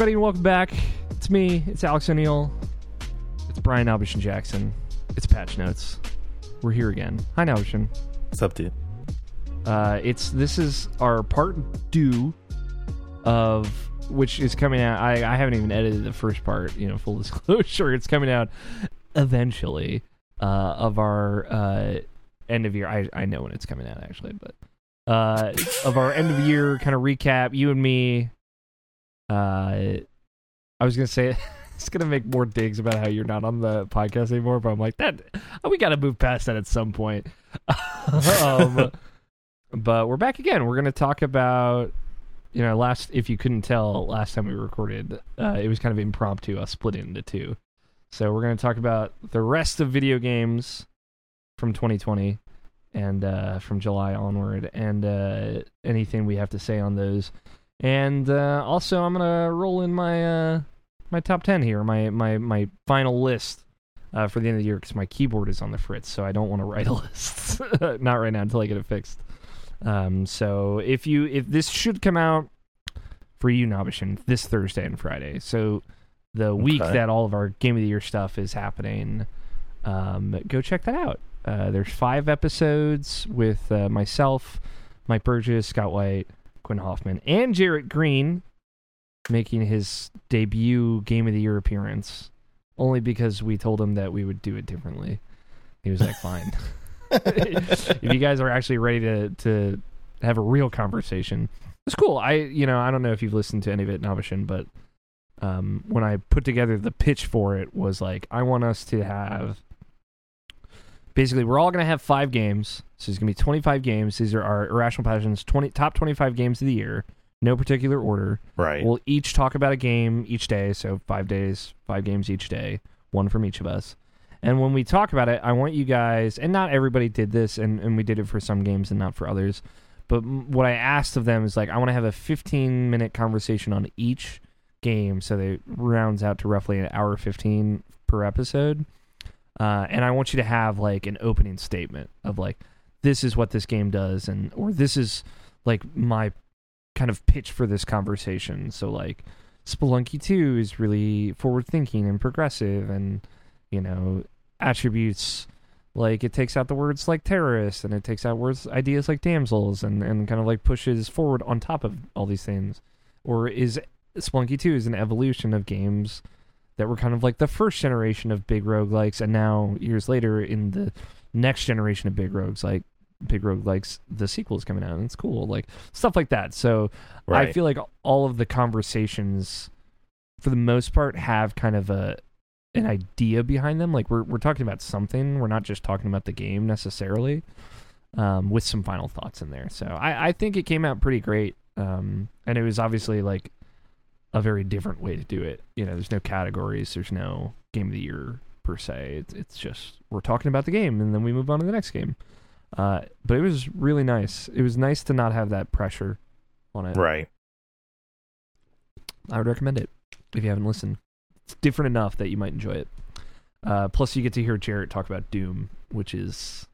everybody, and welcome back. It's me. It's Alex O'Neill. It's Brian Albishan Jackson. It's Patch Notes. We're here again. Hi, Albishan. What's up, dude? Uh, it's this is our part due of which is coming out. I, I haven't even edited the first part. You know, full disclosure, it's coming out eventually uh, of our uh, end of year. I I know when it's coming out actually, but uh, of our end of year kind of recap. You and me. Uh, I was gonna say it's gonna make more digs about how you're not on the podcast anymore, but I'm like that. We got to move past that at some point. um, but we're back again. We're gonna talk about you know last if you couldn't tell last time we recorded uh, it was kind of impromptu. I split it into two. So we're gonna talk about the rest of video games from 2020 and uh, from July onward, and uh, anything we have to say on those. And uh, also, I'm gonna roll in my uh, my top ten here, my my my final list uh, for the end of the year because my keyboard is on the fritz, so I don't want to write a list. Not right now until I get it fixed. Um, so if you if this should come out for you, Nobishin, this Thursday and Friday. So the week Okay. that all of our game of the year stuff is happening, um, go check that out. Uh, there's five episodes with uh, myself, Mike Burgess, Scott White, Quinn Hoffman, and Jarrett Green making his debut game of the year appearance. Only because we told him that we would do it differently. He was like, "Fine." if you guys are actually ready to to have a real conversation, it's cool. I you know I don't know if you've listened to any of it, Navashin, but um, when I put together the pitch for it, was like I want us to have basically we're all gonna have five games. So there's gonna be 25 games. These are our irrational passions 20 top 25 games of the year, no particular order. Right. We'll each talk about a game each day, so five days, five games each day, one from each of us. And when we talk about it, I want you guys, and not everybody did this, and, and we did it for some games and not for others. But what I asked of them is like, I want to have a 15 minute conversation on each game, so they rounds out to roughly an hour 15 per episode. Uh, and I want you to have like an opening statement of like, this is what this game does, and or this is like my kind of pitch for this conversation. So like Spelunky 2 is really forward thinking and progressive and you know attributes like it takes out the words like terrorists and it takes out words ideas like damsels and and kind of like pushes forward on top of all these things. Or is Spelunky 2 is an evolution of games that were kind of like the first generation of big roguelikes and now years later in the next generation of big rogues like big roguelikes the sequel is coming out and it's cool like stuff like that so I feel like all of the conversations, for the most part, have kind of a an idea behind them. Like we're we're talking about something. We're not just talking about the game necessarily, um, with some final thoughts in there. So I, I think it came out pretty great. Um, and it was obviously like a very different way to do it. You know, there's no categories. There's no game of the year per se. It's it's just we're talking about the game and then we move on to the next game. Uh, but it was really nice. It was nice to not have that pressure on it. right. I would recommend it if you haven't listened. It's different enough that you might enjoy it. Uh, plus, you get to hear Jarrett talk about Doom, which is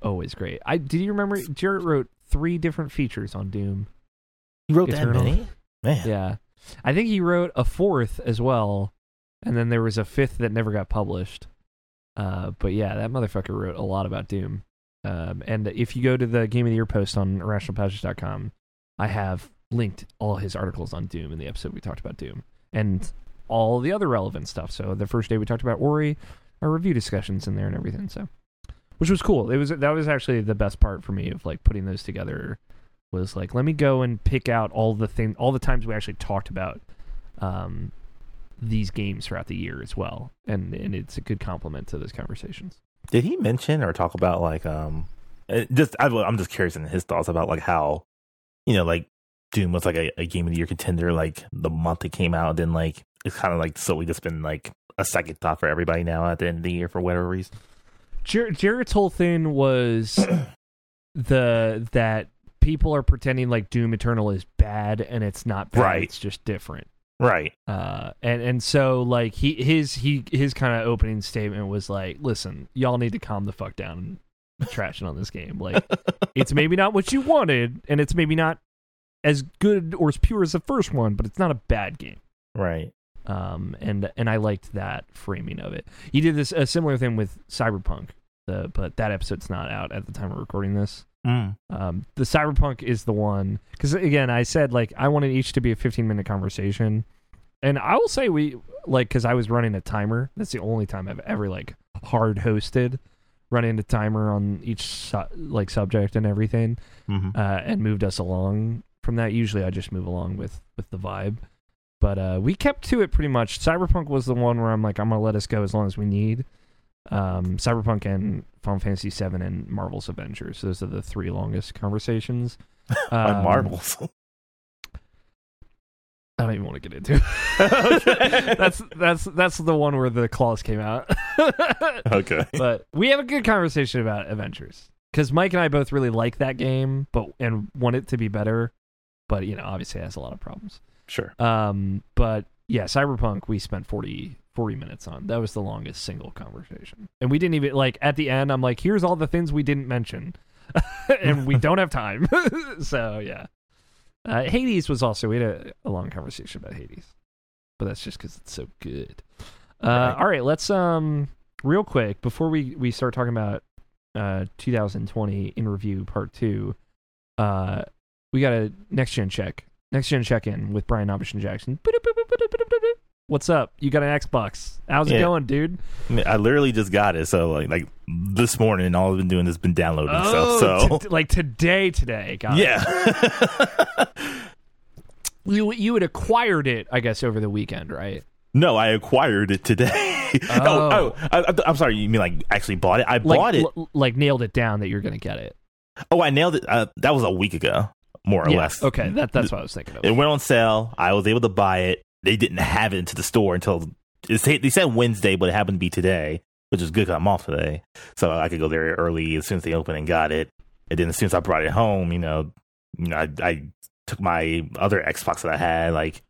always great. I did you remember Jarrett wrote three different features on Doom? You wrote Eternal. that many? Man. Yeah, I think he wrote a fourth as well, and then there was a fifth that never got published. Uh, but yeah, that motherfucker wrote a lot about Doom. Um, and if you go to the Game of the Year post on irrationalpassions.com, I have linked all his articles on Doom in the episode we talked about Doom and all the other relevant stuff. So the first day we talked about Ori, our review discussions in there and everything. So, which was cool. It was that was actually the best part for me of like putting those together. Was like let me go and pick out all the thing, all the times we actually talked about um, these games throughout the year as well, and and it's a good complement to those conversations. Did he mention or talk about like um uh, just I, I'm just curious in his thoughts about like how you know like Doom was like a, a game of the year contender like the month it came out then like it's kind of like slowly just been like a second thought for everybody now at the end of the year for whatever reason. Jar- Jarrett's whole thing was the that people are pretending like Doom Eternal is bad and it's not bad. Right. It's just different. Right. Uh, and and so like he his he his kind of opening statement was like, listen, y'all need to calm the fuck down and trashing on this game. Like it's maybe not what you wanted, and it's maybe not as good or as pure as the first one, but it's not a bad game. right. Um, and and I liked that framing of it. He did this a similar thing with Cyberpunk, the, but that episode's not out at the time of recording this. Mm. Um, the Cyberpunk is the one because again, I said like I wanted each to be a 15 minute conversation, and I will say we like because I was running a timer. That's the only time I've ever like hard hosted, running a timer on each su- like subject and everything, hmm uh, and moved us along from that. Usually, I just move along with with the vibe, but uh, we kept to it pretty much. Cyberpunk was the one where I'm like I'm gonna let us go as long as we need. Um, Cyberpunk and Final Fantasy VII and Marvel's Avengers. Those are the three longest conversations. On Um, marbles. I don't even want to get into. it. that's that's that's the one where the claws came out. okay. but we have a good conversation about Avengers because Mike and I both really like that game, but and want it to be better. But you know, obviously, it has a lot of problems. Sure. Um, but yeah, Cyberpunk we spent 40, 40 minutes on. That was the longest single conversation, and we didn't even like at the end. I'm like, here's all the things we didn't mention, and we don't have time. so yeah, uh, Hades was also we had a, a long conversation about Hades, but that's just because it's so good. Uh, Right. All right, let's um real quick before we we start talking about uh 2020 in review part two. Uh, we got a next gen check, next gen check in with Brian Abish and Jackson. What's up? You got an Xbox? How's it Yeah. going, dude? I, mean, I literally just got it, so like like this morning, all I've been doing has been downloading Oh, stuff. So t- like today, today. Got it. yeah. you you had acquired it, I guess, over the weekend, right? no, I acquired it today. Oh. oh, oh I, I'm sorry. You mean like actually bought it? I Like, bought it. l- like nailed it down that you're gonna get it. Oh, I nailed it. Uh, that was a week ago, more or yeah. less. Okay, that that's what I was thinking of. It went on sale. I was able to buy it. They didn't have it into the store until they said Wednesday, but it happened to be today, which is good 'cause I'm off today, so I could go there early as soon as they opened and got it. And then as soon as I brought it home, you know, you know, I, I took my other Xbox that I had, like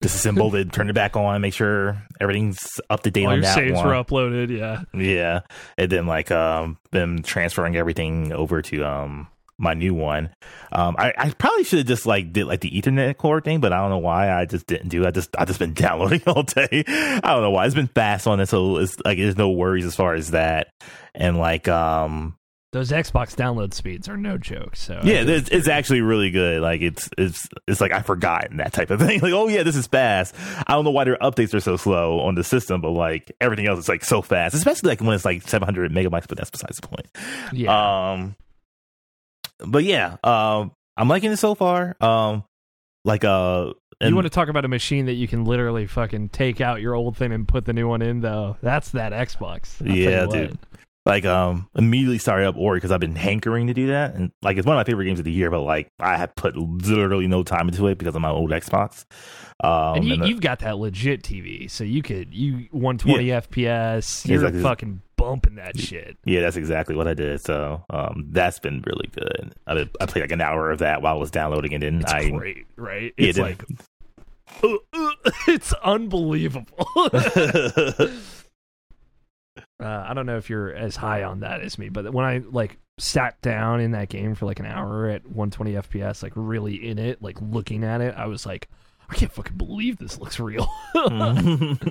disassembled it, turned it back on, make sure everything's up to date All on your that saves one. were uploaded. Yeah. Yeah, and then like um, them transferring everything over to um my new one. Um, I, I probably should have just like did like the Ethernet cord thing, but I don't know why I just didn't do. it. I just I just been downloading all day. I don't know why it's been fast on it, so it's like there's no worries as far as that. And like um Those Xbox download speeds are no joke. So yeah, it's, it's actually really good. Like it's it's it's like I forgot that type of thing. Like oh yeah, this is fast. I don't know why their updates are so slow on the system, but like everything else is like so fast. Especially like when it's like 700 megabytes, but that's besides the point. yeah. Um, but yeah, um, I'm liking it so far. Um, like uh, and, you want to talk about a machine that you can literally fucking take out your old thing and put the new one in, though? That's that Xbox. I'll Yeah, dude. like um immediately started up Ori because I've been hankering to do that, and like it's one of my favorite games of the year. But like I have put literally no time into it because of my old Xbox. Um, and you, and, uh, you've got that legit TV, so you could you 120 FPS. You're Exactly. fucking bumping that shit. yeah, that's exactly what I did. So um, that's been really good. I, did- I played like an hour of that while I was downloading, it, and It's I great, right? It's then- like uh, uh, it's unbelievable. uh, I don't know if you're as high on that as me, but when I like sat down in that game for like an hour at 120 FPS, like really in it, like looking at it, I was like, I can't fucking believe this looks real.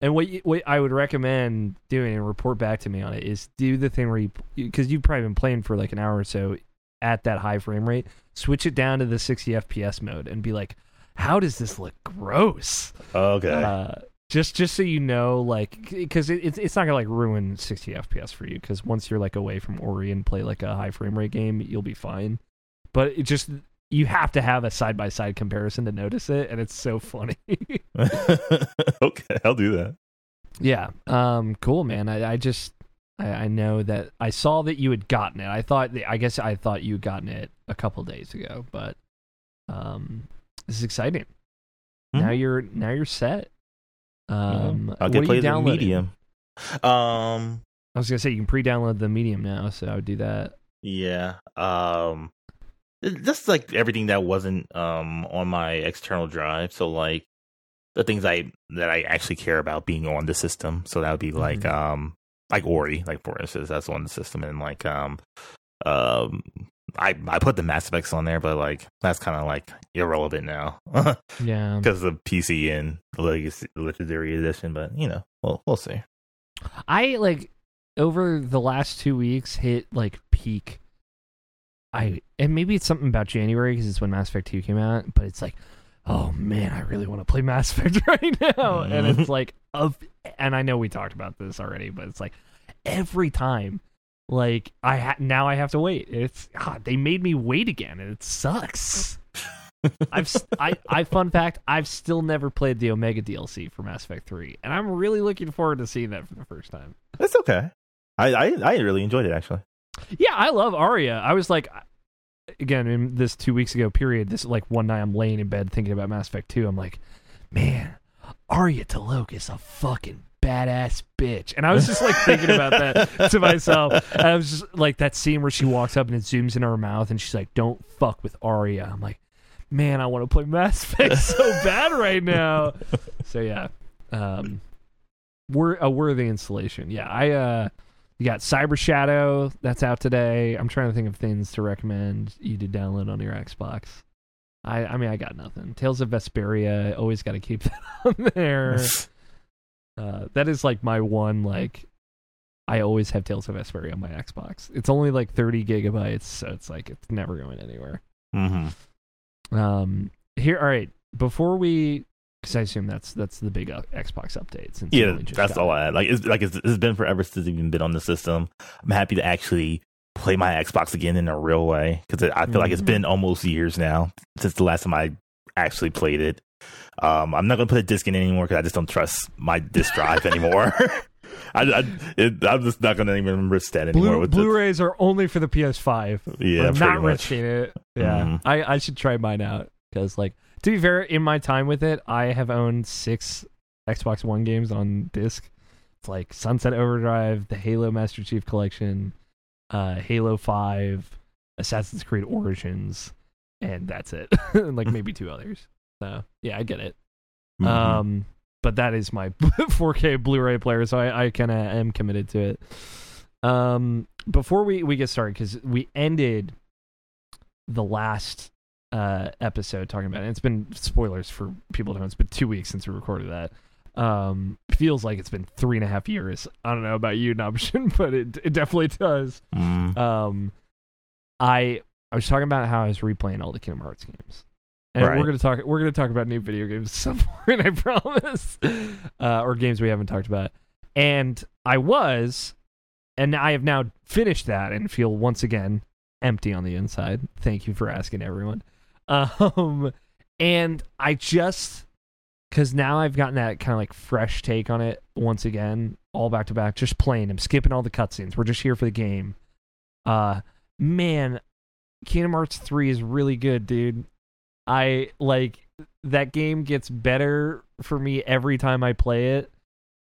And what you, what I would recommend doing and report back to me on it is do the thing where you because you've probably been playing for like an hour or so at that high frame rate, switch it down to the 60 FPS mode and be like, how does this look gross? okay. Uh, just just so you know, like, because it, it's it's not gonna like ruin 60 FPS for you because once you're like away from Ori and play like a high frame rate game, you'll be fine. But it just you have to have a side by side comparison to notice it, and it's so funny. okay, I'll do that. Yeah. Um. Cool, man. I, I just I, I know that I saw that you had gotten it. I thought I guess I thought you had gotten it a couple days ago, but um, this is exciting. Now Mhm. you're now you're set. Um, I'll get are play the medium. Um, I was gonna say you can pre-download the medium now, so I would do that. yeah. Um, just like everything that wasn't um on my external drive. So like the things I that I actually care about being on the system. So that would be like Mhm. um like Ori, like for instance, that's on the system, and like um um I I put the Mass Effects on there, but like that's kind of like irrelevant now Yeah. because of PC and the Legacy Legendary Edition. But you know, well, we'll see. I like over the last two weeks hit like peak. I and maybe it's something about January because it's when Mass Effect Two came out, but it's like, oh man, I really want to play Mass Effect right now, and Mhm. it's like of, and I know we talked about this already, but it's like every time, like I ha- now I have to wait. It's God, they made me wait again, and it sucks. I've I, I fun fact I've still never played the Omega DLC for Mass Effect Three, and I'm really looking forward to seeing that for the first time. That's okay. I I, I really enjoyed it actually. Yeah, I love Aria. I was like, again, in this two weeks ago period, this like one night I'm laying in bed thinking about Mass Effect 2. I'm like, man, Aria T'Loak is a fucking badass bitch. And I was just like thinking about that to myself. And I was just like, that scene where she walks up and it zooms in her mouth and she's like, don't fuck with Aria. I'm like, man, I want to play Mass Effect so bad right now. So yeah, um, we're a worthy installation. Yeah, I uh, you got Cyber Shadow that's out today. I'm trying to think of things to recommend you to download on your Xbox. I I mean I got nothing. Tales of Vesperia, always got to keep that on there. Uh, that is like my one like. I always have Tales of Vesperia on my Xbox. It's only like 30 gigabytes, so it's like it's never going anywhere. hmm Um, here, all right. Before we, because I assume that's that's the big uh, Xbox update. Since Yeah, that's all. I had. Like it's like it's, it's been forever since it's even been on the system. I'm happy to actually play my Xbox again in a real way because I feel like it's been almost years now since the last time I actually played it. Um, I'm not gonna put a disc in anymore because I just don't trust my disk drive anymore. I, I it, I'm just not gonna even risk that anymore. Blu- with the- Blu-rays are only for the PS5. yeah, I'm not much. risking it. Yeah, Mhm. I I should try mine out because like to be fair, in my time with it, I have owned six Xbox One games on disc. It's like Sunset Overdrive, the Halo Master Chief Collection, uh, Halo Five, Assassin's Creed Origins, and that's it. and like maybe two others. So yeah, I get it. Mhm. Um, but that is my 4K Blu-ray player, so I, I kind of am committed to it. Um, before we we get started, because we ended the last uh episode talking about it. It's been spoilers for people to know. It's been two weeks since we recorded that. Um, feels like it's been three and a half years. I don't know about you, Nobshin, but it it definitely does. Mhm. Um, I I was talking about how I was replaying all the Kingdom Hearts games, and Right. we're gonna talk we're gonna talk about new video games somewhere. I promise, uh, or games we haven't talked about. And I was, and I have now finished that and feel once again empty on the inside. Thank you for asking, everyone. Um, and I just because now I've gotten that kind of like fresh take on it once again, all back to back, just playing. I'm skipping all the cutscenes. We're just here for the game. Uh, man, Kingdom Hearts 3 is really good, dude. I like that game gets better for me every time I play it.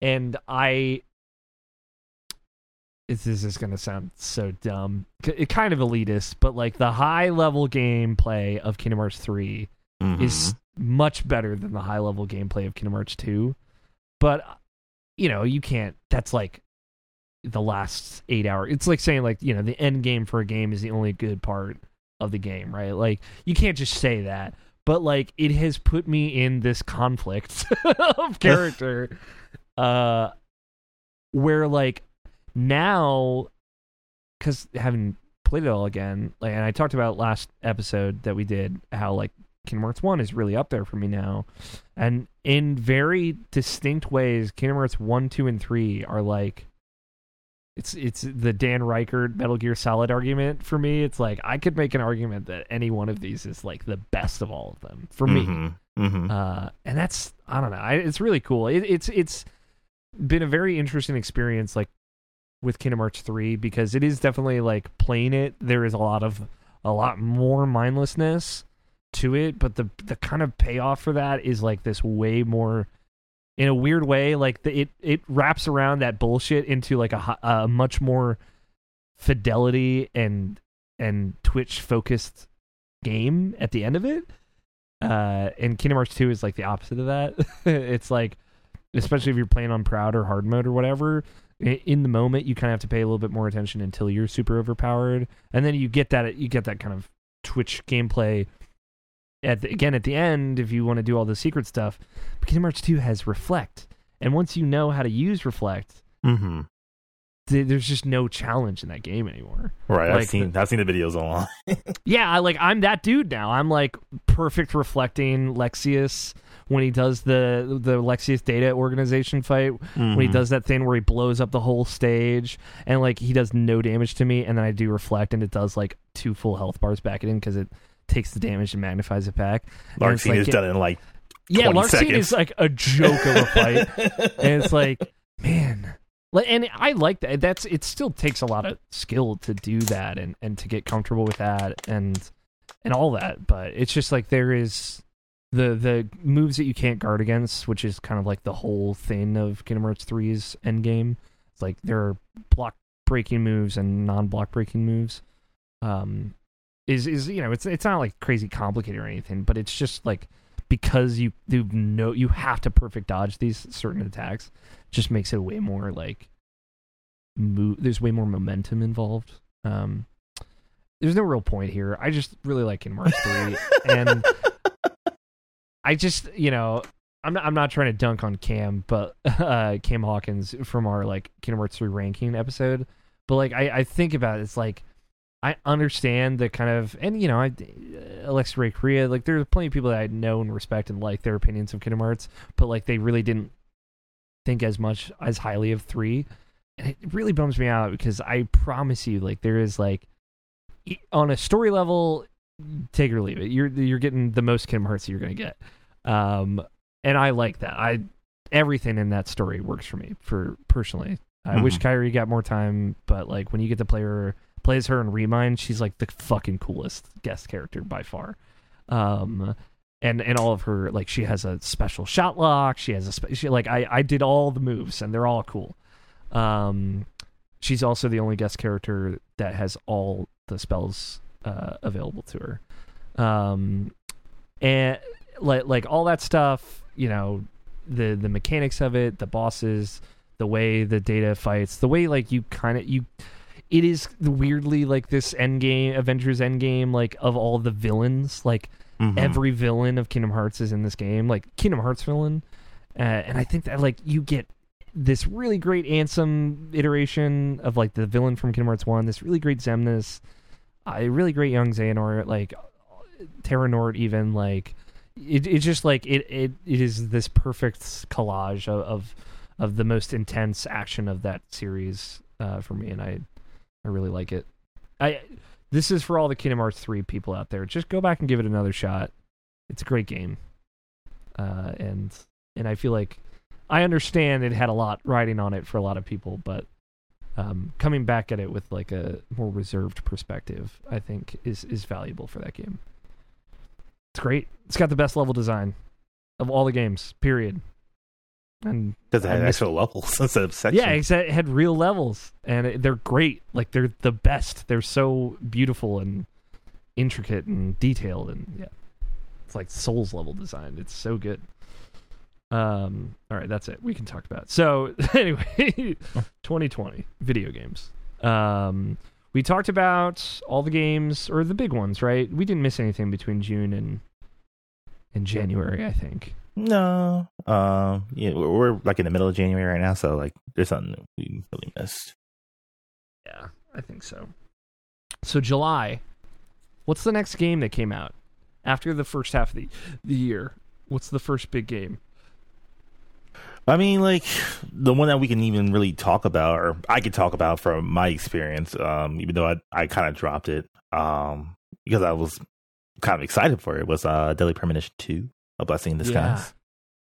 And I this is gonna sound so dumb. It kind of elitist, but like the high level gameplay of Kingdom Hearts 3 Mhm. is much better than the high level gameplay of Kingdom Hearts 2. But you know, you can't that's like the last 8 hour. It's like saying like, you know, the end game for a game is the only good part of the game, right? Like you can't just say that. But like it has put me in this conflict of character uh where like now cuz having played it all again, like and I talked about last episode that we did how like Kingdom Hearts 1 is really up there for me now. And in very distinct ways, Kingdom Hearts 1, 2, and 3 are like it's it's the Dan Reichert Metal Gear Solid argument for me. It's like I could make an argument that any one of these is like the best of all of them for me. Mhm. Mhm. Uh, and that's I don't know. I, it's really cool. It, it's it's been a very interesting experience, like with Kingdom Hearts three, because it is definitely like playing it. There is a lot of a lot more mindlessness to it, but the the kind of payoff for that is like this way more. In a weird way, like the, it it wraps around that bullshit into like a, a much more fidelity and and Twitch focused game at the end of it uh and kingdom hearts 2 is like the opposite of that it's like especially if you're playing on proud or hard mode or whatever in the moment you kind of have to pay a little bit more attention until you're super overpowered, and then you get that you get that kind of Twitch gameplay. At the, again at the end, if you want to do all the secret stuff, but Kingdom Hearts 2 has Reflect, and once you know how to use Reflect, Mm-hmm. th- there's just no challenge in that game anymore. Right. Like I've seen I've seen the videos online. Yeah, I like I'm that dude now. I'm like perfect reflecting Lexaeus when he does the the Lexaeus data organization fight when he Mhm. does that thing where he blows up the whole stage and like he does no damage to me and then I do reflect and it does like two full health bars back in because it takes the damage and magnifies it back. Larxene like- has done it in like Yeah, 20 Larxene seconds. is like a joke of a fight. and it's like man and i like that that's it still takes a lot of skill to do that and and to get comfortable with that and and all that but it's just like there is the the moves that you can't guard against which is kind of like the whole thing of kingdom hearts 3's end game it's like there are block breaking moves and non-block breaking moves. Um is is you know it's it's not like crazy complicated or anything but it's just like because you you know you have to perfect dodge these certain attacks just makes it way more like mo- there's way more momentum involved. Um there's no real point here. I just really like Kingdom Hearts 3 and i just you know i'm not, I'm not trying to dunk on cam but uh cam hawkins from our like Kingdom Hearts 3 ranking episode. But like i i think about it it's like I understand the kind of, and you know, I, Alexa Ray Corriea, like there's plenty of people that I know and respect and like their opinions of Kingdom Hearts, but like they really didn't think as much as highly of three, and it really bums me out because I promise you, like there is like on a story level, take or leave it, you're you're getting the most Kingdom Hearts you're gonna get, um, and I like that. I everything in that story works for me for personally. I wish Mhm. Kairi got more time, but like when you get to play her plays her in Remind, she's like the fucking coolest guest character by far. Um, and and all of her like she has a special shot lock. She has a spe- she, like I I did all the moves and they're all cool. Um, she's also the only guest character that has all the spells uh, available to her. Um, and like like all that stuff, you know, the the mechanics of it, the bosses, the way the data fights, the way like you kind of you it is weirdly like this end game avengers end game like of all the villains like Mhm. every villain of kingdom hearts is in this game like kingdom hearts villain uh, and i think that like you get this really great ansem iteration of like the villain from kingdom hearts 1 this really great Xemnas a really great young xehanort like terra nort even like it, it's just like it, it it is this perfect collage of, of of the most intense action of that series uh, for me and i I really like it. I this is for all the Kingdom Hearts 3 people out there. Just go back and give it another shot. It's a great game. Uh, and and I feel like I understand it had a lot riding on it for a lot of people, but um, coming back at it with like a more reserved perspective, I think is is valuable for that game. It's great. It's got the best level design of all the games. Period. And Because it miss- actual levels instead of sections. yeah. It had real levels, and it, they're great. Like they're the best. They're so beautiful and intricate and detailed, and yeah, it's like Souls level design. It's so good. Um. All right, that's it. We can talk about. It. So anyway, 2020 video games. Um. We talked about all the games or the big ones, right? We didn't miss anything between June and and January, I think. No. Um. Yeah, we're, we're like in the middle of January right now, so like there's something we really missed. Yeah, I think so. So July, what's the next game that came out after the first half of the the year? What's the first big game? I mean, like the one that we can even really talk about, or I could talk about from my experience, um, even though I I kind of dropped it, um, because I was kind of excited for it, was uh, Deadly Premonition Two: A Blessing in Disguise.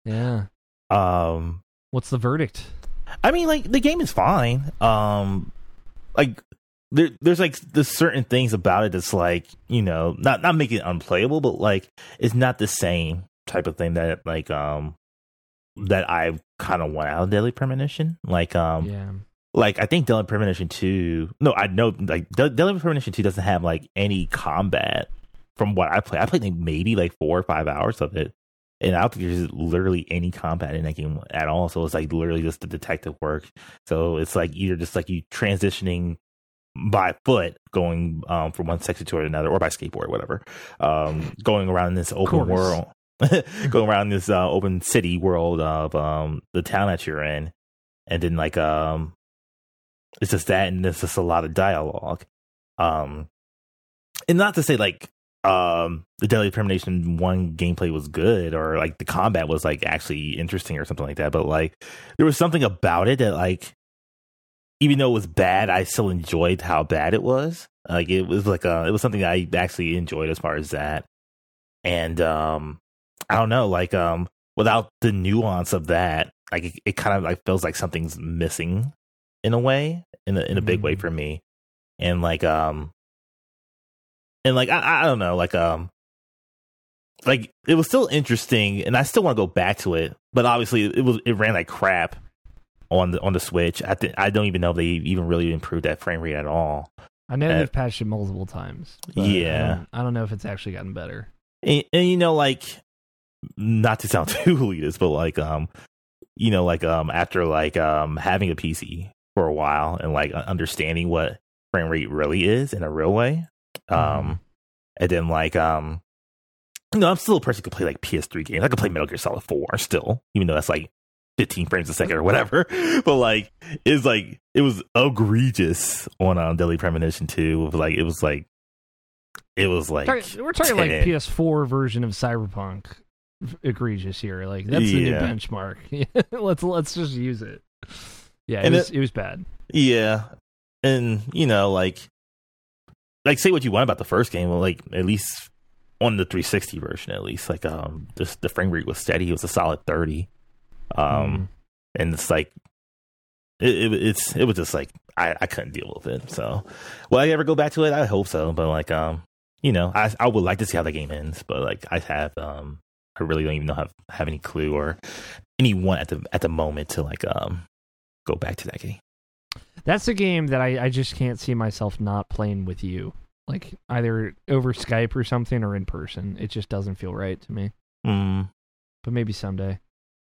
Yeah. Um, What's the verdict? I mean, like the game is fine. Um, like there, there's like there's certain things about it that's like you know not not making it unplayable, but like it's not the same type of thing that like um that I kind of want out of Deadly Premonition. Like um yeah. like I think Deadly Premonition Two. No, I know like De- Deadly Premonition Two doesn't have like any combat from what I play. I played like maybe like four or five hours of it. and I don't think there's literally any combat in that game at all. So it's like literally just the detective work. So it's like either just like you transitioning by foot going um, from one section to another or by skateboard whatever um, going around in this open world going around this uh, open city world of um, the town that you're in and then like um it's just that and it's just a lot of dialogue. Um and not to say like um the deadly premonition one gameplay was good or like the combat was like actually interesting or something like that but like there was something about it that like even though it was bad i still enjoyed how bad it was. Like it was like uh it was something i actually enjoyed as far as that. And um i don't know like um without the nuance of that like it, it kind of like feels like something's missing in a way in a in a big way Mm. for me and like um and like I, I don't know like um like it was still interesting and i still want to go back to it but obviously it was it ran like crap on the on the switch i think i don't even know if they even really improved that frame rate at all I know Uh, they've patched it multiple times. but I Yeah. don't, I don't know if it's actually gotten better. and, and you know like not to sound too elitist but like um you know like um after like um having a pc for a while and like understanding what frame rate really is in a real way um Mhm. and then like um you know i'm still a person who can play like ps3 games. I can play metal gear solid 4 still even though that's like 15 frames a second or whatever. But like it's like it was egregious on um deadly premonition 2 like it was like it was like we're talking like PS4 version of Cyberpunk egregious here. Like that's the new benchmark. let's let's just use it. Yeah, it And was, it- it was bad. Yeah, and you know, like, like say what you want about the first game, well, like at least on the 360 version, at least, like, um, this the frame rate was steady. It was a solid 30. Um, Mm. and it's like, it, it it's it was just like I I couldn't deal with it. So, will I ever go back to it? I hope so. But like, um, you know, I I would like to see how the game ends, but like, I have um, I really don't even know have have any clue or anyone at the at the moment to like um go back to that game. That's a game that I, I just can't see myself not playing with you. Like either over Skype or something or in person. It just doesn't feel right to me. Mm. But maybe someday.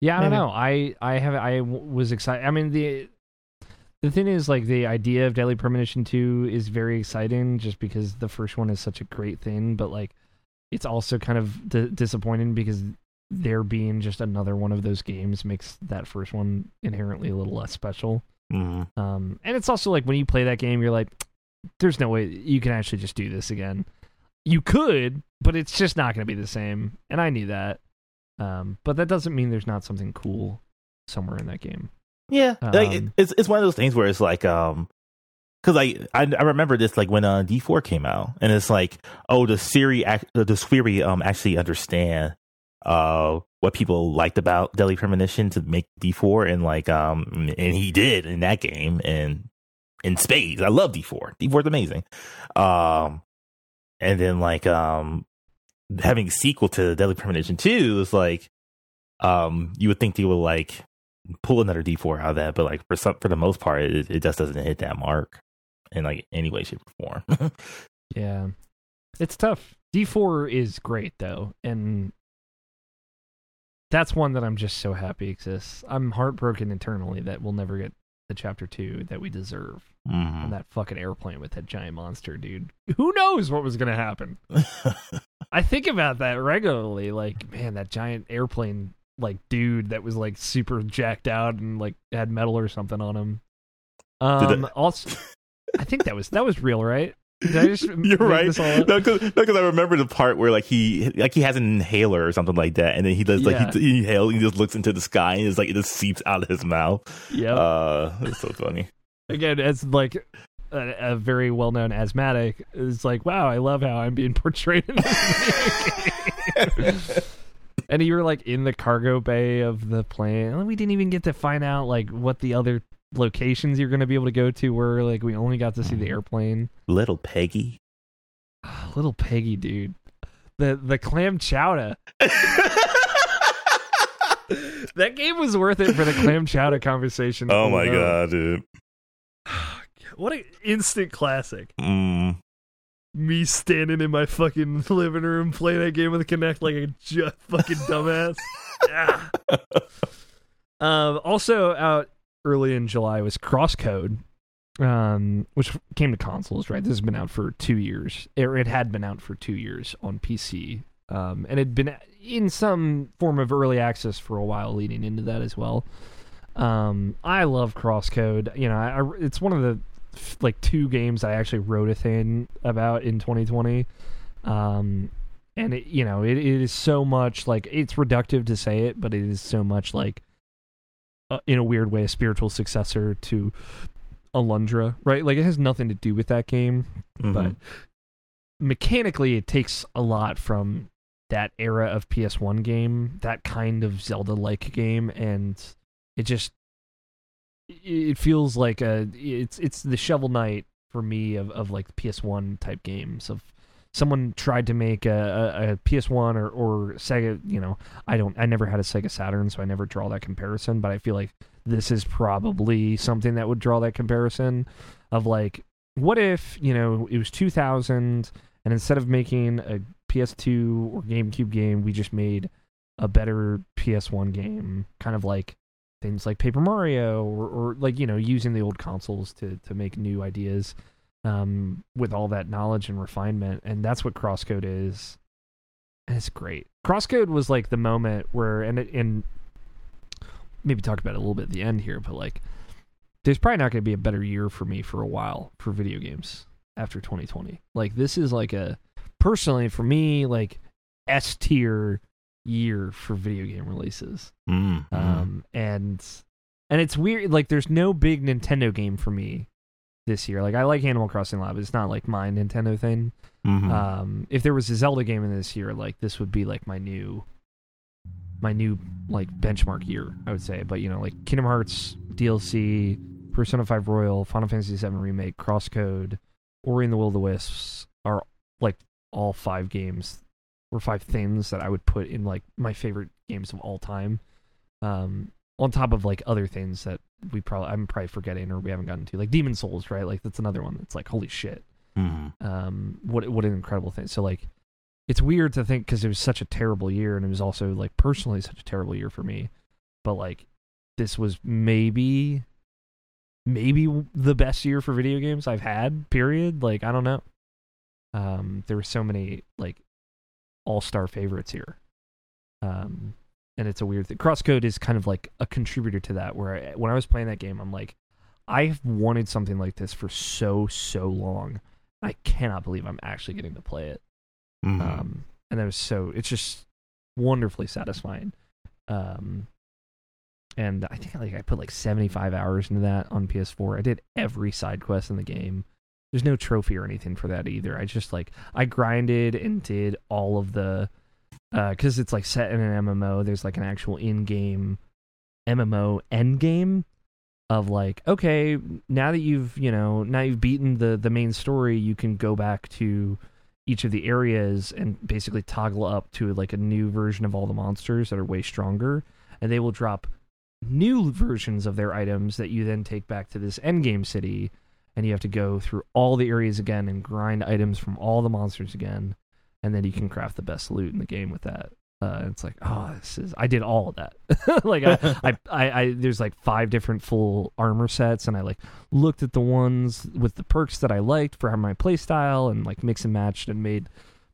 Yeah, I don't know. I I have I was excited. I mean the the thing is like the idea of Deadly Premonition 2 is very exciting just because the first one is such a great thing, but like it's also kind of d- disappointing because there being just another one of those games makes that first one inherently a little less special. Mm. Um, and it's also like when you play that game, you're like, there's no way you can actually just do this again. You could, but it's just not going to be the same. And I knew that. Um, but that doesn't mean there's not something cool somewhere in that game. Yeah, like it, Um, it's it's one of those things where it's like um, because I, I I remember this like when uh D four came out, and it's like oh the SWERY the SWERY um actually understand uh what people liked about Deadly Premonition to make D four, and like um and he did in that game and in spades. I love D four. D four is amazing. Um, and then like um having a sequel to Deadly Premonition two is like um you would think they would like pull another D4 out of that, but like for some for the most part, it, it just doesn't hit that mark in like any way, shape, or form. Yeah. It's tough. D4 is great though, and that's one that I'm just so happy exists. I'm heartbroken internally that we'll never get the chapter 2 that we deserve. Mhm. on that fucking airplane with that giant monster, dude. Who knows what was gonna happen? I think about that regularly. Like, man, that giant airplane, like, dude that was like super jacked out and like had metal or something on him. Did Um, also, I think that was that was real, right? Did I just You're right. this all up? No, because I remember the part where like he like he has an inhaler or something like that, and then he does like Yeah. he, he inhales, he just looks into the sky, and it's like it just seeps out of his mouth. Yep. Uh, it's so funny. Again, as like a, a very well-known asthmatic, it's like, wow, I love how I'm being portrayed in this and you were like in the cargo bay of the plane. And we didn't even get to find out like what the other locations you're going to be able to go to were. Like we only got to see the Mhm. airplane. Little Peggy. Little Peggy, dude. The the clam chowder. That game was worth it for the clam chowder conversation. oh my alone. god, dude. What an instant classic. Mm. me standing in my fucking living room playing that game with the Kinect like a ju- fucking dumbass. yeah. Um, also out early in July was Crosscode, um, which came to consoles. Right, this has been out for two years, or it had been out for two years on PC, um, and it had been in some form of early access for a while leading into that as well. Um, I love Crosscode. You know, I, I, it's one of the like two games I actually wrote a thing about in 2020. Um, and it, you know, it, it is so much like it's reductive to say it, but it is so much like, uh, in a weird way, a spiritual successor to Alundra, right? Like it has nothing to do with that game, Mhm. but mechanically, it takes a lot from that era of PS1 game, that kind of Zelda-like game, and it just it feels like a it's it's the Shovel Knight for me of of like PS1 type games of someone tried to make a, a, a PS1 or or Sega. You know, I don't I never had a Sega Saturn, so I never draw that comparison. But I feel like this is probably something that would draw that comparison of like what if you know it was 2000 and instead of making a PS2 or GameCube game, we just made a better PS1 game, kind of like things like Paper Mario or, or like you know using the old consoles to to make new ideas um, with all that knowledge and refinement, and that's what Crosscode is. And it's great. Crosscode was like the moment where, and it, and maybe talk about it a little bit at the end here, but like, there's probably not going to be a better year for me for a while for video games after 2020. Like, this is like a personally for me like S tier year for video game releases. Mm, mm. Um, and and it's weird. Like, there's no big Nintendo game for me this year. Like, I like Animal Crossing a lot, but it's not like my Nintendo thing. Mhm. Um, if there was a Zelda game in this year, like this would be like my new, my new like benchmark year, I would say. But you know, like Kingdom Hearts DLC, Persona Five Royal, Final Fantasy VII Remake, Crosscode, Ori and the Will of the Wisps are like all five games or five things that I would put in like my favorite games of all time. Um, on top of like other things that we probably I'm probably forgetting or we haven't gotten to, like Demon Souls, right? Like that's another one that's like holy shit. Mhm. um what what an incredible thing. So like it's weird to think because it was such a terrible year and it was also like personally such a terrible year for me. But like this was maybe maybe the best year for video games i've had period. Like i don't know. Um there were so many like all-star favorites here. Um and it's a weird thing crosscode is kind of like a contributor to that where I, when i was playing that game i'm like i've wanted something like this for so so long I cannot believe I'm actually getting to play it. Mhm. Um, and that was so it's just wonderfully satisfying. Um, and I think like I put like 75 hours into that on PS4. I did every side quest in the game. There's no trophy or anything for that either. I just like I grinded and did all of the Uh, because it's like set in an MMO. There's like an actual in-game MMO end game of like okay now that you've you know now you've beaten the the main story you can go back to each of the areas and basically toggle up to like a new version of all the monsters that are way stronger and they will drop new versions of their items that you then take back to this endgame city and you have to go through all the areas again and grind items from all the monsters again and then you can craft the best loot in the game with that. Uh, it's like oh this is i did all of that. Like I, I, I i there's like five different full armor sets and i like looked at the ones with the perks that i liked for my playstyle, and like mix and matched and made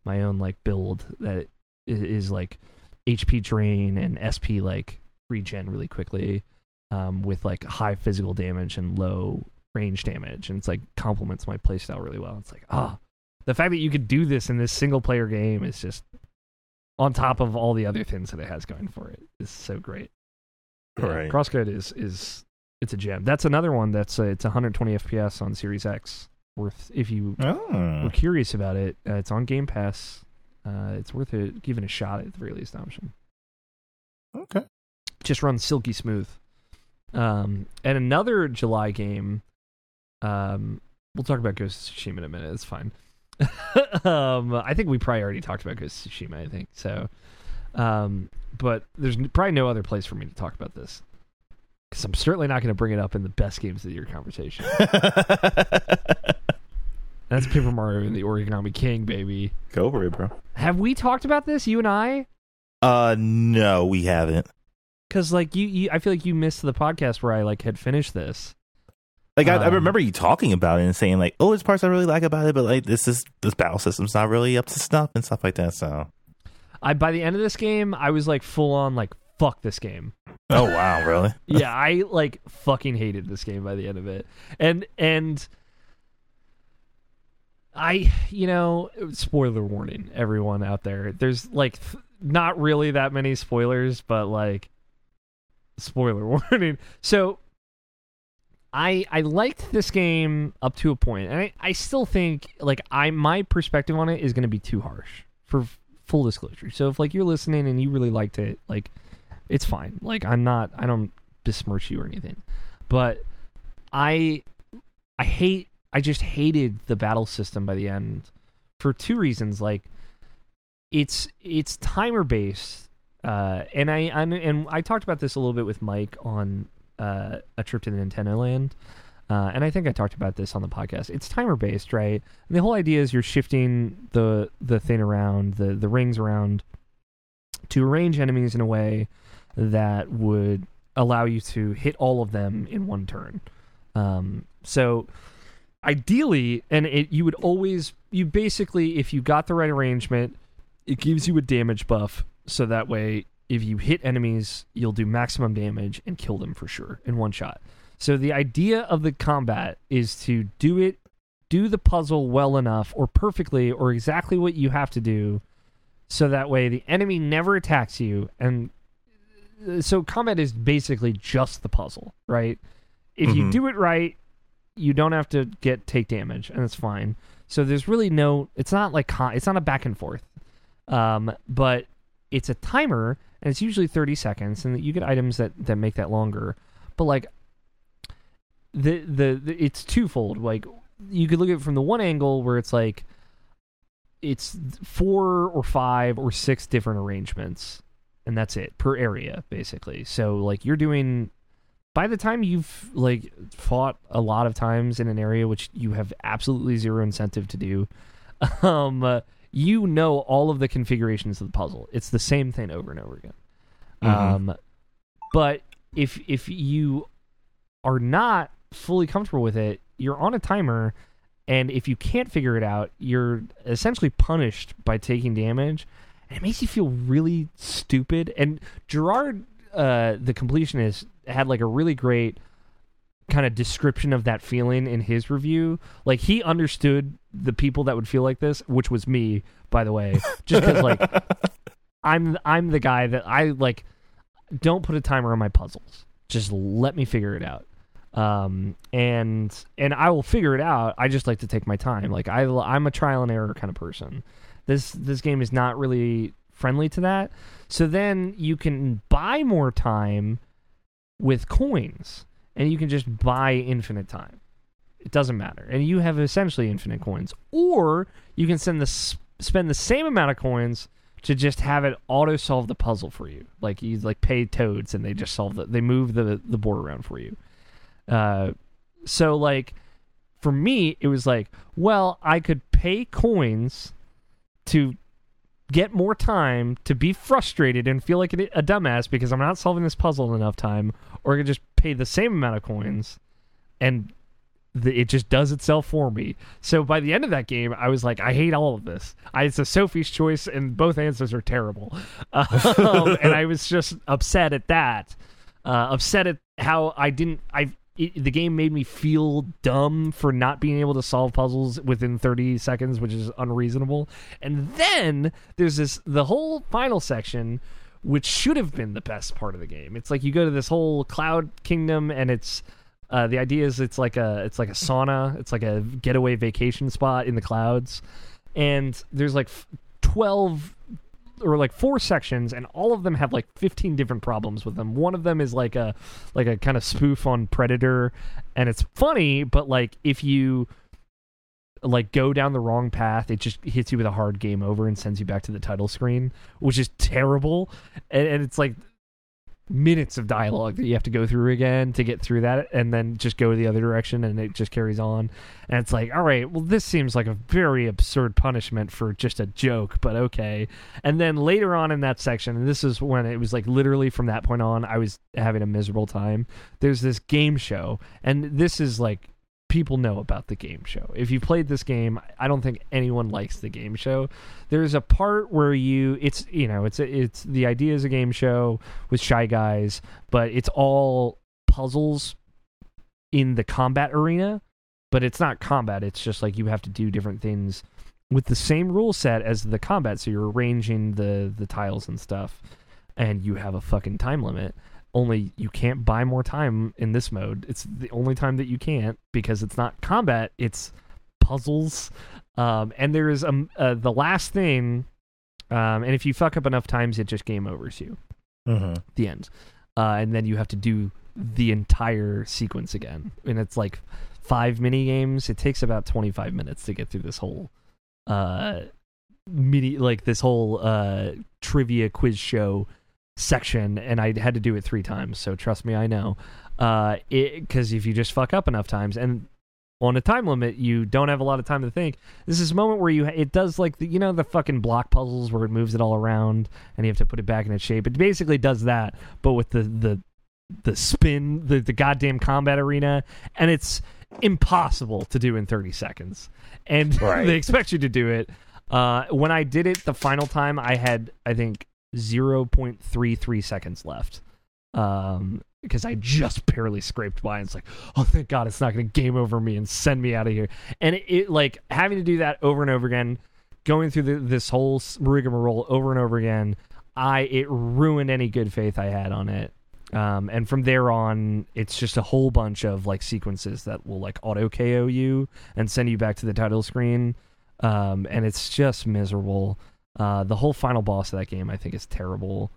my own like build that is is like hp drain and sp like regen really quickly um, with like high physical damage and low range damage. And it's like complements my playstyle really well. It's like ah the fact that you could do this in this single player game is just on top of all the other things that it has going for it is so great Yeah, Right. crosscode is is it's a gem that's another one that's uh, it's 120 fps on series x worth if you Oh. were curious about it uh, it's on game pass uh, it's worth it giving a shot at the very least option Okay. just runs silky smooth. Um, and another July game. Um, we'll talk about Ghost of Tsushima in a minute. It's fine. um, I think we probably already talked about Ghost of Tsushima. I think so. Um, but there's probably no other place for me to talk about this because I'm certainly not going to bring it up in the best games of the year conversation. That's Paper Mario and the Origami King, baby. Go for it, bro. Have we talked about this, you and I? Uh, no, we haven't. Because like you, you, I feel like you missed the podcast where I like had finished this. Like I, I Um, remember you talking about it and saying like, "Oh, there's parts I really like about it, but like this is this battle system's not really up to snuff and stuff like that." So, I by the end of this game, I was like full on like fuck this game. oh wow, really? yeah, I like fucking hated this game by the end of it. And and I, you know, spoiler warning everyone out there. There's like th- not really that many spoilers, but like spoiler warning. So I I liked this game up to a. And I, I still think like I my perspective on it is going to be too harsh for f- full disclosure. So if like you're listening and you really liked it, like it's fine. Like I'm not I don't besmirch you or anything. But I I hate I just hated the battle system by the end for two reasons. Like it's it's timer based. Uh, and I I'm, and I talked about this a little bit with Mike on uh, a trip to the Nintendo Land, uh, and I think I talked about this on the podcast. It's timer based, right? And the whole idea is you're shifting the the thing around the the rings around to arrange enemies in a way that would allow you to hit all of them in one turn. Um, so ideally, and it you would always you basically if you got the right arrangement, it gives you a damage buff, so that way if you hit enemies, you'll do maximum damage and kill them for sure in one shot. So the idea of the combat is to do it, do the puzzle well enough or perfectly or exactly what you have to do, so that way the enemy never attacks you. And uh, so combat is basically just the puzzle, right? If you Mhm. do it right, you don't have to get take damage, and it's fine. So there's really no. It's not like it's not a back and forth, um, but it's a timer, and it's usually 30 seconds, and you get items that that make that longer. But like the the, the it's twofold. Like you could look at it from the one angle where it's like it's four or five or six different arrangements and that's it per area basically so like you're doing by the time you've like fought a lot of times in an area which you have absolutely zero incentive to do um you know all of the configurations of the puzzle. It's the same thing over and over again. Mhm. um but if if you are not fully comfortable with it you're on a timer and if you can't figure it out you're essentially punished by taking damage and it makes you feel really stupid. And gerard uh the completionist had like a really great kind of description of that feeling in his review. Like he understood the people that would feel like this which was me by the way. Just because like i'm i'm the guy that i like don't put a timer on my puzzles. Just let me figure it out. Um and and i will figure it out. I just like to take my time. Like i i'm a trial and error kind of person. This this game is not really friendly to that. So then you can buy more time with coins and you can just buy infinite time. It doesn't matter. And you have essentially infinite coins. Or you can send the spend the same amount of coins to just have it auto solve the puzzle for you. Like you like pay toads and they just solve the they move the the board around for you. Uh, so like for me, it was like, well, I could pay coins to get more time to be frustrated and feel like a dumbass because I'm not solving this puzzle in enough time, or I just pay the same amount of coins and the, it just does itself for me. So by the end of that game, I was like, I hate all of this. I, it's a Sophie's choice, and both answers are terrible. Um, and I was just upset at that. Uh, upset at how I didn't. I it, the game made me feel dumb for not being able to solve puzzles within 30 seconds, which is unreasonable. And then there's this the whole final section which should have been the best part of the game. It's like you go to this whole cloud kingdom and it's uh, the idea is it's like a it's like a sauna, it's like a getaway vacation spot in the clouds. And there's like f- 12 or like four sections and all of them have like 15 different problems with them. One of them is like a like a kind of spoof on predator and it's funny but like if you like go down the wrong path it just hits you with a hard game over and sends you back to the title screen which is terrible. And, and it's like minutes of dialogue that you have to go through again to get through that and then just go the other direction and it just carries on. And it's like all right well this seems like a very absurd punishment for just a joke but okay. And then later on in that section and this is when it was like literally from that point on i was having a miserable time. There's this game show and this is like people know about the game show. If you've played this game, I don't think anyone likes the game show. There's a part where you it's you know, it's it's the idea is a game show with shy guys, but it's all puzzles in the combat arena, but it's not combat. It's just like you have to do different things with the same rule set as the combat, so you're arranging the the tiles and stuff and you have a fucking time limit only you can't buy more time in this mode. It's the only time that you can't because it's not combat, it's puzzles. Um, and there is um, uh, the last thing, um, and if you fuck up enough times, it just game overs you. Mm-hmm. The end. Uh, and then you have to do the entire sequence again. And it's like five mini games. It takes about 25 minutes to get through this whole uh mini like this whole uh trivia quiz show section and I had to do it 3 times. So trust me, I know. Uh it cuz if you just fuck up enough times and on a time limit, you don't have a lot of time to think. This is a moment where you it does like the, you know the fucking block puzzles where it moves it all around and you have to put it back in its shape. It basically does that, but with the the the spin, the the goddamn combat arena, and it's impossible to do in 30 seconds. And Right. they expect you to do it. Uh, when I did it the final time, I had I think 0.33 seconds left. Um, because I just barely scraped by. And it's like, oh, thank God, it's not going to game over me and send me out of here. And it, it like having to do that over and over again, going through the, this whole rigmarole over and over again. I it ruined any good faith I had on it. Um, and from there on, it's just a whole bunch of like sequences that will like auto KO you and send you back to the title screen. Um, and it's just miserable. Uh, the whole final boss of that game, I think, is terrible.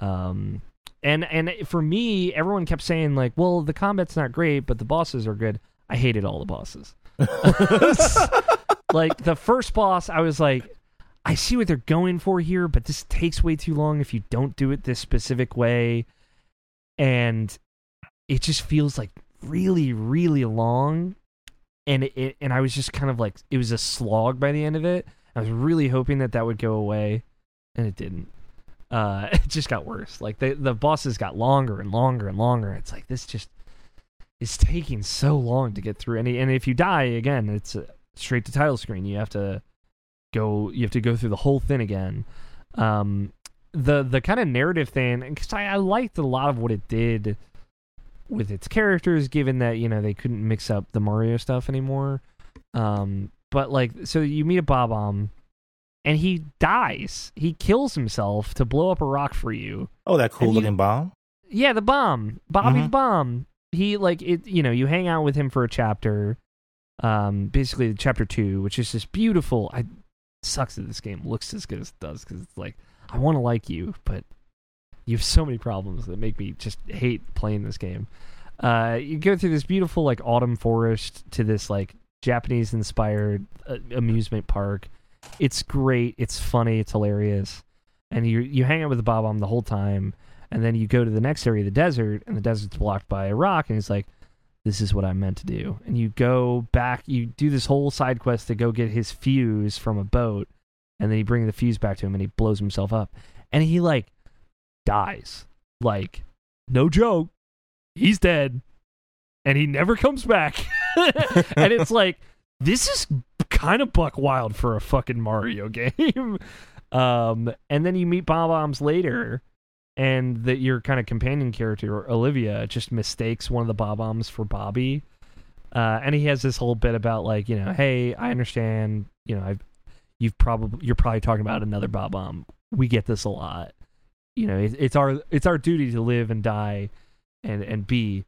Um, and and for me, everyone kept saying like, "Well, the combat's not great, but the bosses are good." I hated all the bosses. like the first boss, I was like, I see what they're going for here, but this takes way too long if you don't do it this specific way, and it just feels like really, really long. And it, it and I was just kind of like, it was a slog by the end of it. I was really hoping that that would go away, and it didn't. Uh, it just got worse. Like the the bosses got longer and longer and longer. It's like this just is taking so long to get through. And and if you die again, it's straight to title screen. You have to go. You have to go through the whole thing again. Um, the the kind of narrative thing, because I, I liked a lot of what it did with its characters, given that you know they couldn't mix up the Mario stuff anymore. Um, but like, so you meet a Bob-omb, and he dies. He kills himself to blow up a rock for you. Oh, that cool And you- looking bomb. Yeah, the bomb, Bobby the Mhm. bomb. He like it. You know, you hang out with him for a chapter. Um, basically chapter two, which is just beautiful. I sucks that this game looks as good as it does because it's like I want to like you, but you have so many problems that make me just hate playing this game. Uh, you go through this beautiful like autumn forest to this like Japanese inspired uh, amusement park. It's great. It's funny. It's hilarious. And you you hang out with the Bob the whole time, and then you go to the next area, the desert, and the desert's blocked by a rock, and he's like, "This is what I'm meant to do." And you go back. You do this whole side quest to go get his fuse from a boat, and then you bring the fuse back to him, and he blows himself up, and he like dies. Like, no joke, he's dead, and he never comes back. and it's like this is kind of buck wild for a fucking Mario game. um, and then you meet Bob-ombs later, and that your kind of companion character Olivia just mistakes one of the Bob-ombs for Bobby. Uh, and he has this whole bit about like you know, hey, I understand, you know, I've you've probably you're probably talking about another Bob-omb. We get this a lot. You know, it, it's our it's our duty to live and die, and and be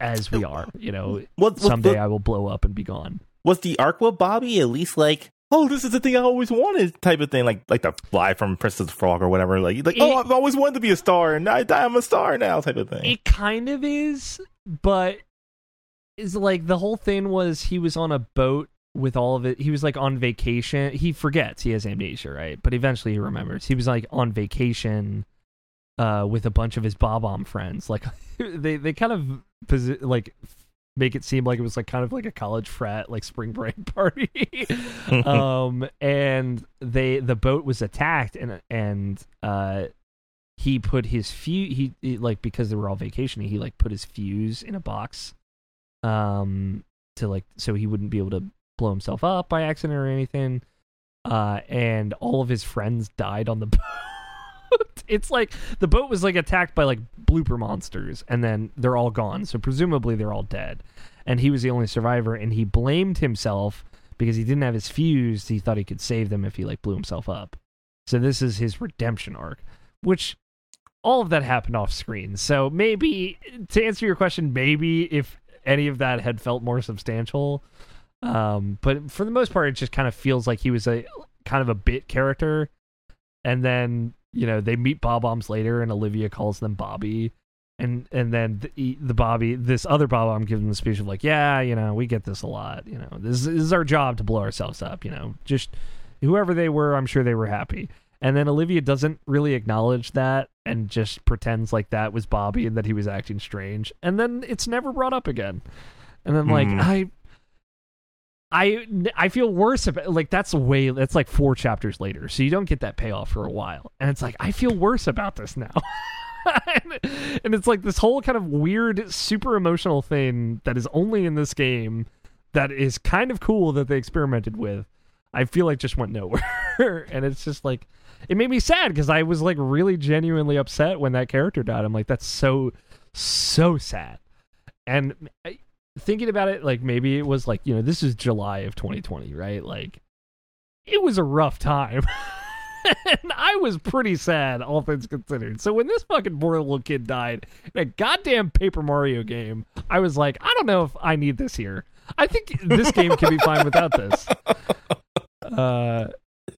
as we are. You know, What, someday what- I will blow up and be gone. was the arc Bobby at least like, oh, this is the thing I always wanted type of thing, like like the fly from Princess Frog or whatever. Like, like oh, I've always wanted to be a star, and I, die, I'm a star now, type of thing. It kind of is, but is like the whole thing was he was on a boat with all of it. He was like on vacation. He forgets he has amnesia, right? But eventually he remembers. He was like on vacation uh, with a bunch of his Bob-omb friends. Like they they kind of posi- like make it seem like it was like kind of like a college frat like spring break party. um, and they the boat was attacked and and uh, he put his fuse he, he like because they were all vacationing he like put his fuse in a box um to like so he wouldn't be able to blow himself up by accident or anything uh and all of his friends died on the boat it's like the boat was like attacked by like blooper monsters and then they're all gone. So presumably they're all dead. And he was the only survivor and he blamed himself because he didn't have his fuse. He thought he could save them if he like blew himself up. So this is his redemption arc which all of that happened off screen. So maybe to answer your question maybe if any of that had felt more substantial um but for the most part it just kind of feels like he was a kind of a bit character. And then you know they meet bob-ombs later and olivia calls them bobby. And and then the, the bobby this other bob-omb gives him the speech of like yeah you know we get this a lot you know. This, this is our job to blow ourselves up you know. Just whoever they were i'm sure they were happy. And then olivia doesn't really acknowledge that and just pretends like that was bobby and that he was acting strange. And then it's never brought up again. And then like Hmm. i I I feel worse about like that's way that's like four chapters later, so you don't get that payoff for a while, and it's like I feel worse about this now, and, it's like this whole kind of weird, super emotional thing that is only in this game that is kind of cool that they experimented with. I feel like just went nowhere, and it's just like it made me sad because I was like really genuinely upset when that character died. I'm like that's so so sad, and I, thinking about it, like maybe it was like you know this is July of 2020, right? Like it was a rough time. and I was pretty sad, all things considered. So when this fucking poor little kid died in a goddamn Paper Mario game, I was like, I don't know if I need this here. I think this game can be fine without this. Uh,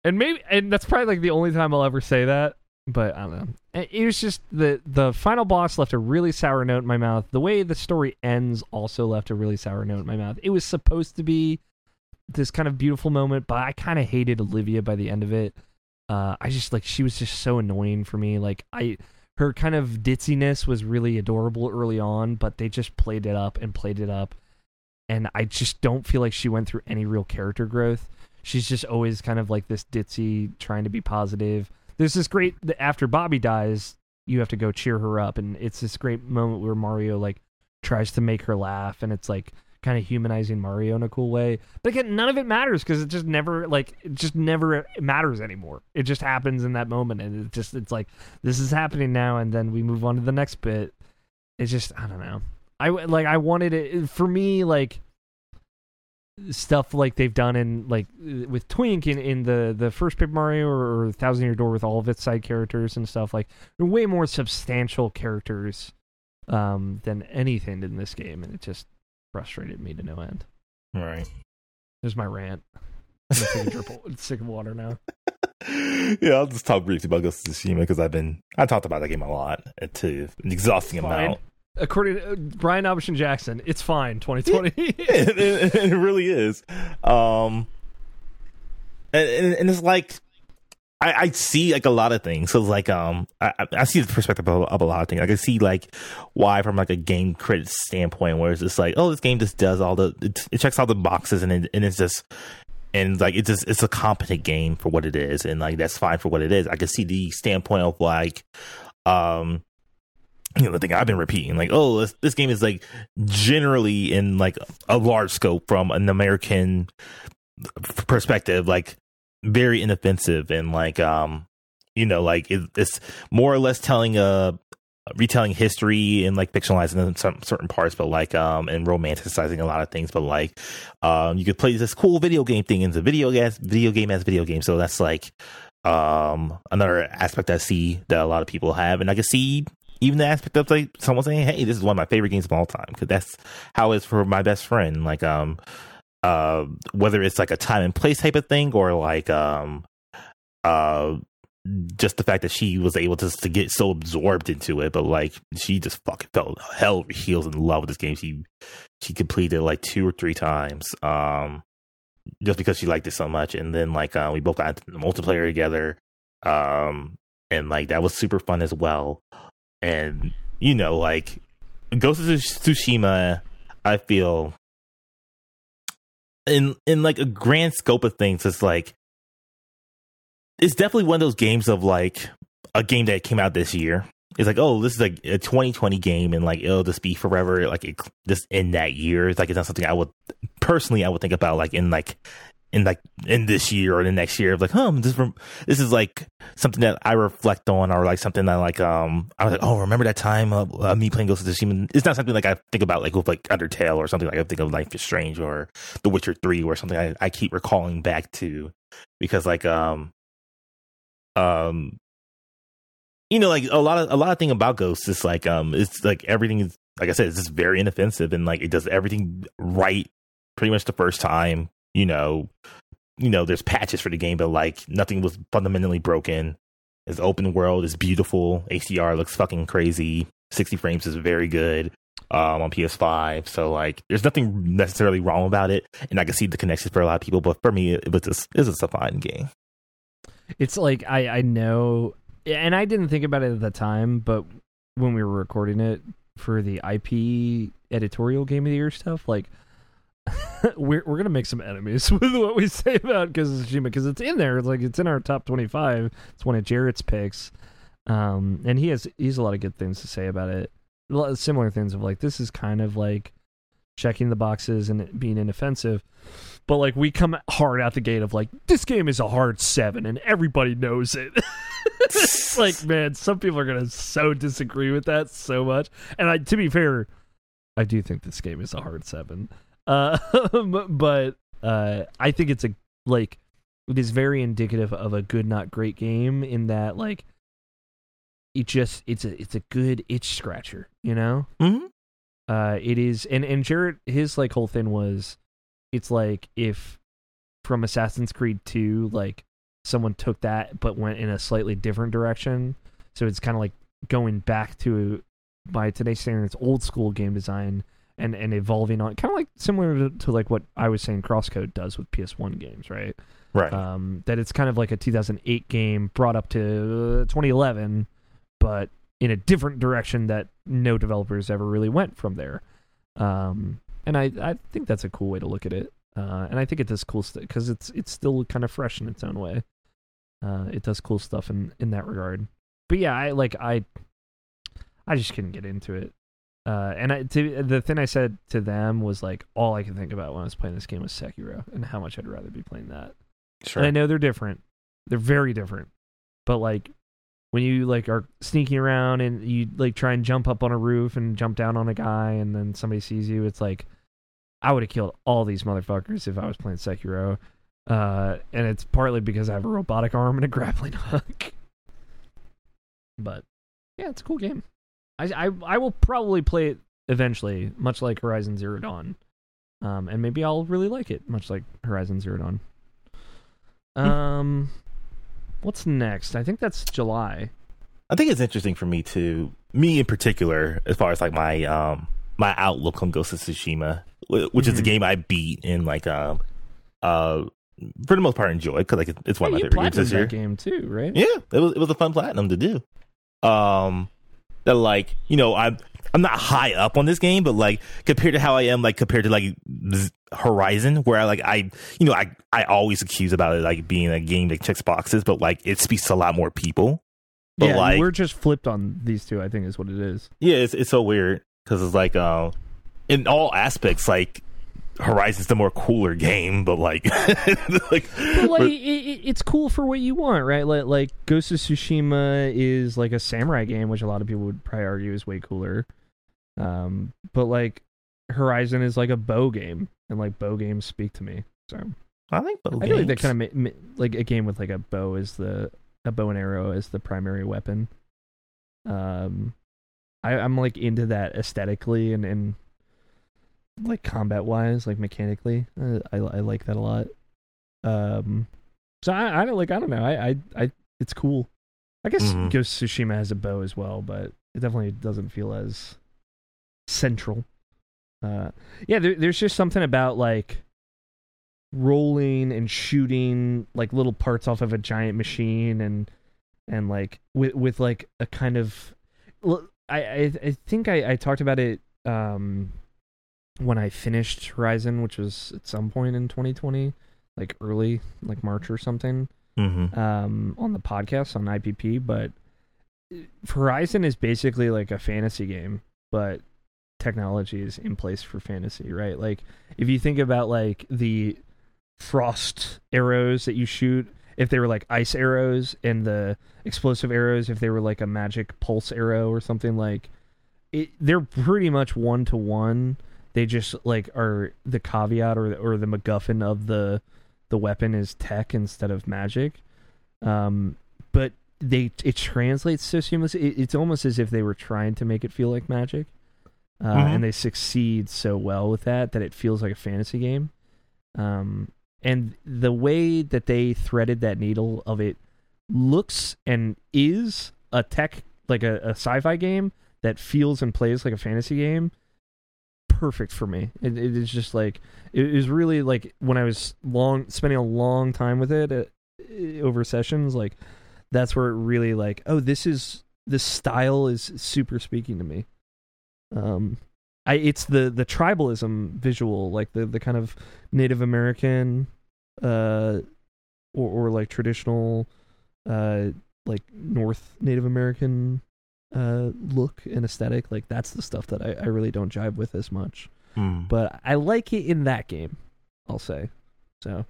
and maybe, and that's probably like the only time I'll ever say that. But I don't know. It was just the the final boss left a really sour note in my mouth. The way the story ends also left a really sour note in my mouth. It was supposed to be this kind of beautiful moment, but I kind of hated Olivia by the end of it. Uh, I just like she was just so annoying for me. Like I, her kind of ditziness was really adorable early on, but they just played it up and played it up, and I just don't feel like she went through any real character growth. She's just always kind of like this ditzy, trying to be positive. There's this great after Bobby dies, you have to go cheer her up, and it's this great moment where Mario like tries to make her laugh, and it's like kind of humanizing Mario in a cool way. But again, none of it matters because it just never like it just never matters anymore. It just happens in that moment, and it just it's like this is happening now, and then we move on to the next bit. It's just I don't know. I like I wanted it for me like stuff like they've done in like with Twink in, in the the first Paper Mario or, or Thousand Year Door with all of its side characters and stuff like they're way more substantial characters um, than anything in this game, and it just frustrated me to no end. Right. There's my rant. I'm gonna take a drip of sick of water now. yeah, I'll just talk briefly about Ghost of Tsushima because I've been I talked about that game a lot uh, to an exhausting Fine. amount. According to uh, Brian Abishan Jackson, it's fine. 2020. it, it, it really is. Um, and, and, it's like I, I see like a lot of things. So it's like um, I, I- I see the perspective of, of a lot of things. I can see like why from like a game critic standpoint, where it's just like, oh, this game just does all the it, it checks all the boxes, and it, and it's just and like it's just it's a competent game for what it is, and like that's fine for what it is. I can see the standpoint of like um you know the thing I've been repeating, like, oh, this, this game is like generally in like a large scope from an American perspective, like very inoffensive and like um you know like it, it's more or less telling a retelling history and like fictionalizing in some certain parts but like um and romanticizing a lot of things but like um you could play this cool video game thing into video gas video game as video game. So that's like um another aspect i see that a lot of people have. And i can see even the aspect of like someone saying hey this is one of my favorite games of all time because that's how it's for my best friend like um uh whether it's like a time and place type of thing or like um uh just the fact that she was able to, to get so absorbed into it but like she just fucking fell hell heels in love with this game she she completed it like two or three times um just because she liked it so much and then like uh we both got into the multiplayer together um and like that was super fun as well. And you know, like Ghost of Tsushima, I feel in in like a grand scope of things, it's like it's definitely one of those games of like a game that came out this year. It's like, oh, this is like a 2020 game, and like it'll just be forever, like it, just in that year. It's like it's not something I would personally I would think about like in like in like in this year or the next year of like, oh, this this is like something that I reflect on or like something that like um I was like, oh, remember that time of uh, me playing Ghost of Tsushima? It's not something like I think about like with like Undertale or something like I think of Life is Strange or The Witcher Three or something I, I keep recalling back to because like um um you know like a lot of a lot of thing about ghosts is like um it's like everything is like I said it's just very inoffensive and like it does everything right pretty much the first time you know, you know, there's patches for the game, but like nothing was fundamentally broken. It's open world, it's beautiful. HDR looks fucking crazy. 60 frames is very good um, on PS5. So like, there's nothing necessarily wrong about it, and I can see the connections for a lot of people. But for me, it was just it's just a fine game. It's like I I know, and I didn't think about it at the time, but when we were recording it for the IP editorial game of the year stuff, like we're we're gonna make some enemies with what we say about Ghost Tsushima because it's in there. It's like it's in our top twenty five. It's one of Jarrett's picks, um, and he has he has a lot of good things to say about it. Similar things of like this is kind of like checking the boxes and being inoffensive, but like we come hard out the gate of like this game is a hard seven and everybody knows it. like man, some people are gonna so disagree with that so much. And I, to be fair, I do think this game is a hard seven. Uh, but uh, I think it's a like it is very indicative of a good, not great game in that like it just it's a it's a good itch scratcher, you know. Mm-hmm. Uh, it is, and and Jarrett his like whole thing was, it's like if from Assassin's Creed Two, like someone took that but went in a slightly different direction. So it's kind of like going back to by today's standards, old school game design and and evolving on kind of like similar to, to, like what I was saying Crosscode does with PS1 games, right? Right. Um, that it's kind of like a 2008 game brought up to 2011, but in a different direction that no developers ever really went from there. Um, and I I think that's a cool way to look at it. Uh, and I think it does cool stuff because it's it's still kind of fresh in its own way. Uh, it does cool stuff in in that regard. But yeah, I like I I just couldn't get into it. Uh, and I, to, the thing I said to them was like, all I could think about when I was playing this game was Sekiro and how much I'd rather be playing that. Sure. And I know they're different; they're very different. But like, when you like are sneaking around and you like try and jump up on a roof and jump down on a guy, and then somebody sees you, it's like, I would have killed all these motherfuckers if I was playing Sekiro. Uh, and it's partly because I have a robotic arm and a grappling hook. but yeah, it's a cool game. I, I I will probably play it eventually, much like Horizon Zero Dawn. Um, and maybe I'll really like it, much like Horizon Zero Dawn. Hmm. Um, what's next? I think that's July. I think it's interesting for me to me in particular, as far as like my um my outlook on Ghost of Tsushima, which mm-hmm. is a mm-hmm. game I beat in like um uh, for the most part enjoy because like it's one yeah, of my favorite games this year. game too, right? Yeah, it was it was a fun platinum to do. Um, that like you know I'm I'm not high up on this game, but like compared to how I am, like compared to like Horizon, where I like I you know I I always accuse about it like being a game that checks boxes, but like it speaks to a lot more people. But yeah, like we're just flipped on these two. I think is what it is. Yeah, it's it's so weird because it's like uh, in all aspects, like Horizon's the more cooler game, but like, like, but like it, it's cool for what you want, right? Like, like Ghost of Tsushima is like a samurai game, which a lot of people would probably argue is way cooler. Um, but like Horizon is like a bow game, and like bow games speak to me. So I think bow I feel like that kind of ma- ma- like a game with like a bow is the a bow and arrow as the primary weapon. Um, I, I'm like into that aesthetically and and like combat wise, like mechanically. Uh, I I like that a lot. Um, so I I don't like I don't know I I, I it's cool. I guess mm-hmm. Ghost Tsushima has a bow as well, but it definitely doesn't feel as central. Uh, yeah, there, there's just something about like rolling and shooting like little parts off of a giant machine and and like with with like a kind of I I think I, I talked about it um when I finished Horizon, which was at some point in 2020, like early like March or something Mm-hmm. um, on the podcast on IPP, but Horizon is basically like a fantasy game, but technology is in place for fantasy, right? Like if you think about like the frost arrows that you shoot, if they were like ice arrows, and the explosive arrows, if they were like a magic pulse arrow or something like, it, they're pretty much one to one. They just like are the caveat or or the MacGuffin of the the weapon is tech instead of magic. Um, but they it translates so seamlessly. It, it's almost as if they were trying to make it feel like magic, uh, Mhm. and they succeed so well with that that it feels like a fantasy game. Um, and the way that they threaded that needle of it looks and is a tech like a, a sci-fi game that feels and plays like a fantasy game perfect for me. It, it is just like it was really like when i was long spending a long time with it uh, over sessions like that's where it really like oh this is this style is super speaking to me. Um i it's the the tribalism visual like the the kind of native american uh or or like traditional uh like north native american uh look and aesthetic like that's the stuff that i, I really don't jive with as much Mm. but I like it in that game. I'll say so.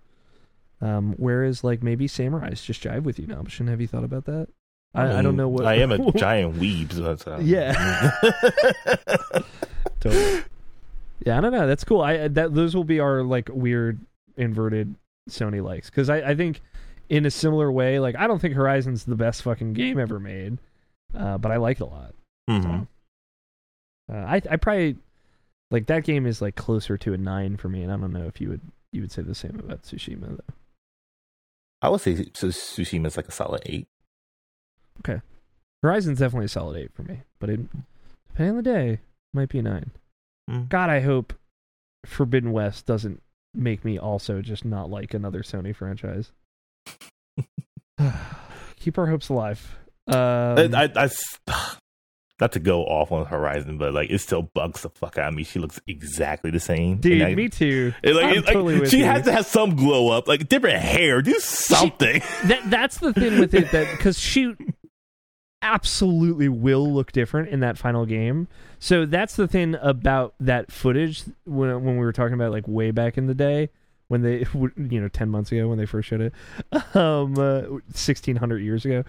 Um, whereas like maybe samurais just jive with you now. Shouldn't have you thought about that? I, I don't know what I am a giant weeb. So that's, uh, Yeah. Totally. Yeah, I don't know. That's cool. I that those will be our like weird inverted Sony likes because I I think in a similar way like I don't think Horizon's the best fucking game ever made, uh, but I like it a lot. Mhm. Uh, I I probably like that game is like closer to a nine for me, and I don't know if you would you would say the same about Tsushima though. I would say Su- Tsushima is like a solid eight. Okay, Horizon's definitely a solid eight for me, but it, depending on the day, might be a nine. Mm. God, I hope Forbidden West doesn't make me also just not like another Sony franchise. Keep our hopes alive. Um, I, I, I not to go off on Horizon, but like it still bugs the fuck out of me. She looks exactly the same. dude, I- me too. it, like, I'm it- like, totally with she you. has to have some glow up, like different hair, do something. that that's the thing with it that because shoot absolutely will look different in that final game so that's the thing about that footage when when we were talking about like way back in the day when they you know 10 months ago when they first showed it um uh, 1600 years ago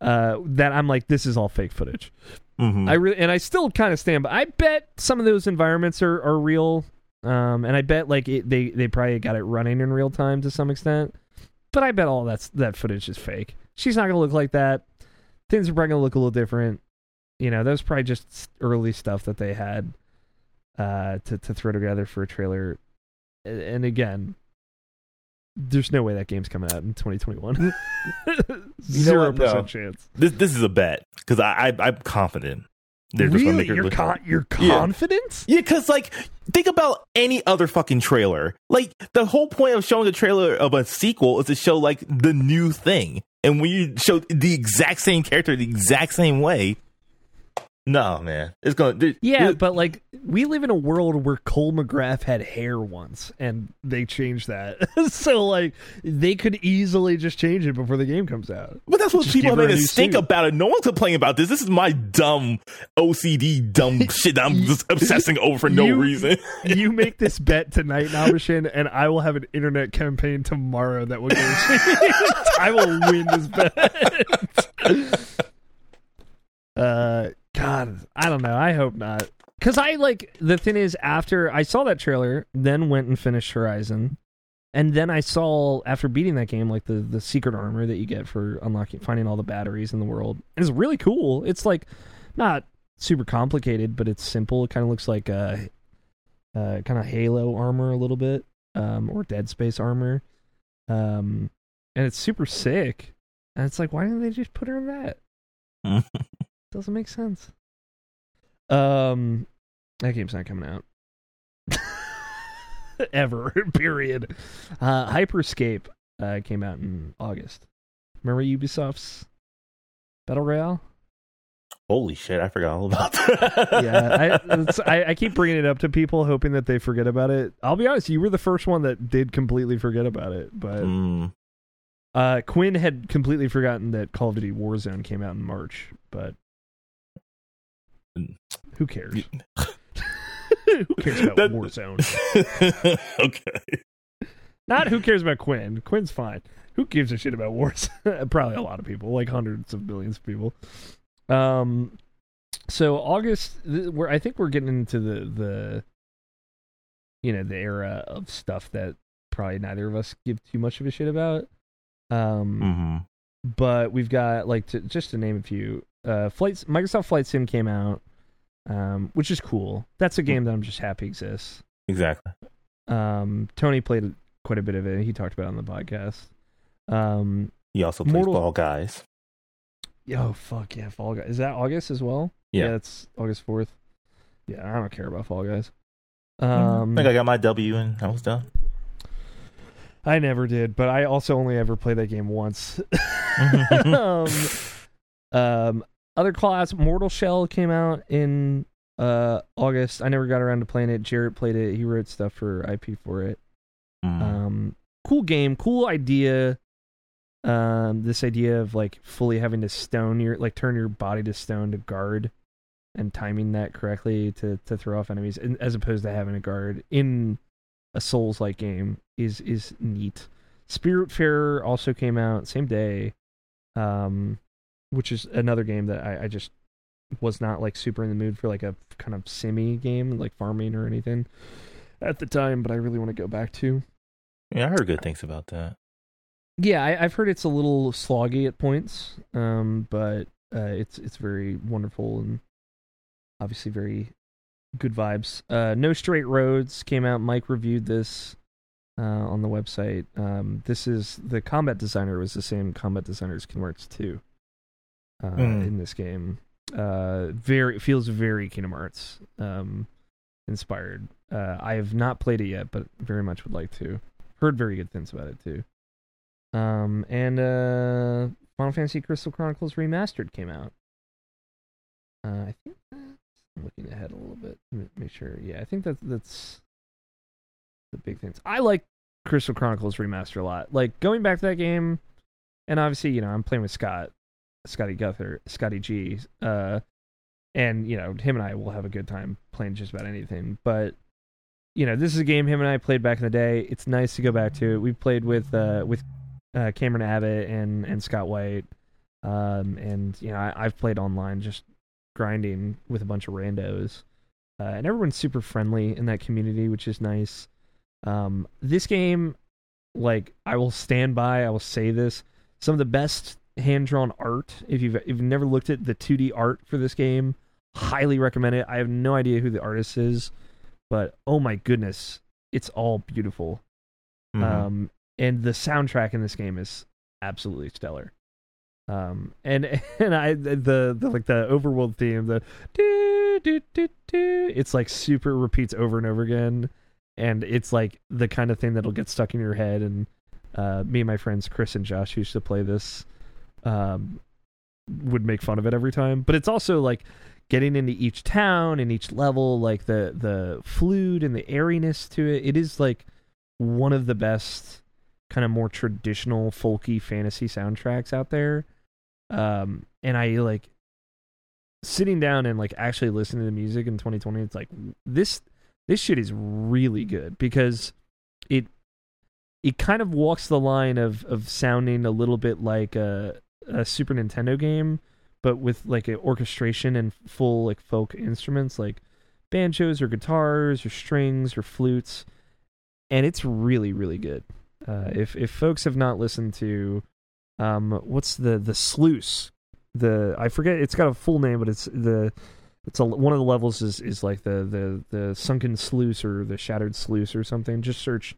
uh that I'm like this is all fake footage Mhm. I really and I still kind of stand, but I bet some of those environments are, are real. Um, and I bet like it, they they probably got it running in real time to some extent. But I bet all that's that footage is fake. She's not gonna look like that. Things are probably gonna look a little different. You know, that was probably just early stuff that they had uh, to to throw together for a trailer. And again, there's no way that game's coming out in 2021. Zero what? No. percent chance. this this is a bet because I, I I'm confident they're just gonna really, make her you're con- you're Yeah. confident? Yeah, because like think about any other fucking trailer. Like the whole point of showing a trailer of a sequel is to show like the new thing, and when you show the exact same character the exact same way, no man, it's gonna. there- Yeah, but like we live in a world where Cole McGrath had hair once, and they changed that. so like they could easily just change it before the game comes out. But that's what Just people are making stink suit. about it. No one's complaining about this. This is my dumb OCD dumb shit that I'm just obsessing over for no You- reason. you make this bet tonight, Nabashin, and I will have an internet campaign tomorrow that will go. I will win this bet. uh, God, I don't know. I hope not. Because I like the thing is, after I saw that trailer, then went and finished Horizon, and then I saw after beating that game, like the the secret armor that you get for unlocking, finding all the batteries in the world. And it's really cool. It's like not super complicated, but it's simple. It kind of looks like uh, uh, kind of Halo armor a little bit, um, or Dead Space armor, um, and it's super sick. And it's like, why didn't they just put her in that? Doesn't make sense. Um, that game's not coming out ever. Period. Uh, Hyperscape uh, came out in August. Remember Ubisoft's Battle Royale. Holy shit! I forgot all about that. yeah, I, it's- I, I keep bringing it up to people, hoping that they forget about it. I'll be honest, you were the first one that did completely forget about it, but Mm, uh, Quinn had completely forgotten that Call of Duty Warzone came out in March. But. Who cares? who cares about That- Warzone? okay. Not who cares about Quinn. Quinn's fine. Who gives a shit about Warzone? Probably a lot of people, like hundreds of millions of people. Um, so August, th- we're I think we're getting into the the, you know, the era of stuff that probably neither of us give too much of a shit about. Um, hmm but we've got like to, just to name a few. Uh, flights Microsoft Flight Sim came out, um, which is cool. That's a game that I'm just happy exists. Exactly. Um, Tony played quite a bit of it. He talked about it on the podcast. Um, He also plays Mortal- Fall Guys. oh fuck yeah, Fall Guys. Is that August as well? Yeah. it's August fourth. Yeah, I don't care about Fall Guys. Um, I think I got my W and I was done. I never did, but I also only ever played that game once. um, um, other class, Mortal Shell came out in uh August. I never got around to playing it. Jarrett played it. He wrote stuff for IP for it. Mm. Um, cool game, cool idea. Um, this idea of like fully having to stone your like turn your body to stone to guard, and timing that correctly to to throw off enemies, as opposed to having a guard in a Souls like game is is neat. Spirit Spiritfarer also came out same day, um, which is another game that I, I just was not like super in the mood for like a kind of semi game like farming or anything at the time, but I really want to go back to. yeah, I heard good things about that. Yeah, I, I've heard it's a little sloggy at points, um, but uh, it's it's very wonderful and obviously very good vibes. Uh, no Straight Roads came out. Mike reviewed this uh, on the website. Um, this is the combat designer was the same combat designer as Hearts 2 uh, Mm. in this game. Uh, very feels very Kingdom Hearts um, inspired. Uh, I have not played it yet, but very much would like to. Heard very good things about it too. Um, and uh, Final Fantasy Crystal Chronicles Remastered came out. Uh, I think that's, I'm looking ahead a little bit. Make sure. Yeah, I think that's that's the big things. I like Crystal Chronicles Remastered a lot. Like going back to that game, and obviously, you know, I'm playing with Scott, Scotty Guther, Scotty G, uh, and you know, him and I will have a good time playing just about anything. But you know, this is a game him and I played back in the day. It's nice to go back to. it. We played with uh, with uh, Cameron Abbott and and Scott White, um, and you know, I, I've played online just grinding with a bunch of randos, uh, and everyone's super friendly in that community, which is nice. Um, this game, like, I will stand by. I will say this: some of the best hand drawn art. If you've if you've never looked at the 2D art for this game, highly recommend it. I have no idea who the artist is, but oh my goodness, it's all beautiful. Mhm. Um, and the soundtrack in this game is absolutely stellar. Um, and and I the, the like the overworld theme, the do do do do, it's like super repeats over and over again, and it's like the kind of thing that'll get stuck in your head. And uh, me and my friends Chris and Josh used to play this, um, would make fun of it every time. But it's also like getting into each town and each level, like the the flute and the airiness to it. It is like one of the best kind of more traditional folky fantasy soundtracks out there. Um, and I like sitting down and like actually listening to the music in 2020. It's like this this shit is really good because it it kind of walks the line of of sounding a little bit like a a Super Nintendo game, but with like an orchestration and full like folk instruments like banjos or guitars or strings or flutes, and it's really really good. Uh, if if folks have not listened to, um, what's the the sluice? The I forget it's got a full name, but it's the it's a one of the levels is is like the the the sunken sluice or the shattered sluice or something. Just search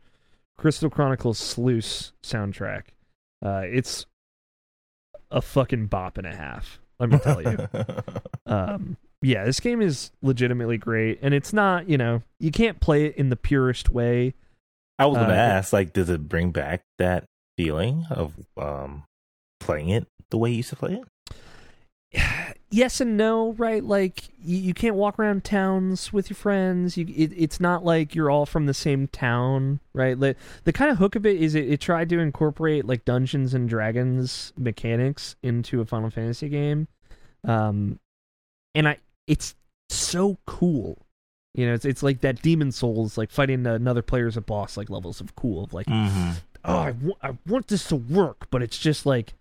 Crystal Chronicles sluice soundtrack. Uh, it's a fucking bop and a half. Let me tell you. um, yeah, this game is legitimately great, and it's not you know you can't play it in the purest way. I was gonna Uh, ask, like, does it bring back that feeling of um playing it the way you used to play it? yes and no, right? Like you, you can't walk around towns with your friends. You, it, it's not like you're all from the same town, right? Like, the kind of hook of it is it, it tried to incorporate like Dungeons and Dragons mechanics into a Final Fantasy game, um, and I it's so cool. You know, it's it's like that Demon's Souls, like fighting another player as a boss, like levels of cool. Of like, Mm-hmm. oh, I I want this to work, but it's just like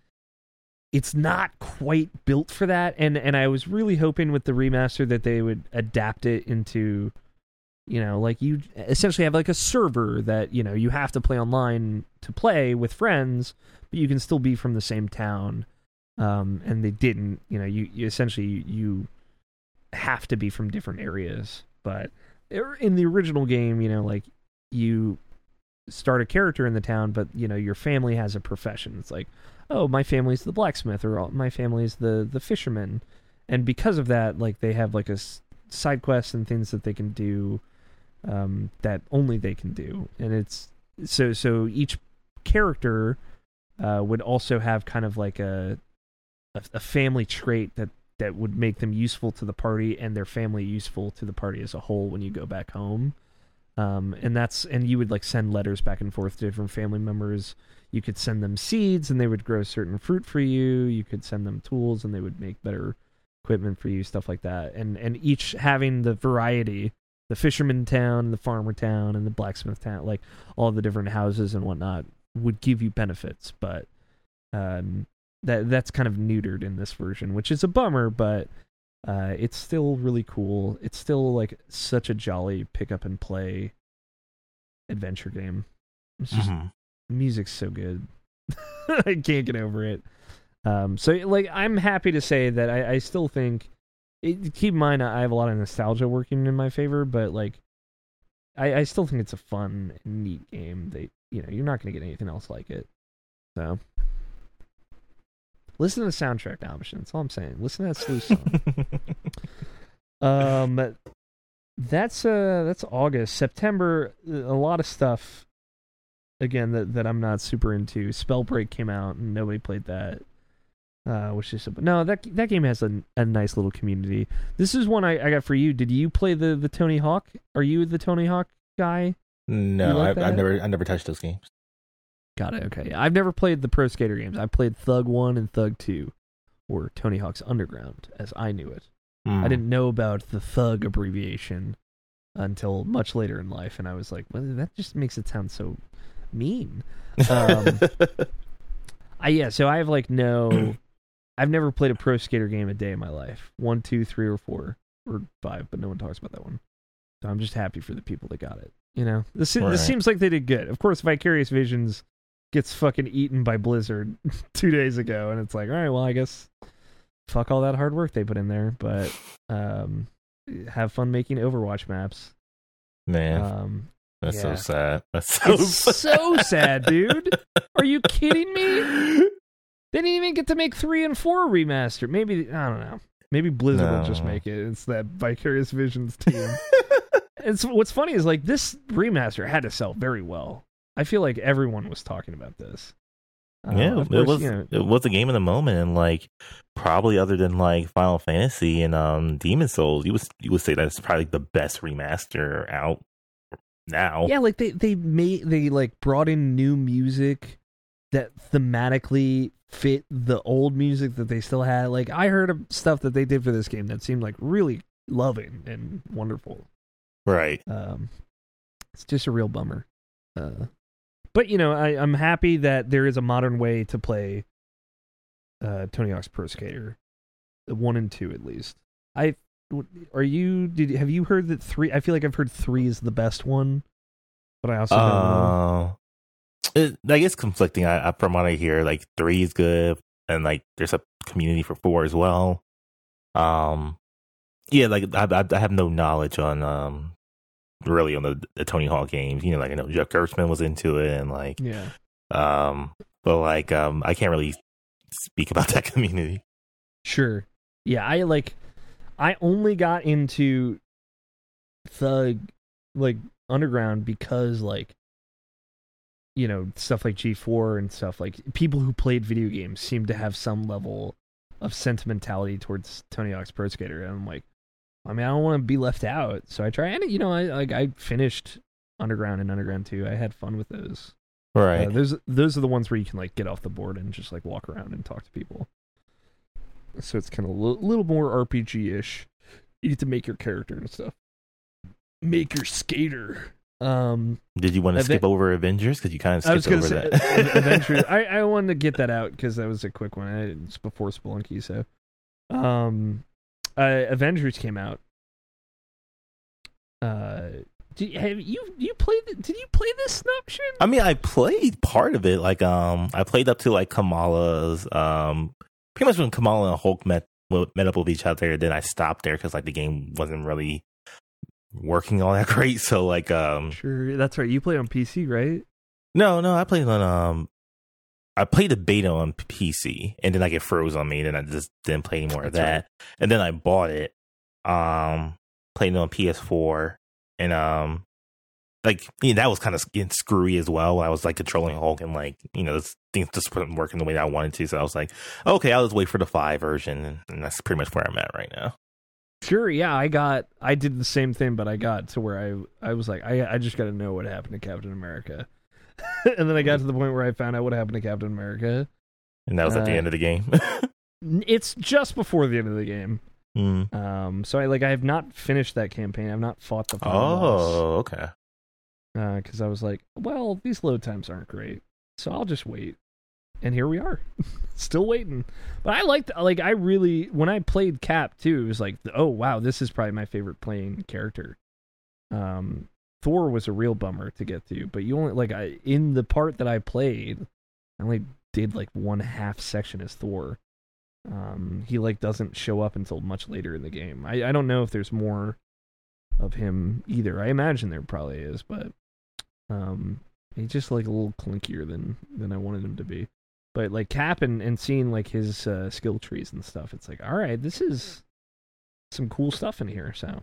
it's not quite built for that. And and I was really hoping with the remaster that they would adapt it into, you know, like you essentially have like a server that you know you have to play online to play with friends, but you can still be from the same town. Um, and they didn't. You know, you, you essentially you, you have to be from different areas. But in the original game, you know, like you start a character in the town, but you know your family has a profession. It's like, oh, my family's the blacksmith, or "Oh, my family's the the fisherman, and because of that, like they have like a s- side quests and things that they can do um, that only they can do, and it's so so each character uh, would also have kind of like a, a a family trait that that would make them useful to the party and their family useful to the party as a whole when you go back home. Um, and that's and you would like send letters back and forth to different family members you could send them seeds and they would grow certain fruit for you you could send them tools and they would make better equipment for you stuff like that and and each having the variety the fisherman town the farmer town and the blacksmith town like all the different houses and whatnot would give you benefits but um that that's kind of neutered in this version which is a bummer but uh, it's still really cool. It's still like such a jolly pick up and play adventure game. It's just Mhm. Music's so good. I can't get over it. Um, so like I'm happy to say that I, I still think. It, keep in mind, I have a lot of nostalgia working in my favor, but like, I, I still think it's a fun, neat game. That you know, you're not going to get anything else like it. So, listen to the soundtrack, Option. That's all I'm saying. Listen to that sleuth song. Um, that's uh that's August. September, a lot of stuff. Again, that that I'm not super into. Spellbreak came out and nobody played that. Uh, which is no that that game has a, a nice little community. This is one I, I got for you. Did you play the the Tony Hawk? Are you the Tony Hawk guy? no, like I've. I've never, I never touched those games. Got it. Okay. I've never played the Pro Skater games. I played Thug One and Thug Two, or Tony Hawk's Underground, as I knew it. I Mm. didn't know about the thug abbreviation until much later in life, and I was like, well, that just makes it sound so mean. Um, I yeah, so I have like no, I've never played a pro skater game a day in my life. One, two, three, or four, or five, but no one talks about that one. So I'm just happy for the people that got it. You know, this Right. this seems like they did good. Of course, Vicarious Visions gets fucking eaten by Blizzard two days ago, and it's like, all right, well, I guess fuck all that hard work they put in there, but um, have fun making Overwatch maps. Man, Um, that's so sad. That's so it's so sad, dude. Are you kidding me? They didn't even get to make three and four remaster. Maybe I don't know. Maybe Blizzard will just make it. It's that Vicarious Visions team. it's what's funny is like this remaster had to sell very well. I feel like everyone was talking about this. Uh, yeah, of it was you know, it was a game of the moment, and like probably other than like Final Fantasy and um Demon Souls, you would you would say that's probably the best remaster out now. yeah, like they they made they like brought in new music that thematically fit the old music that they still had. Like I heard of stuff that they did for this game that seemed like really loving and wonderful. Right. Um, it's just a real bummer. Uh, but you know, I, I'm happy that there is a modern way to play uh, Tony Hawk's Pro Skater, one and two at least. I are you? Did have you heard that three? I feel like I've heard three is the best one, but I also don't know. Uh, it, I guess conflicting. I, I from what I hear, like three is good, and like there's a community for four as well. Um, yeah, like I, I, I have no knowledge on um really on the, the Tony Hawk games. You know, like I know Jeff Gerstmann was into it, and like Yeah, um, but like um, I can't really speak about that community. sure. Yeah, I like. I only got into Thug, like Underground, because like you know stuff like G4 and stuff like people who played video games seem to have some level of sentimentality towards Tony Hawk's Pro Skater, and I'm like, I mean, I don't want to be left out, so I try. And you know, I like I finished Underground and Underground 2. I had fun with those. Right. Uh, those those are the ones where you can like get off the board and just like walk around and talk to people. So it's kind of a little more RPG ish. You get to make your character and stuff. Make your skater. Um, Did you want to Aven- skip over Avengers? Because you kind of skipped over say that. uh, Adventure. I I wanted to get that out because that was a quick one. I, it's before Spelunky, so um, uh, Avengers came out. Uh, did, have you you played? Did you play this snapshot? I mean, I played part of it. Like, um, I played up to like Kamala's, um, pretty much when Kamala and Hulk met met up with each other. Then I stopped there because like the game wasn't really working all that great. So like, um, Sure, that's right. You play on PC, right? no, no, I played on um, I played the beta on PC, and then like it froze on me. And then I just didn't play any more of that. And then I bought it, um, played it on PS4, and um, like you know, that was kind of screwy as well. When I was like controlling Hulk, and like you know, this things just wasn't working the way that I wanted to. So I was like, okay, I'll just wait for the five version, and that's pretty much where I'm at right now. Sure, yeah. I got. I did the same thing, but I got to where I I was like, I I just got to know what happened to Captain America, and then I got to the point where I found out what happened to Captain America. And that was at the Uh, end of the game. It's just before the end of the game. mm. Um, so I like I have not finished that campaign. I've not fought the final Oh, okay. Because I was like, well, these load times aren't great, so I'll just wait. And here we are, still waiting. But I liked like I really when I played Cap too. It was like, oh wow, this is probably my favorite playing character. Um, Thor was a real bummer to get to, but you only like I in the part that I played, I only did like one half section as Thor. Um, he like doesn't show up until much later in the game. I I don't know if there's more of him either. I imagine there probably is, but um, he's just like a little clinkier than than I wanted him to be. But like Cap and and seeing like his uh, skill trees and stuff, it's like all right, this is some cool stuff in here. So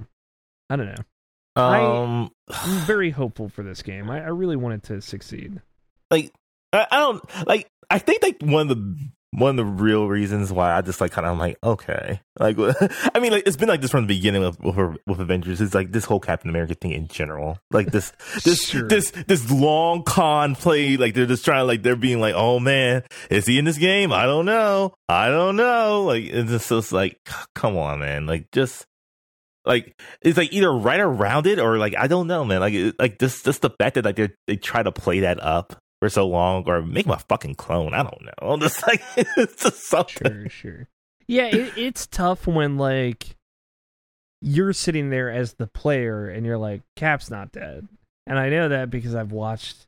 I don't know. I- Um, I'm very hopeful for this game. I, I really want it to succeed. like I, I don't like I think like one of the one of the real reasons why I just like kind of I'm like okay. Like I mean like it's been like this from the beginning of with, with Avengers. It's like this whole Captain America thing in general. Like this this Sure. this this long con play like they're just trying like they're being like oh man is he in this game? I don't know. I don't know. Like it's just, it's like come on man. Like just like it's like either right around it or like I don't know, man. Like it, like just just the fact that like they they try to play that up for so long or make my fucking clone. I don't know. Just like it's just something. Sure, sure. Yeah, it, it's tough when like you're sitting there as the player and you're like, Cap's not dead, and I know that because I've watched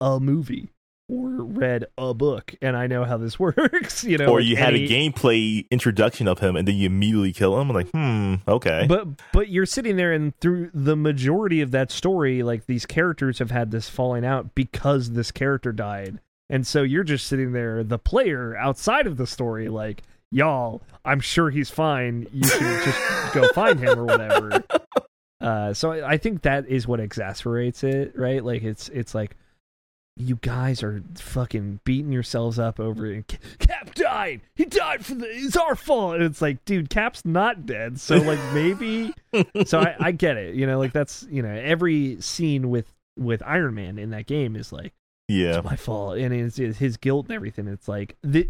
a movie or read a book, and I know how this works. You know, Or you had a gameplay introduction of him and then you immediately kill him. I'm like, hmm, okay. But but you're sitting there and through the majority of that story, like these characters have had this falling out because this character died. And so you're just sitting there, the player outside of the story, like, y'all, I'm sure he's fine. You should just go find him or whatever. Uh, so I, I think that is what exasperates it, right? Like it's it's like you guys are fucking beating yourselves up over it. Cap died. He died for the. It's our fault. And it's like, dude, Cap's not dead. So like maybe. so I, I get it. You know, like that's you know every scene with with Iron Man in that game is like yeah. it's my fault, and it's, it's his guilt and everything. It's like the,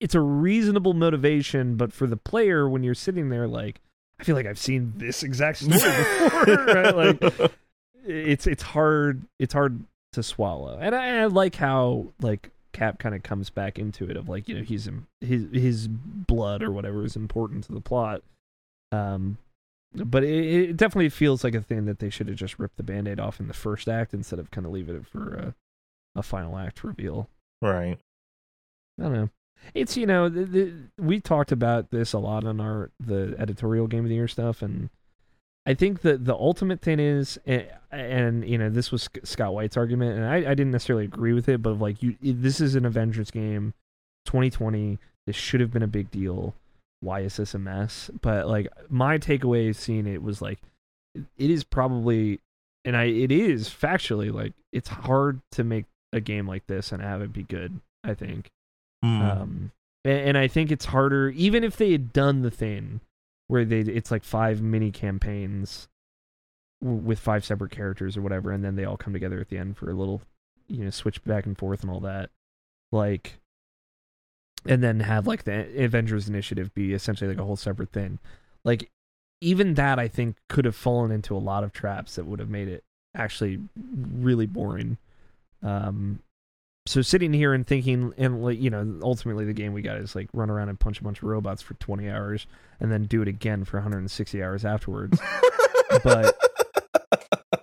it's a reasonable motivation, but for the player, when you're sitting there, like I feel like I've seen this exact story before. right? Like it's it's hard it's hard to swallow, and I, I like how like Cap kind of comes back into it of like you know he's his his blood or whatever is important to the plot. Um, but it, it definitely feels like a thing that they should have just ripped the band-aid off in the first act instead of kind of leaving it for a, a final act reveal. Right. I don't know. It's you know the, the, we talked about this a lot on our the editorial game of the year stuff, and I think that the ultimate thing is, and, and you know this was Scott White's argument, and I, I didn't necessarily agree with it, but like you, this is an Avengers game, 2020. This should have been a big deal. Why is this a mess? But like my takeaway seeing it was like, it is probably, and I it is factually like it's hard to make a game like this and have it be good. I think. Hmm. Um, and I think it's harder even if they had done the thing where they it's like five mini campaigns with five separate characters or whatever, and then they all come together at the end for a little, you know, switch back and forth and all that. Like, and then have like the Avengers Initiative be essentially like a whole separate thing. Like, even that I think could have fallen into a lot of traps that would have made it actually really boring. Um, so sitting here and thinking, and like you know, ultimately the game we got is like run around and punch a bunch of robots for 20 hours, and then do it again for 160 hours afterwards. but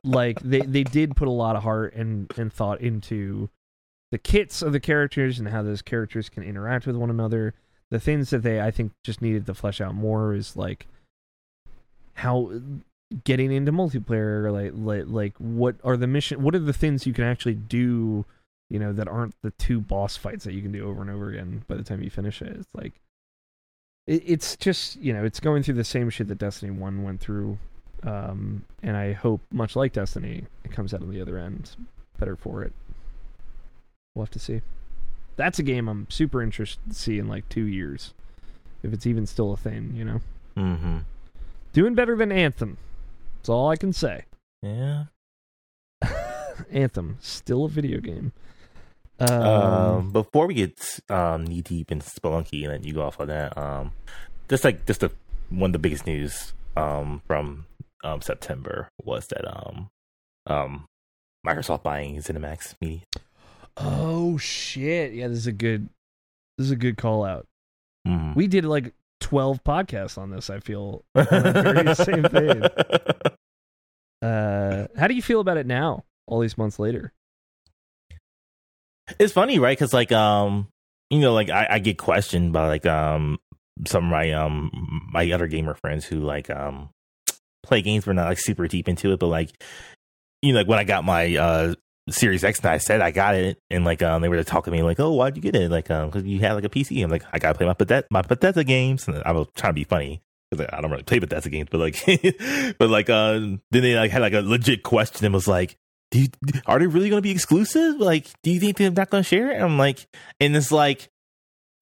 like they they did put a lot of heart and and thought into the kits of the characters and how those characters can interact with one another. The things that they I think just needed to flesh out more is like how getting into multiplayer like like like what are the mission what are the things you can actually do you know that aren't the two boss fights that you can do over and over again by the time you finish it it's like it, it's just you know it's going through the same shit that destiny 1 went through um, and I hope, much like Destiny, it comes out on the other end better for it. We'll have to see. That's a game I'm super interested to see in like two years, if it's even still a thing. You know, mm-hmm. doing better than Anthem. That's all I can say. Yeah. Anthem still a video game. Um, um, before we get um, knee deep in Spelunky and then you go off on that, um, just like just the one of the biggest news um, from um, September was that um, um, Microsoft buying ZeniMax Media. Oh shit! Yeah, this is a good this is a good call out. Mm. We did like twelve podcasts on this. I feel the same thing. Uh, how do you feel about it now? All these months later. It's funny, right? Because like um, you know, like I, I get questioned by like um some of my um my other gamer friends who like um play games but not like super deep into it but like you know like when i got my uh series x and i said i got it and like um they were talking to me like oh why'd you get it like um because you had like a pc i'm like i gotta play my Bethesda, my Bethesda games and i was trying to be funny because i don't really play Bethesda games but like but like uh then they like had like a legit question and was like do you, are they really going to be exclusive? Like do you think they're not going to share it? And i'm like and it's like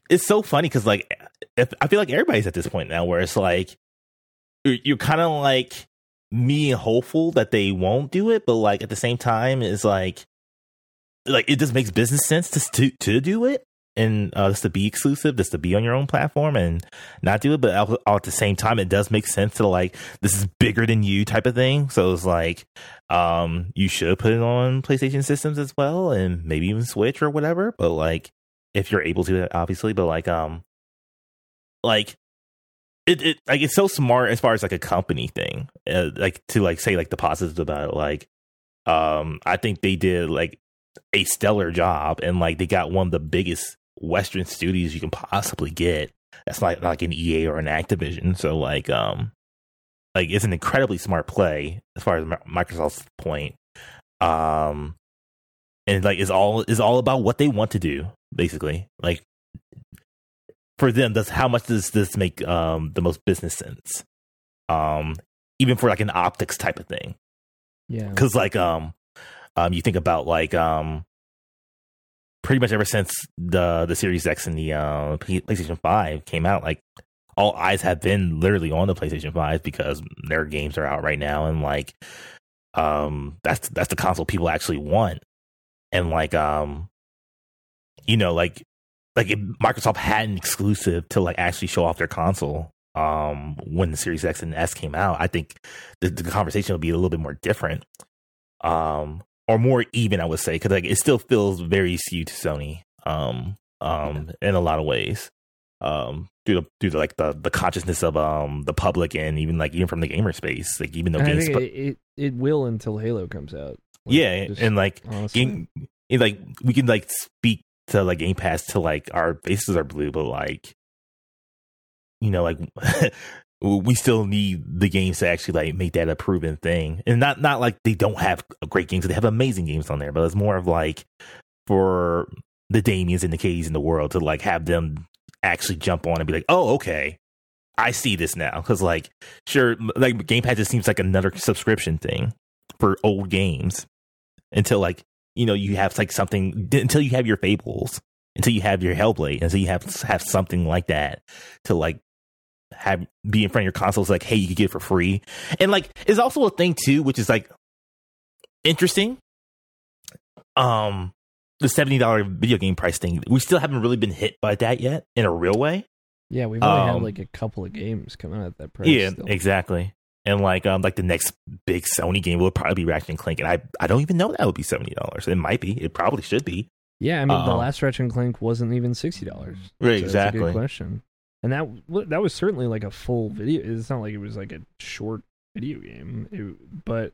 it's so funny because like I feel like everybody's at this point now where it's like you're, you're kind of like me hopeful that they won't do it, but like at the same time, it's like like it just makes business sense to to, to do it and uh, just to be exclusive, just to be on your own platform and not do it. But all, all at the same time, it does make sense to like this is bigger than you type of thing. So it's like um you should put it on PlayStation systems as well, and maybe even Switch or whatever. But like if you're able to, obviously. But like um like it, it like it's so smart as far as like a company thing uh, like to like say like the positives about it like um i think they did like a stellar job and like they got one of the biggest western studios you can possibly get that's not like an ea or an activision. So like um like it's an incredibly smart play as far as microsoft's point. Um and like is all is all about what they want to do basically. Like for them does how much does this make um the most business sense? Um even for like an optics type of thing. Yeah. Because like um um you think about like um pretty much ever since the the series x and the uh playstation 5 came out like all eyes have been literally on the playstation 5 because their games are out right now and like um that's that's the console people actually want and like um you know like like if Microsoft had an exclusive to like actually show off their console um when the Series X and S came out, I think the, the conversation would be a little bit more different. Um or more even, I would say, because like it still feels very skewed to Sony. Um um in a lot of ways. Um due to due to like the the consciousness of um the public and even like even from the gamer space. Like even though games it, it, it will until Halo comes out. Like, yeah, and like game, like we can like speak to like Game Pass to like our faces are blue, but like you know, like we still need the games to actually like make that a proven thing. And not not like they don't have great games, they have amazing games on there, but it's more of like for the Damiens and the Katie's in the world to like have them actually jump on and be like, oh, okay. I see this now because, like, sure, like Game Pass just seems like another subscription thing for old games until like you know you have like something until you have your fables until you have your Hellblade, until you have have something like that to like have be in front of your consoles like hey you can get it for free and like it's also a thing too which is like interesting um the $70 video game price thing we still haven't really been hit by that yet in a real way Yeah, we've only Um, had like a couple of games come out at that price. yeah still. exactly and like um like the next big sony game will probably be ratchet and clank and i i don't even know that would be $70 it might be it probably should be Yeah, I mean, the Um, last Ratchet and Clank wasn't even sixty dollars. Right, That's a exactly. good question. And that that was certainly like a full video. It's not like it was like a short video game, It- but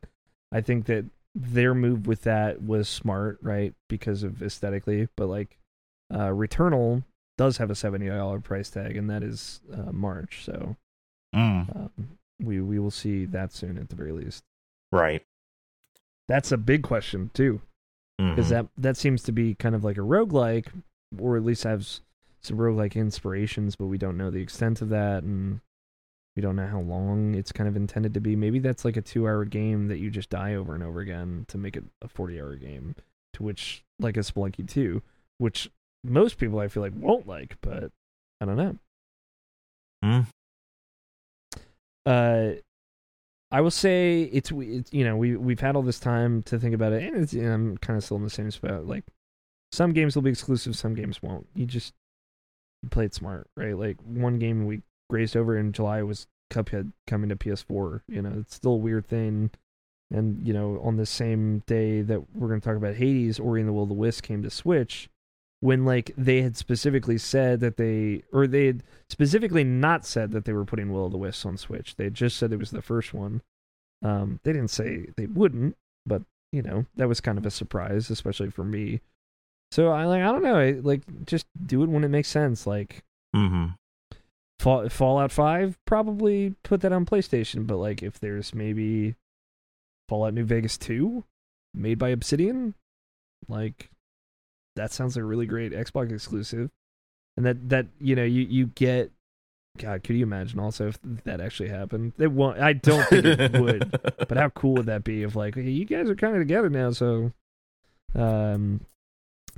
I think that their move with that was smart, right? Because of aesthetically, but like uh, Returnal does have a seventy dollar price tag, and that is uh, March. So mm, um, we we will see that soon at the very least. right That's a big question too. because Mhm. that that seems to be kind of like a roguelike or at least has some roguelike inspirations but we don't know the extent of that and we don't know how long it's kind of intended to be maybe that's like a two hour game that you just die over and over again to make it a 40 hour game to which like a spelunky 2 which most people i feel like won't like but i don't know Mm. uh I will say it's, it's you know we we've had all this time to think about it, and it's, and I'm kind of still in the same spot. Like some games will be exclusive, some games won't. You just play it smart, right? Like one game we grazed over in July was Cuphead coming to PS4. You know, it's still a weird thing. And you know, on the same day that we're going to talk about Hades, Ori and the Will of the Wisp came to Switch, when like they had specifically said that they or they had specifically not said that they were putting Will of the Wisps on Switch. They just said it was the first one. Um, they didn't say they wouldn't, but you know that was kind of a surprise, especially for me. So I like I don't know, like just do it when it makes sense. Like Mhm. Fall, Fallout Five probably put that on PlayStation, but like if there's maybe Fallout New Vegas Two, made by Obsidian, like that sounds like a really great Xbox exclusive, and that that you know you you get. God, could you imagine also if that actually happened? It won't. I don't think it would. But how cool would that be if like hey, you guys are kind of together now? So, um,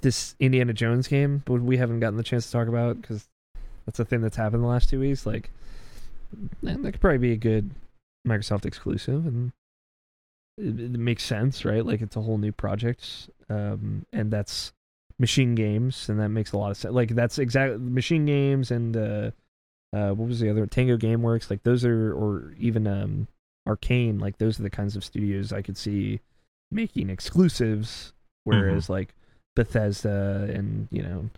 this Indiana Jones game, but we haven't gotten the chance to talk about because that's a thing that's happened the last two weeks. Like, man, that could probably be a good Microsoft exclusive, and it, it makes sense, right? Like, it's a whole new project, um, and that's MachineGames, and that makes a lot of sense. Like, that's exactly MachineGames, and uh, uh, what was the other Tango GameWorks? Like, those are, or even um, Arcane. Like, those are the kinds of studios I could see making exclusives, whereas like Bethesda and you know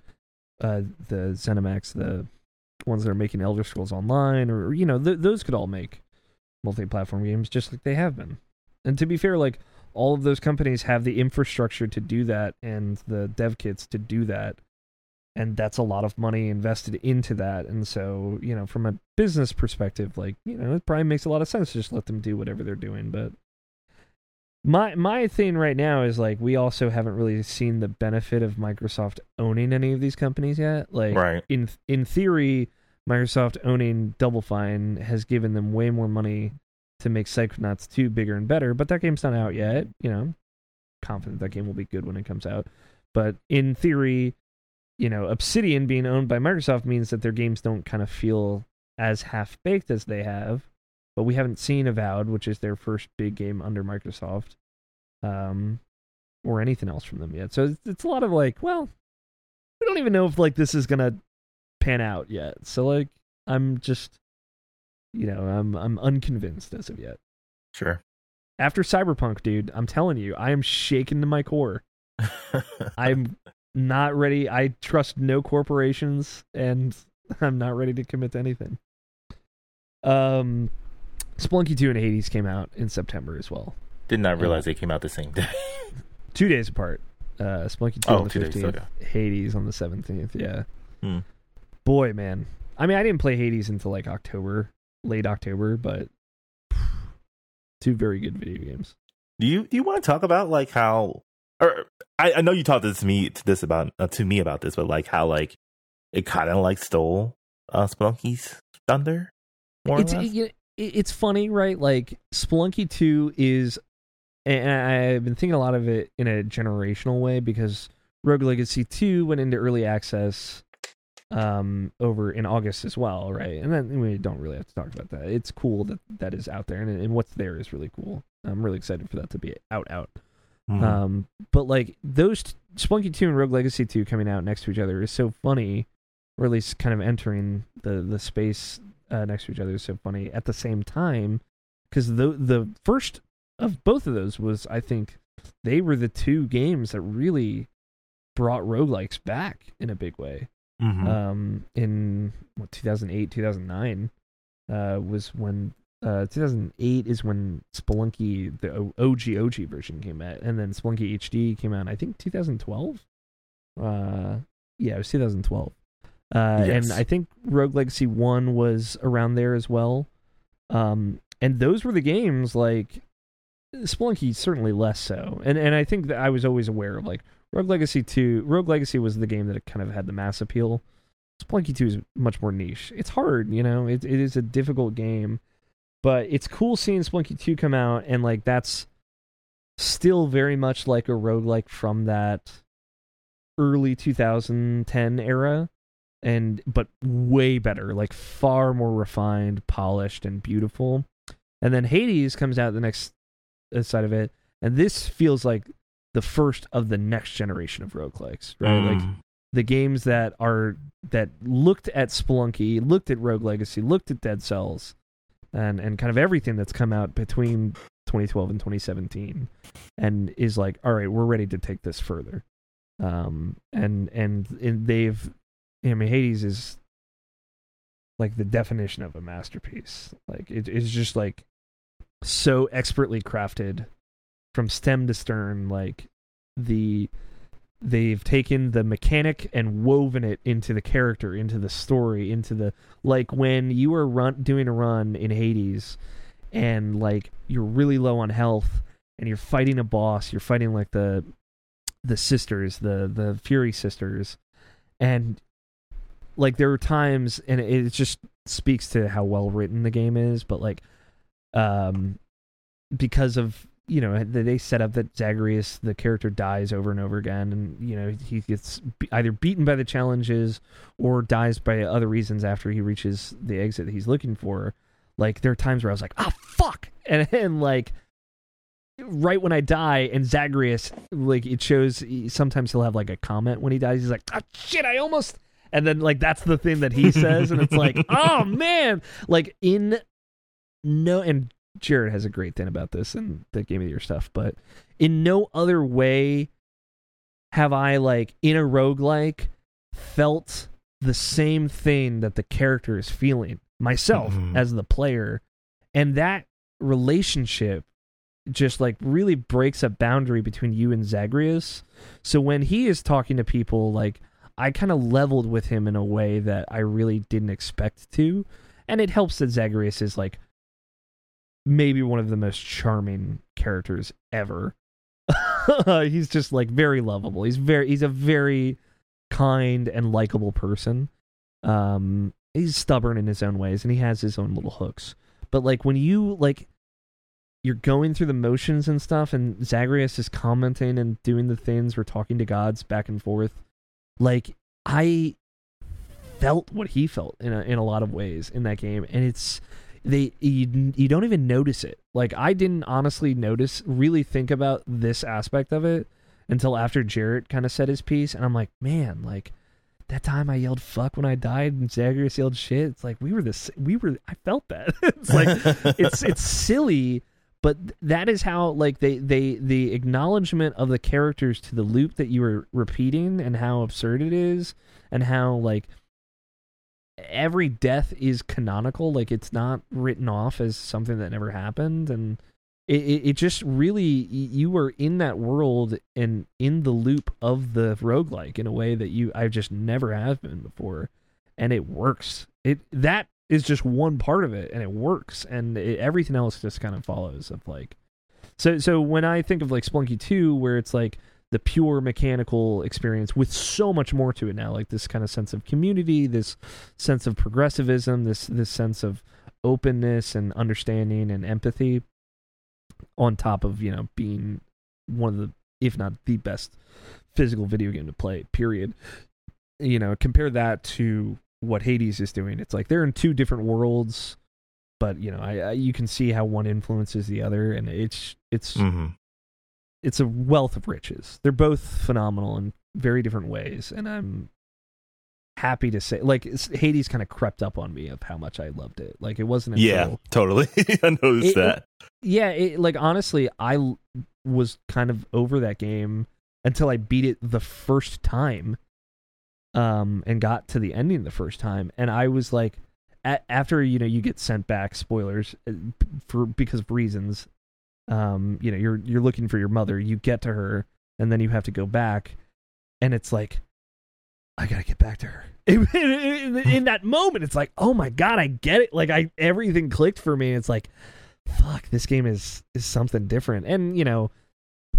uh, the ZeniMax, the ones that are making Elder Scrolls Online, or you know, th- those could all make multi-platform games just like they have been. And to be fair, like all of those companies have the infrastructure to do that and the dev kits to do that, and that's a lot of money invested into that. And so, you know, from a business perspective, like you know, it probably makes a lot of sense to just let them do whatever they're doing. But my my thing right now is like we also haven't really seen the benefit of Microsoft owning any of these companies yet. Like Right. in in theory, Microsoft owning Double Fine has given them way more money to make Psychonauts 2 bigger and better, but that game's not out yet, you know. Confident that game will be good when it comes out. But in theory, you know, Obsidian being owned by Microsoft means that their games don't kind of feel as half baked as they have. But we haven't seen Avowed, which is their first big game under Microsoft, um, or anything else from them yet. So it's, it's a lot of like, well, we don't even know if like this is gonna pan out yet. So like, I'm just, you know, I'm I'm unconvinced as of yet. Sure. After Cyberpunk, dude, I'm telling you, I am shaken to my core. I'm not ready. I trust no corporations, and I'm not ready to commit to anything. Um, Spelunky 2 and Hades came out in September as well, Did not realize they came out the same day. two days apart. Uh, Spelunky 2 Oh, on the two days, 15th, okay. Hades on the 17th. Yeah. Hmm. Boy, man. I mean, I didn't play Hades until like October, late October, but two very good video games. Do you do you want to talk about like how or I, I know you talked to me to this about uh, to me about this, but like how like it kind of like stole uh Spelunky's thunder more it's or less. it, you know, it- it's funny, right? Like Spelunky Two is, and I've been thinking a lot of it in a generational way because Rogue Legacy 2 went into early access um, over in August as well, right? And then we don't really have to talk about that. It's cool that that is out there, and, and what's there is really cool. I'm really excited for that to be out, out. Mhm. Um, but like those t- Spelunky 2 and Rogue Legacy 2 coming out next to each other is so funny, or at least kind of entering the the space uh, next to each other is so funny at the same time because the the first of both of those was I think they were the two games that really brought roguelikes back in a big way. Mhm. Um, in what 2008 2009 uh, was when uh, 2008 is when Spelunky the OG OG version came out, and then Spelunky HD came out. I think 2012. Uh, yeah, it was 2012. Uh, Yes. and I think Rogue Legacy One was around there as well. Um, and those were the games like Spelunky certainly less so. And and I think that I was always aware of like Rogue Legacy 2, Rogue Legacy was the game that kind of had the mass appeal. Spelunky 2 is much more niche. It's hard, you know. It it is a difficult game, but it's cool seeing Spelunky 2 come out and like that's still very much like a roguelike from that early 2010 era and but way better, like far more refined, polished and beautiful. And then Hades comes out the next uh, side of it, and this feels like the first of the next generation of roguelikes, right? Like Mm. the games that are that looked at Spelunky, looked at Rogue Legacy, looked at Dead Cells, and and kind of everything that's come out between 2012 and 2017, and is like, all right, we're ready to take this further. Um, and and, and they've, I mean, Hades is like the definition of a masterpiece. Like it is just like so expertly crafted from stem to stern. Like the they've taken the mechanic and woven it into the character, into the story, into the like when you are run doing a run in Hades and like you're really low on health and you're fighting a boss, you're fighting like the the sisters, the the Fury sisters, and like there are times and it just speaks to how well written the game is, but like um because of you know they set up that Zagreus the character dies over and over again and you know he gets either beaten by the challenges or dies by other reasons after he reaches the exit that he's looking for. Like there are times where I was like ah fuck! And, like right when I die and Zagreus like it shows sometimes he'll have like a comment when he dies. He's like ah shit I almost and then like that's the thing that he says and it's like oh man like in no and Jared has a great thing about this and the game of the year stuff, but in no other way have I like in a roguelike felt the same thing that the character is feeling myself Mhm. as the player. And that relationship just like really breaks a boundary between you and Zagreus. So when he is talking to people, like I kind of leveled with him in a way that I really didn't expect to. And it helps that Zagreus is like maybe one of the most charming characters ever. he's just like very lovable. He's very he's a very kind and likable person. Um he's stubborn in his own ways and he has his own little hooks. But like when you like you're going through the motions and stuff and Zagreus is commenting and doing the things we're talking to gods back and forth like I felt what he felt in a, in a lot of ways in that game and it's they you, you don't even notice it. Like i didn't honestly notice really think about this aspect of it until after jarrett kind of said his piece and i'm like man like that time i yelled fuck when i died and zagreus yelled shit it's like we were this we were i felt that. It's like it's it's silly but that is how like they they the acknowledgement of the characters to the loop that you were repeating and how absurd it is and how like every death is canonical like it's not written off as something that never happened. And it, it, it just really you were in that world and in the loop of the roguelike in a way that you I just never have been before. And it works. It that is just one part of it and it works and it, everything else just kind of follows of like so so when I think of like Spelunky 2 where it's like the pure mechanical experience with so much more to it now like this kind of sense of community this sense of progressivism this this sense of openness and understanding and empathy on top of you know being one of the if not the best physical video game to play. Period. You know, compare that to what Hades is doing. It's like they're in two different worlds, but you know, I, I you can see how one influences the other, and it's it's hmm it's a wealth of riches. They're both phenomenal in very different ways, and I'm happy to say, like Hades kind of crept up on me of how much I loved it. Like it wasn't until, Yeah, totally. I noticed It- that. yeah, it, like honestly, I was kind of over that game until I beat it the first time, um, and got to the ending the first time, and I was like, a- after you know you get sent back, spoilers uh, for because of reasons, um, you know you're you're looking for your mother, you get to her, and then you have to go back, and it's like, I gotta get back to her. in, in- in that moment, it's like, oh my god, I get it. Like I everything clicked for me. It's like fuck this game is is something different and you know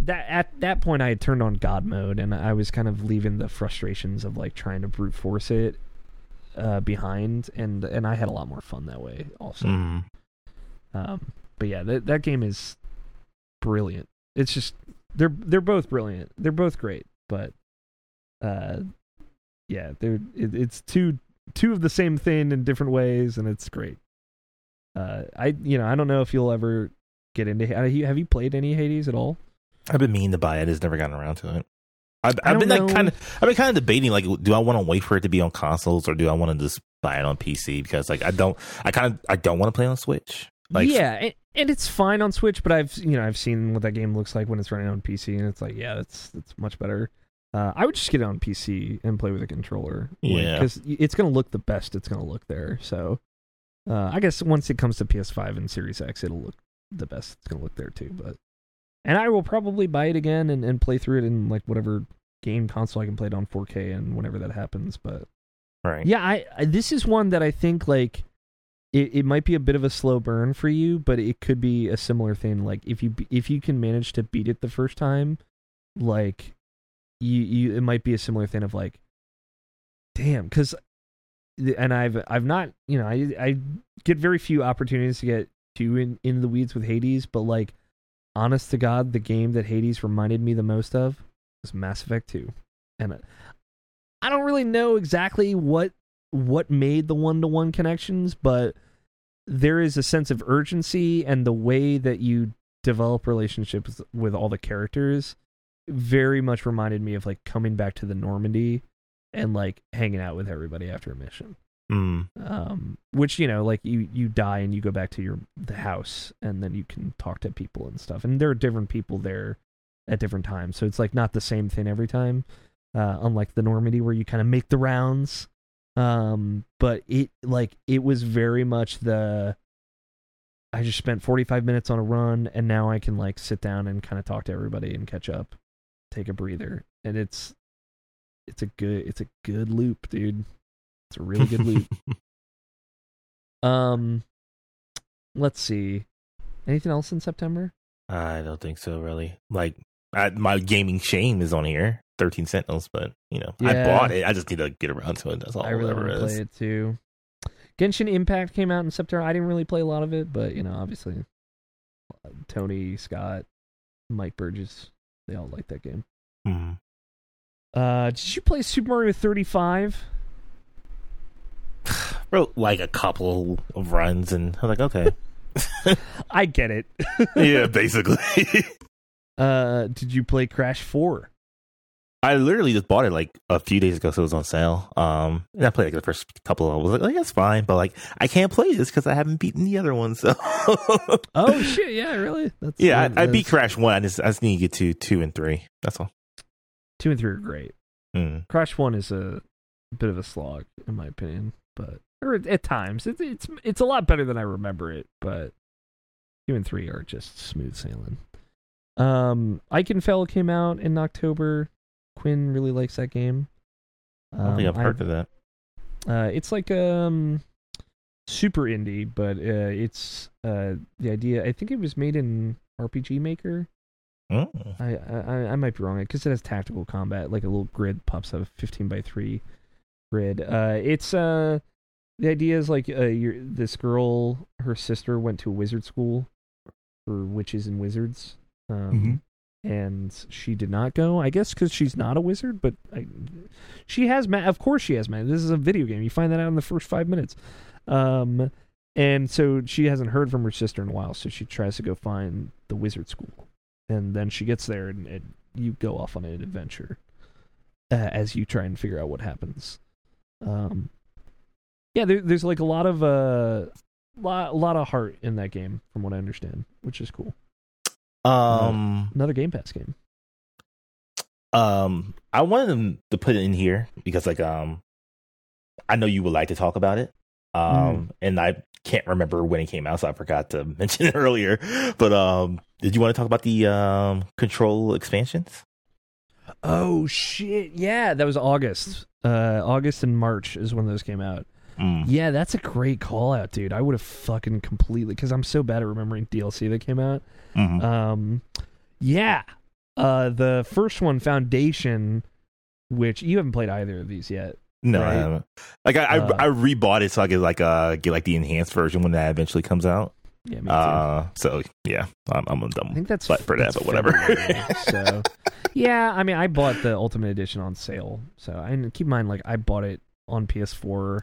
that at that point i had turned on god mode and i was kind of leaving the frustrations of like trying to brute force it uh behind and and i had a lot more fun that way also. Mhm. um but yeah that that game is brilliant. It's just they're they're both brilliant. They're both great but uh yeah they're it, it's two two of the same thing in different ways and it's great. Uh i you know i don't know if you'll ever get into have you, have you played any hades at all I've been meaning to buy it. Just never gotten around to it. I've, I I've been don't like kind of, I've been kind of debating like, do I want to wait for it to be on consoles or do I want to just buy it on PC? Because like I don't, I kind of, I don't want to play on Switch. Like, yeah and, and it's fine on switch but i've you know i've seen what that game looks like when it's running on pc and it's like yeah that's that's much better uh, I would just get it on PC and play with a controller. Yeah. because it's gonna look the best it's gonna look there. So, uh, I guess once it comes to PS5 and Series X, it'll look the best it's gonna look there too. But, and I will probably buy it again and, and play through it in like whatever game console I can play it on 4K and whenever that happens. But right. yeah, I, I this is one that I think like it, it might be a bit of a slow burn for you, but it could be a similar thing. Like if you if you can manage to beat it the first time, like you you it might be a similar thing of like, damn, because and I've I've not you know I I get very few opportunities to get too in in the weeds with Hades, but like honest to God, the game that Hades reminded me the most of was Mass Effect Two, and I don't really know exactly what what made the one to one connections, but there is a sense of urgency and the way that you develop relationships with all the characters very much reminded me of like coming back to the Normandy and like hanging out with everybody after a mission. Mm. Um, which you know, like you you die and you go back to your the house and then you can talk to people and stuff. And there are different people there at different times, so it's like not the same thing every time. Uh, unlike the Normandy where you kind of make the rounds. Um, but it like it was very much the I just spent 45 minutes on a run and now I can like sit down and kind of talk to everybody and catch up, take a breather. And it's it's a good it's a good loop, dude. It's a really good loop. Um let's see. Anything else in September? I don't think so, really. Like, I, my gaming shame is on here, Thirteen Sentinels, but you know, I bought it. I just need to get around to it. That's all. I really want to play it too. Genshin Impact came out in September. I didn't really play a lot of it, but you know, obviously Tony, Scott, Mike Burgess, they all like that game. Mhm. Uh, did you play Super Mario 35? Wrote like a couple of runs, and I was like, okay, I get it. yeah, basically. Uh, did you play Crash 4? I literally just bought it like a few days ago, so it was on sale. Um, and I played like the first couple. of I was like, oh, that's fine, but like I can't play this because I haven't beaten the other one. So Oh shit! Yeah, really. That's yeah, I, I beat Crash one. I just I just need to get to two and three. That's all. two and three are great. Mm. Crash One is a bit of a slog, in my opinion, but or at, times it's it's it's a lot better than I remember it. But two and three are just smooth sailing. Um, Ikenfell came out in October. Quinn really likes that game. I don't think I've heard of that. Uh, it's like um super indie, but uh, it's uh the idea. I think it was made in RPG Maker. Mm. I I, I might be wrong because it has tactical combat, like a little grid pops up, fifteen by three grid. Uh, it's uh the idea is like uh, this girl, her sister went to a wizard school for witches and wizards. Um, Mhm. and she did not go. I guess because she's not a wizard, but I, she has. Ma- of course, she has magic. This is a video game. You find that out in the first five minutes. Um, and so she hasn't heard from her sister in a while. So she tries to go find the wizard school, and then she gets there, and, and you go off on an adventure uh, as you try and figure out what happens. Um, yeah, there, there's like a lot of uh, lot, a lot of heart in that game, from what I understand, which is cool. Um, Another Game Pass game. um, I wanted them to put it in here because, like, um, I know you would like to talk about it. Um, and I can't remember when it came out, so I forgot to mention it earlier. But um, did you want to talk about the um control expansions? Oh shit! Yeah, that was August. Uh, August and March is when those came out. Mm. Yeah, that's a great call out, dude. I would have fucking completely because I'm so bad at remembering DLC that came out. Mhm. Um, yeah, uh, the first one, Foundation, which you haven't played either of these yet. No, I haven't. Like I, Uh, I, I rebought it so I could like uh get like the enhanced version when that eventually comes out. Yeah, me too. Uh, so yeah, I'm I'm I dumb. think that's but for that, but whatever. So, yeah, I mean, I bought the Ultimate Edition on sale, so and keep in mind, like, I bought it on PS4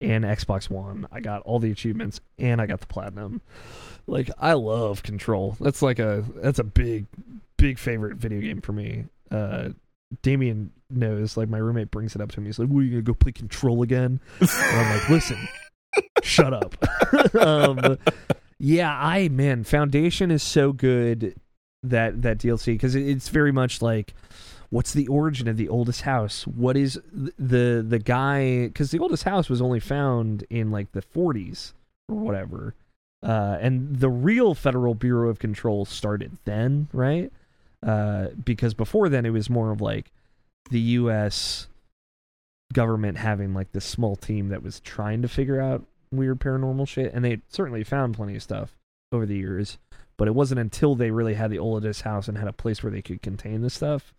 and Xbox One. I got all the achievements and I got the platinum. Like, I love Control. That's like a that's a big, big favorite video game for me. Uh, Damien knows. Like, my roommate brings it up to me. He's like, "What are you gonna go play Control again?" And I'm like, "Listen, shut up." um, yeah, I man, Foundation is so good that that DLC because it's very much like what's the origin of the oldest house? What is the the guy? Because the oldest house was only found in like the 40s or whatever, uh, and the real Federal Bureau of Control started then, right? Uh, because before then it was more of like the U.S. government having like this small team that was trying to figure out weird paranormal shit, and they certainly found plenty of stuff over the years. But it wasn't until they really had the oldest house and had a place where they could contain the stuff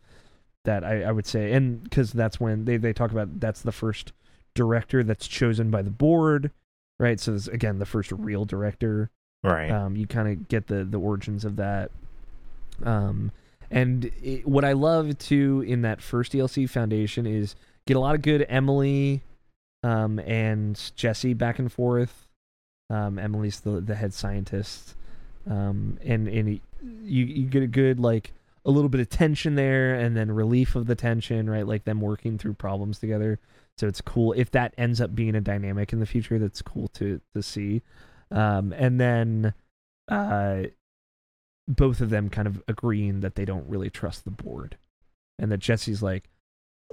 that I, I would say, and because that's when they they talk about that's the first director that's chosen by the board, right? So this, again, the first real director right. um, you kind of get the the origins of that. Um, and it, what I love too in that first DLC Foundation is get a lot of good Emily, um, and Jesse back and forth. Um, Emily's the the head scientist, um, and and he- you you get a good like a little bit of tension there, and then relief of the tension, right? Like them working through problems together. So it's cool if that ends up being a dynamic in the future. That's cool to to see. Um, and then uh, both of them kind of agreeing that they don't really trust the board, and that Jesse's like,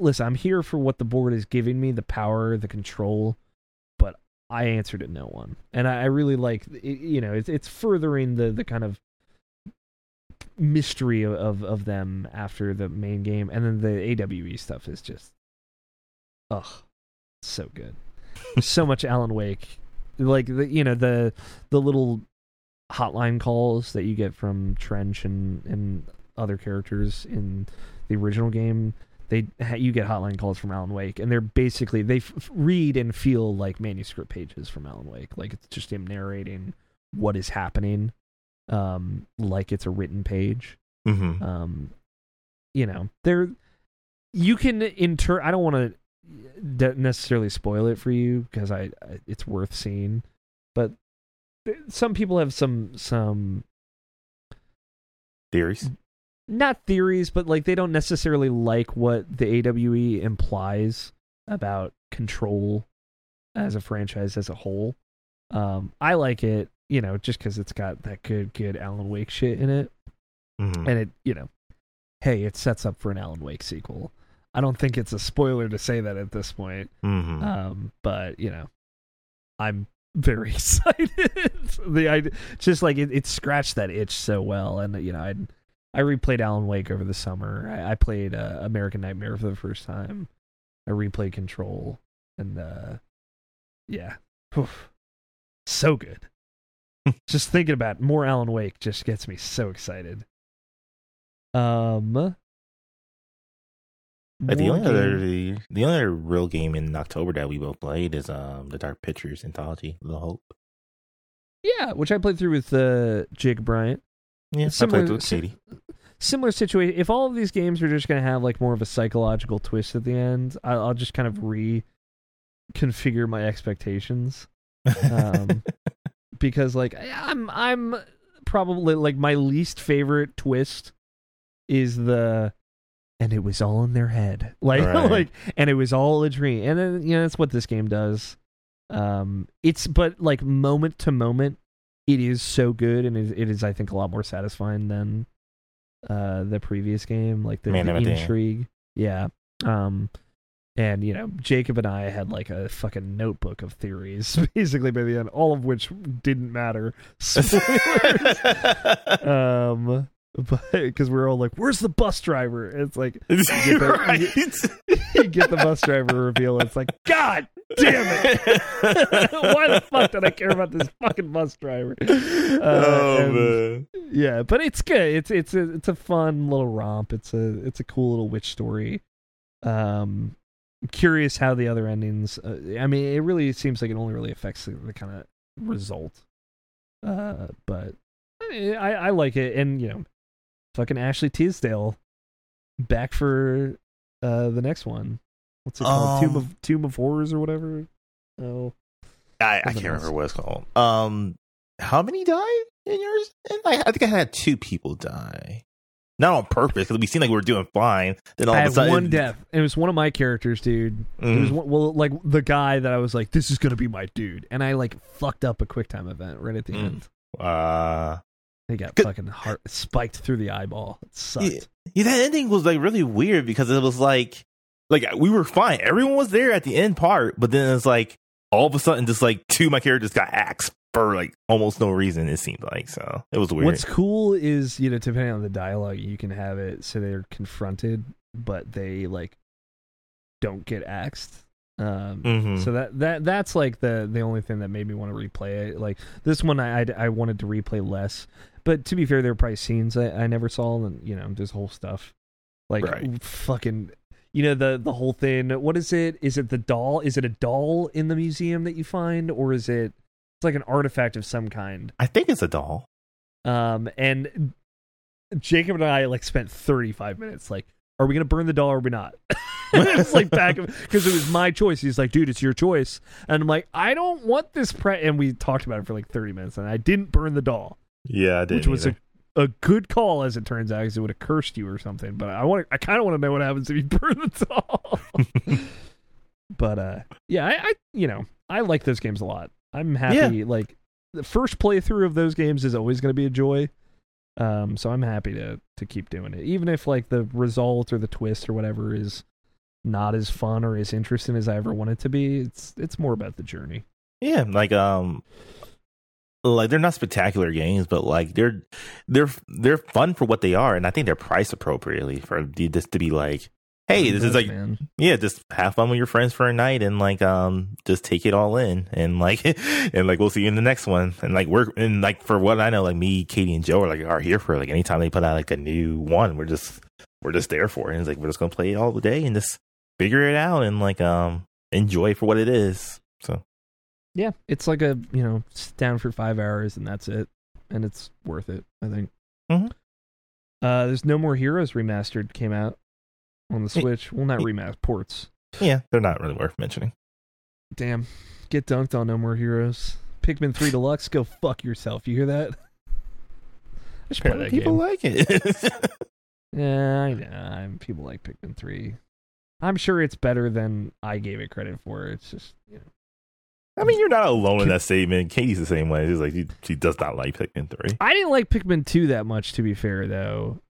"Listen, I'm here for what the board is giving me, the power, the control, but I answer to no one." And I, I really like, it, you know, it's it's furthering the the kind of mystery of, of of them after the main game, and then the AWE stuff is just, ugh, so good. so much Alan Wake, like the you know the the little hotline calls that you get from Trench and and other characters in the original game. They you get hotline calls from Alan Wake, and they're basically they f- read and feel like manuscript pages from Alan Wake. Like it's just him narrating what is happening, um, like it's a written page hmm um you know there you can inter i don't want to necessarily spoil it for you because I, I it's worth seeing but th- some people have some some Theories. Not theories but like they don't necessarily like what the awe implies about control as a franchise as a whole. Um i like it you know just because it's got that good good alan wake shit in it. Hmm and it you know hey it sets up for an alan wake sequel. I don't think it's a spoiler to say that at this point hmm um but you know i'm very excited. The idea just like it, it scratched that itch so well and you know i i replayed alan wake over the summer. I, I played uh, american nightmare for the first time. I replayed control and uh yeah. Oof. so good. Just thinking about more alan wake just gets me so excited. Um Like the only other the, the only other real game in October that we both played is um the Dark Pictures anthology, The Hope. yeah which i played through with uh jake bryant Yeah, Similar- I played with Katie. similar situation. If all of these games are just going to have like more of a psychological twist at the end, I'll, I'll just kind of reconfigure my expectations. Um, because like I'm I'm probably like my least favorite twist is the and it was all in their head like Right. like and it was all a dream and then you know that's what this game does um it's but like moment to moment it is so good and it, it is i think a lot more satisfying than uh the previous game. Like the, the intrigue. Yeah. Um and you know jacob and i had like a fucking notebook of theories basically by the end all of which didn't matter. Spoilers. um but because we're all like where's the bus driver? It's like get the- right. you get the bus driver reveal. It's like god damn it. Why the fuck did i care about this fucking bus driver? Uh, oh and- man. yeah but it's good. It's it's a it's a fun little romp. It's a it's a cool little witch story. Um I'm curious how the other endings uh, i mean it really seems like it only really affects the, the kind of result. Uh but I, I i like it. And you know fucking ashley tisdale back for uh the next one what's it called tomb Um, of tomb of horrors or whatever oh I, I can't else. remember what it's called. Um, how many died in yours? And I, I think I had two people die. Not on purpose because we seemed like we were doing fine. Then all I of a had sudden, one death. It was one of my characters, dude. It was Mm. one, well, like the guy that I was like, this is gonna be my dude, and I like fucked up a quick time event right at the Mm. end. Uh, He got fucking heart spiked through the eyeball. It sucked. Yeah. yeah, that ending was like really weird because it was like, like we were fine. Everyone was there at the end part, but then it's like all of a sudden, just like two of my characters got axed for like almost no reason. It seemed like so it was weird. What's cool is you know depending on the dialogue, you can have it so they're confronted, but they like don't get axed. Um, Mhm. So that that that's like the the only thing that made me want to replay it. Like this one, I I, I wanted to replay less, but to be fair, there were probably scenes I, I never saw, and you know, there's whole stuff like Right. fucking. You know the the whole thing. What is it? Is it the doll? Is it a doll in the museum that you find, or is it? It's like an artifact of some kind. I think it's a doll. Um, and Jacob and I like spent 35 minutes like, are we gonna burn the doll or are we not? and it was like back because it was my choice. He's like, dude, it's your choice, and I'm like, I don't want this. Pre-. And we talked about it for like 30 minutes, and I didn't burn the doll, Yeah, I did. which was a, a good call as it turns out, because it would have cursed you or something. But I want, I kind of want to know what happens if you burn the doll. but uh, yeah, I, I, you know, I like those games a lot. I'm happy. Like the first playthrough of those games is always going to be a joy. Um, so I'm happy to to keep doing it, even if like the result or the twist or whatever is not as fun or as interesting as I ever want it to be. It's it's more about the journey. Yeah, like um, like they're not spectacular games, but like they're they're they're fun for what they are, and I think they're priced appropriately for this to be like, hey, this is like man. yeah, just have fun with your friends for a night and like um just take it all in and like and like we'll see you in the next one and like we're and like for what I know, like me, Katie, and Joe are like are here for like anytime they put out like a new one, we're just we're just there for it. And it's like we're just gonna play it all the day and just figure it out and like um enjoy for what it is. So Yeah, it's like a you know sit down for five hours and that's it, and it's worth it. I think. Mhm. Uh, there's no more heroes remastered came out on the Switch. Well, not remastered ports. yeah, they're not really worth mentioning. Damn, get dunked on no more heroes. Pikmin three Deluxe, go fuck yourself. You hear that? Play that People game. like it. Yeah, I know. I'm, people like Pikmin three. I'm sure it's better than I gave it credit for. It's just you know. I mean, you're not alone in that statement. Katie's the same way. She's like, she, she does not like Pikmin 3. I didn't like Pikmin 2 that much to be fair though.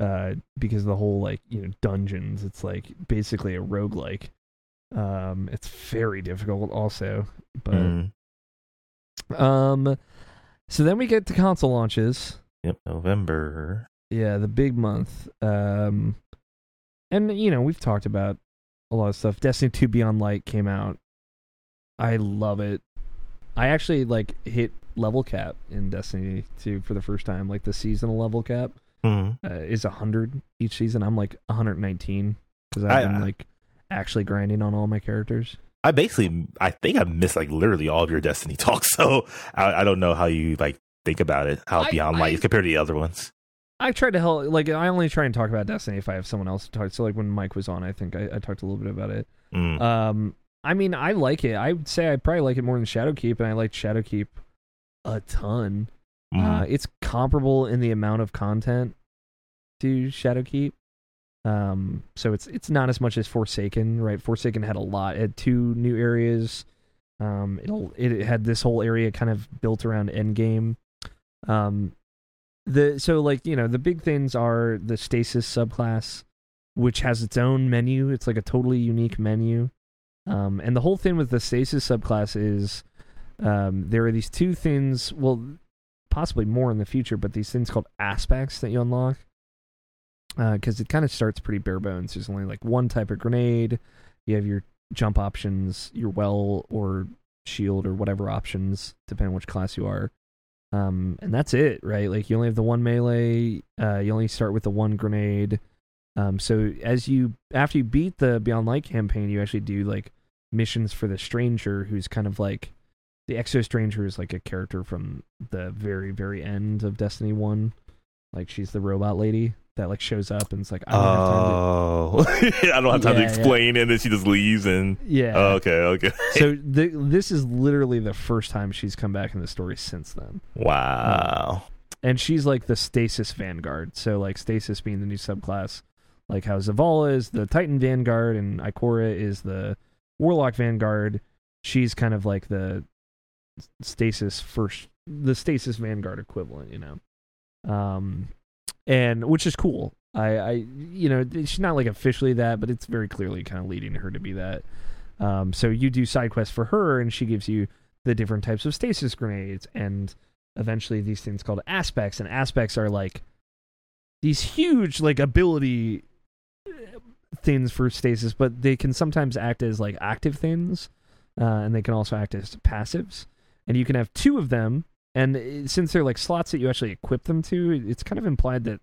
Uh because the whole like, you know, dungeons, it's like basically a roguelike. Um it's very difficult also. But Mm. um so then we get to console launches. Yep, November. Yeah, the big month. Um and you know, we've talked about a lot of stuff. Destiny 2 Beyond Light came out. I love it. I actually like hit level cap in Destiny 2 for the first time, like the seasonal level cap. Mm. uh, is 100 each season. I'm like 119 because I've I- been like actually grinding on all my characters. I basically, I think I missed like literally all of your Destiny talks. So I, I don't know how you like think about it, how I- Beyond I- Light is compared to the other ones. I tried to help. Like, I only try and talk about Destiny if I have someone else to talk. So, like when Mike was on, I think I, I talked a little bit about it. Mm. Um, I mean, I like it. I would say I probably like it more than Shadowkeep, and I like Shadowkeep a ton. Mhm. Uh, it's comparable in the amount of content to Shadowkeep. Um, so it's it's not as much as Forsaken, right? Forsaken had a lot. It had two new areas. Um, it'll it had this whole area kind of built around Endgame. Um, the so like you know the big things are the stasis subclass, which has its own menu. It's like a totally unique menu. Um, and the whole thing with the stasis subclass is um, there are these two things. Well, possibly more in the future, but these things called aspects that you unlock. Because it kind of starts pretty bare bones. There's only like one type of grenade. You have your jump options, your well or shield or whatever options, depending which class you are. Um, and that's it, right? Like you only have the one melee. Uh, you only start with the one grenade. Um, so as you after you beat the Beyond Light campaign, you actually do like missions for the Stranger, who's kind of like the Exo Stranger is like a character from the very very end of Destiny One. Like she's the robot lady that like shows up and it's like I don't have time to Oh, I don't have time Yeah, to yeah. explain, and then she just leaves, and yeah. oh, okay, okay, so the, this is literally the first time she's come back in the story since then. wow, um, and she's like the stasis vanguard so like stasis being the new subclass like how zavala is the titan vanguard and ikora is the warlock vanguard she's kind of like the stasis first the stasis vanguard equivalent you know? Um and which is cool. I i you know she's not like officially that but it's very clearly kind of leading her to be that. Um so you do side quests for her and she gives you the different types of stasis grenades and eventually these things called aspects and aspects are like these huge like ability things for stasis but they can sometimes act as like active things uh, and they can also act as passives. And you can have two of them and uh, since they're like slots that you actually equip them to it's kind of implied that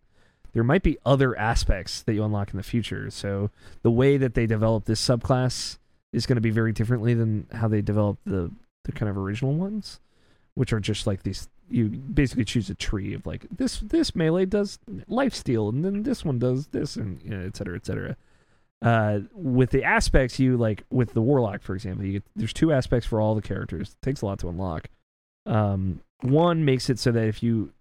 there might be other aspects that you unlock in the future. So the way that they develop this subclass is going to be very differently than how they developed the the kind of original ones which are just like these you basically choose a tree of like this this melee does life steal and then this one does this and you know, et cetera et cetera uh with the aspects you like with the warlock for example you get there's two aspects for all the characters it takes a lot to unlock um one makes it so that if you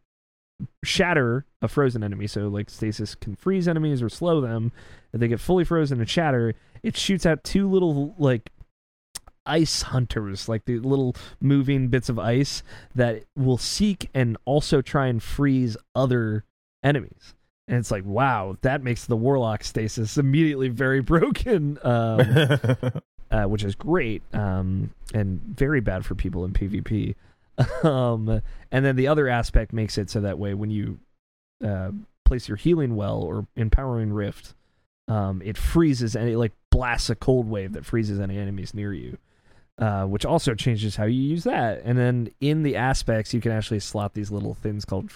shatter a frozen enemy so like stasis can freeze enemies or slow them if they get fully frozen and shatter it shoots out two little like ice hunters like the little moving bits of ice that will seek and also try and freeze other enemies. And it's like, wow, that makes the warlock stasis immediately very broken, um, uh, which is great um, and very bad for people in PvP. um, and then the other aspect makes it so that way when you uh, place your healing well or empowering rift, um, it freezes and it like blasts a cold wave that freezes any enemies near you uh, which also changes how you use that. And then in the aspects, you can actually slot these little things called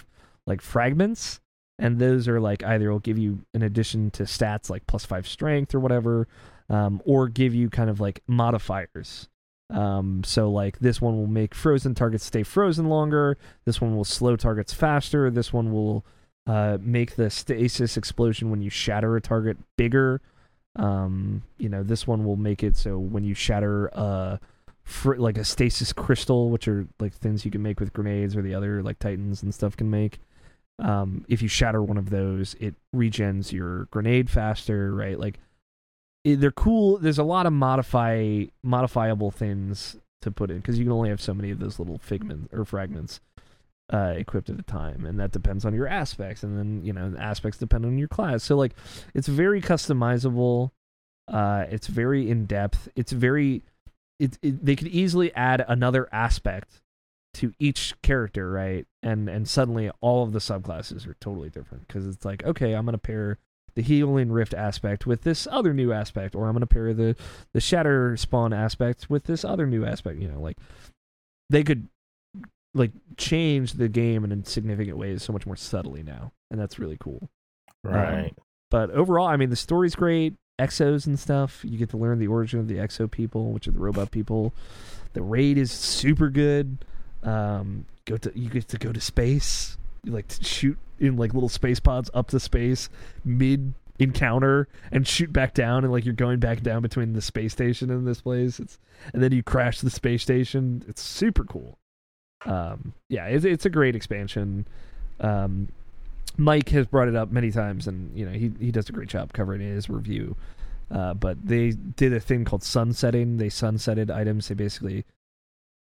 like fragments, and those are like either will give you an addition to stats like plus five strength or whatever, um, or give you kind of like modifiers. Um, so like this one will make frozen targets stay frozen longer. This one will slow targets faster. This one will uh, make the stasis explosion when you shatter a target bigger. Um, you know, this one will make it so when you shatter a fr- like a stasis crystal, which are like things you can make with grenades or the other like titans and stuff can make. Um, if you shatter one of those, it regens your grenade faster, right? Like they're cool. There's a lot of modify modifiable things to put in because you can only have so many of those little figments or fragments uh, equipped at a time, and that depends on your aspects, and then you know aspects depend on your class. So like, it's very customizable. Uh, it's very in depth. It's very, it, it they could easily add another aspect to each character, right? And and suddenly all of the subclasses are totally different because it's like, okay, I'm gonna pair the healing rift aspect with this other new aspect, or I'm gonna pair the the shatter spawn aspect with this other new aspect. You know, like they could like change the game in significant ways so much more subtly now, and that's really cool. Um, right. But overall, I mean, the story's great. Exos and stuff. You get to learn the origin of the Exo people, which are the robot people. The raid is super good. Um, go to you get to go to space, You like to shoot in like little space pods up to space mid encounter and shoot back down and like you're going back down between the space station and this place. It's and then you crash the space station. It's super cool. Um, yeah, it's it's a great expansion. Um, Mike has brought it up many times, and you know he he does a great job covering it in his review. Uh, but they did a thing called sunsetting. They sunsetted items. They basically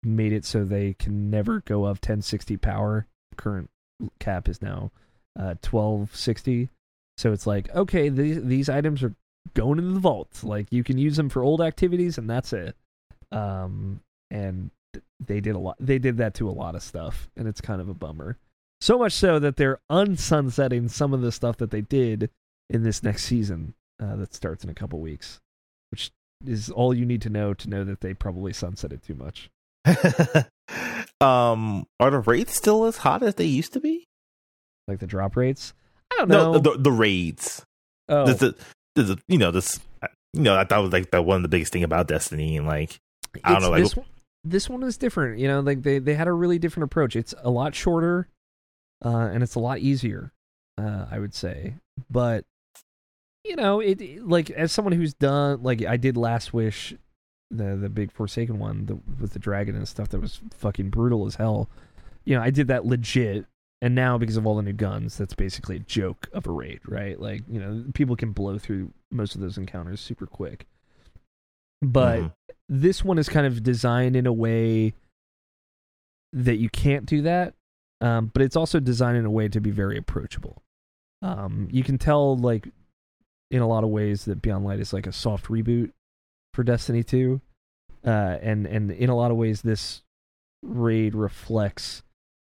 made it so they can never go of 1060 power. Current cap is now uh, 1260. So it's like, okay, these these items are going into the vault. Like you can use them for old activities, and that's it. Um, and they did a lot. They did that to a lot of stuff, and it's kind of a bummer. So much so that they're unsunsetting some of the stuff that they did in this next season uh, that starts in a couple weeks, which is all you need to know to know that they probably sunsetted too much. um, are the raids still as hot as they used to be? Like the drop rates? I don't know. No, the, the raids. oh, There's a, there's a, you know, this, you know, I thought was like the one of the biggest thing about Destiny, and like, I don't It's- know, like- this one, this one is different. You know, like they they had a really different approach. It's a lot shorter, uh, and it's a lot easier. Uh, I would say, but you know, it- like as someone who's done like I did Last Wish, the the big Forsaken one the, with the dragon and stuff that was fucking brutal as hell. You know, I did that legit. And now, because of all the new guns, that's basically a joke of a raid, right? Like, you know, people can blow through most of those encounters super quick. But Mhm. this one is kind of designed in a way that you can't do that um, but it's also designed in a way to be very approachable um, you can tell like in a lot of ways that beyond light is like a soft reboot for destiny 2 uh, and and in a lot of ways this raid reflects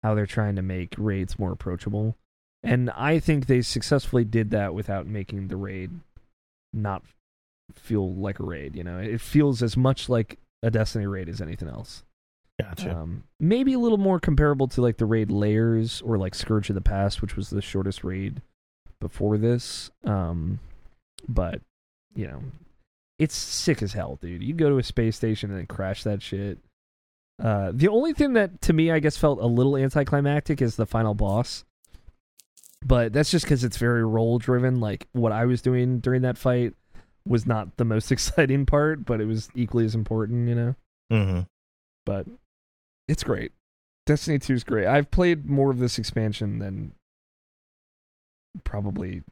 how they're trying to make raids more approachable and i think they successfully did that without making the raid not feel like a raid. You know, it feels as much like a Destiny raid as anything else. gotcha. Um, maybe a little more comparable to like the raid layers or like Scourge of the Past, which was the shortest raid before this. Um, but you know, it's sick as hell, dude. You go to a space station and then crash that shit. Uh, the only thing that to me, I guess, felt a little anticlimactic is the final boss. But that's just because it's very role driven. Like what I was doing during that fight was not the most exciting part, but it was equally as important, you know? hmm But it's great. Destiny 2 is great. I've played more of this expansion than probably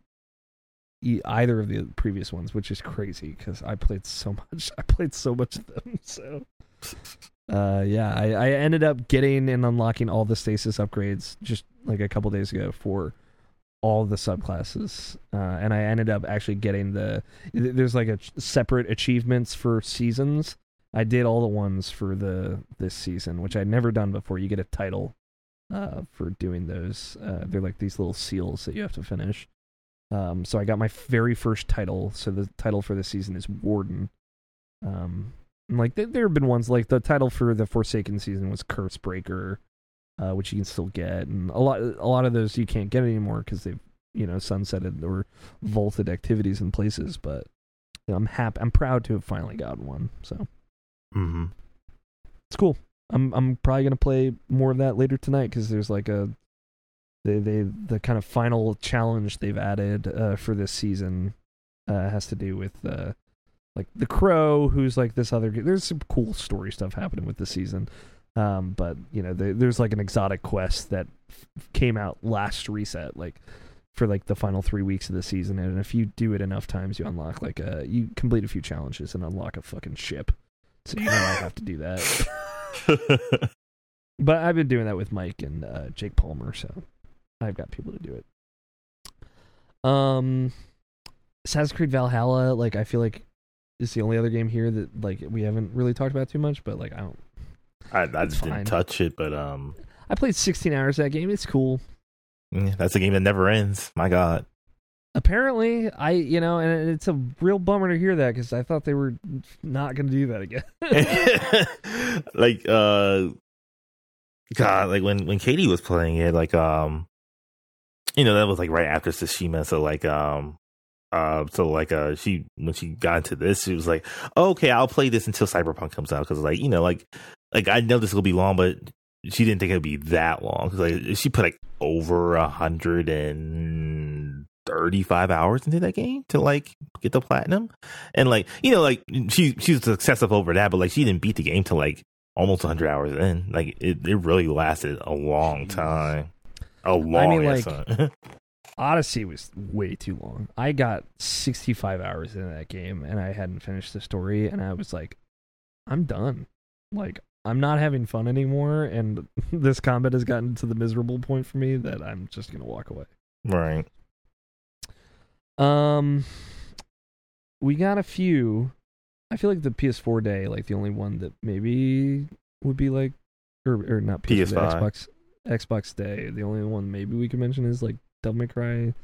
either of the previous ones, which is crazy because I played so much. I played so much of them. So, uh, yeah, I, I ended up getting and unlocking all the stasis upgrades just like a couple days ago for all the subclasses, uh, and I ended up actually getting the. There's like a separate achievements for seasons. I did all the ones for the this season, which I'd never done before. You get a title uh, for doing those. Uh, they're like these little seals that you have to finish. Um, so I got my very first title. So the title for the season is Warden. Um, and like th- there have been ones like the title for the Forsaken season was Curse Breaker, uh, which you can still get, and a lot a lot of those you can't get anymore because they've you know sunsetted or vaulted activities in places. But you know, I'm happy. I'm proud to have finally gotten one. So hmm it's cool. I'm I'm probably gonna play more of that later tonight because there's like a they they the kind of final challenge they've added uh, for this season uh, has to do with uh, like the crow who's like this other. There's some cool story stuff happening with the season, um, but you know the, there's like an exotic quest that f- came out last reset like for like the final three weeks of the season, and if you do it enough times, you unlock like a you complete a few challenges and unlock a fucking ship. So you know I have to do that. But I've been doing that with Mike and uh, Jake Palmer, so I've got people to do it. Um, Assassin's Creed Valhalla, like I feel like is the only other game here that like we haven't really talked about too much. But like I don't, I, I just didn't touch it, but um, I played 16 hours of that game. It's cool. yeah, that's a game that never ends. My God. Apparently, I you know, and it's a real bummer to hear that because I thought they were not going to do that again. like uh god like when when katie was playing it like um you know that was like right after tsushima so like um uh so like uh she when she got into this she was like oh, okay i'll play this until cyberpunk comes out because like you know like like i know this will be long but she didn't think it'd be that long like she put like over a hundred and thirty five hours into that game to like get the platinum, and like you know like she she's successful over that, but like she didn't beat the game to like almost hundred hours in. Like it, it really lasted a long time, a long. I mean, like. Odyssey was way too long. I got 65 hours into that game and I hadn't finished the story and I was like I'm done. Like I'm not having fun anymore and this combat has gotten to the miserable point for me that I'm just going to walk away. right. Um we got a few I feel like the PS4 day like the only one that maybe would be like or or not PS4 PS5. Xbox Xbox Day. The only one maybe we could mention is like Devil May Cry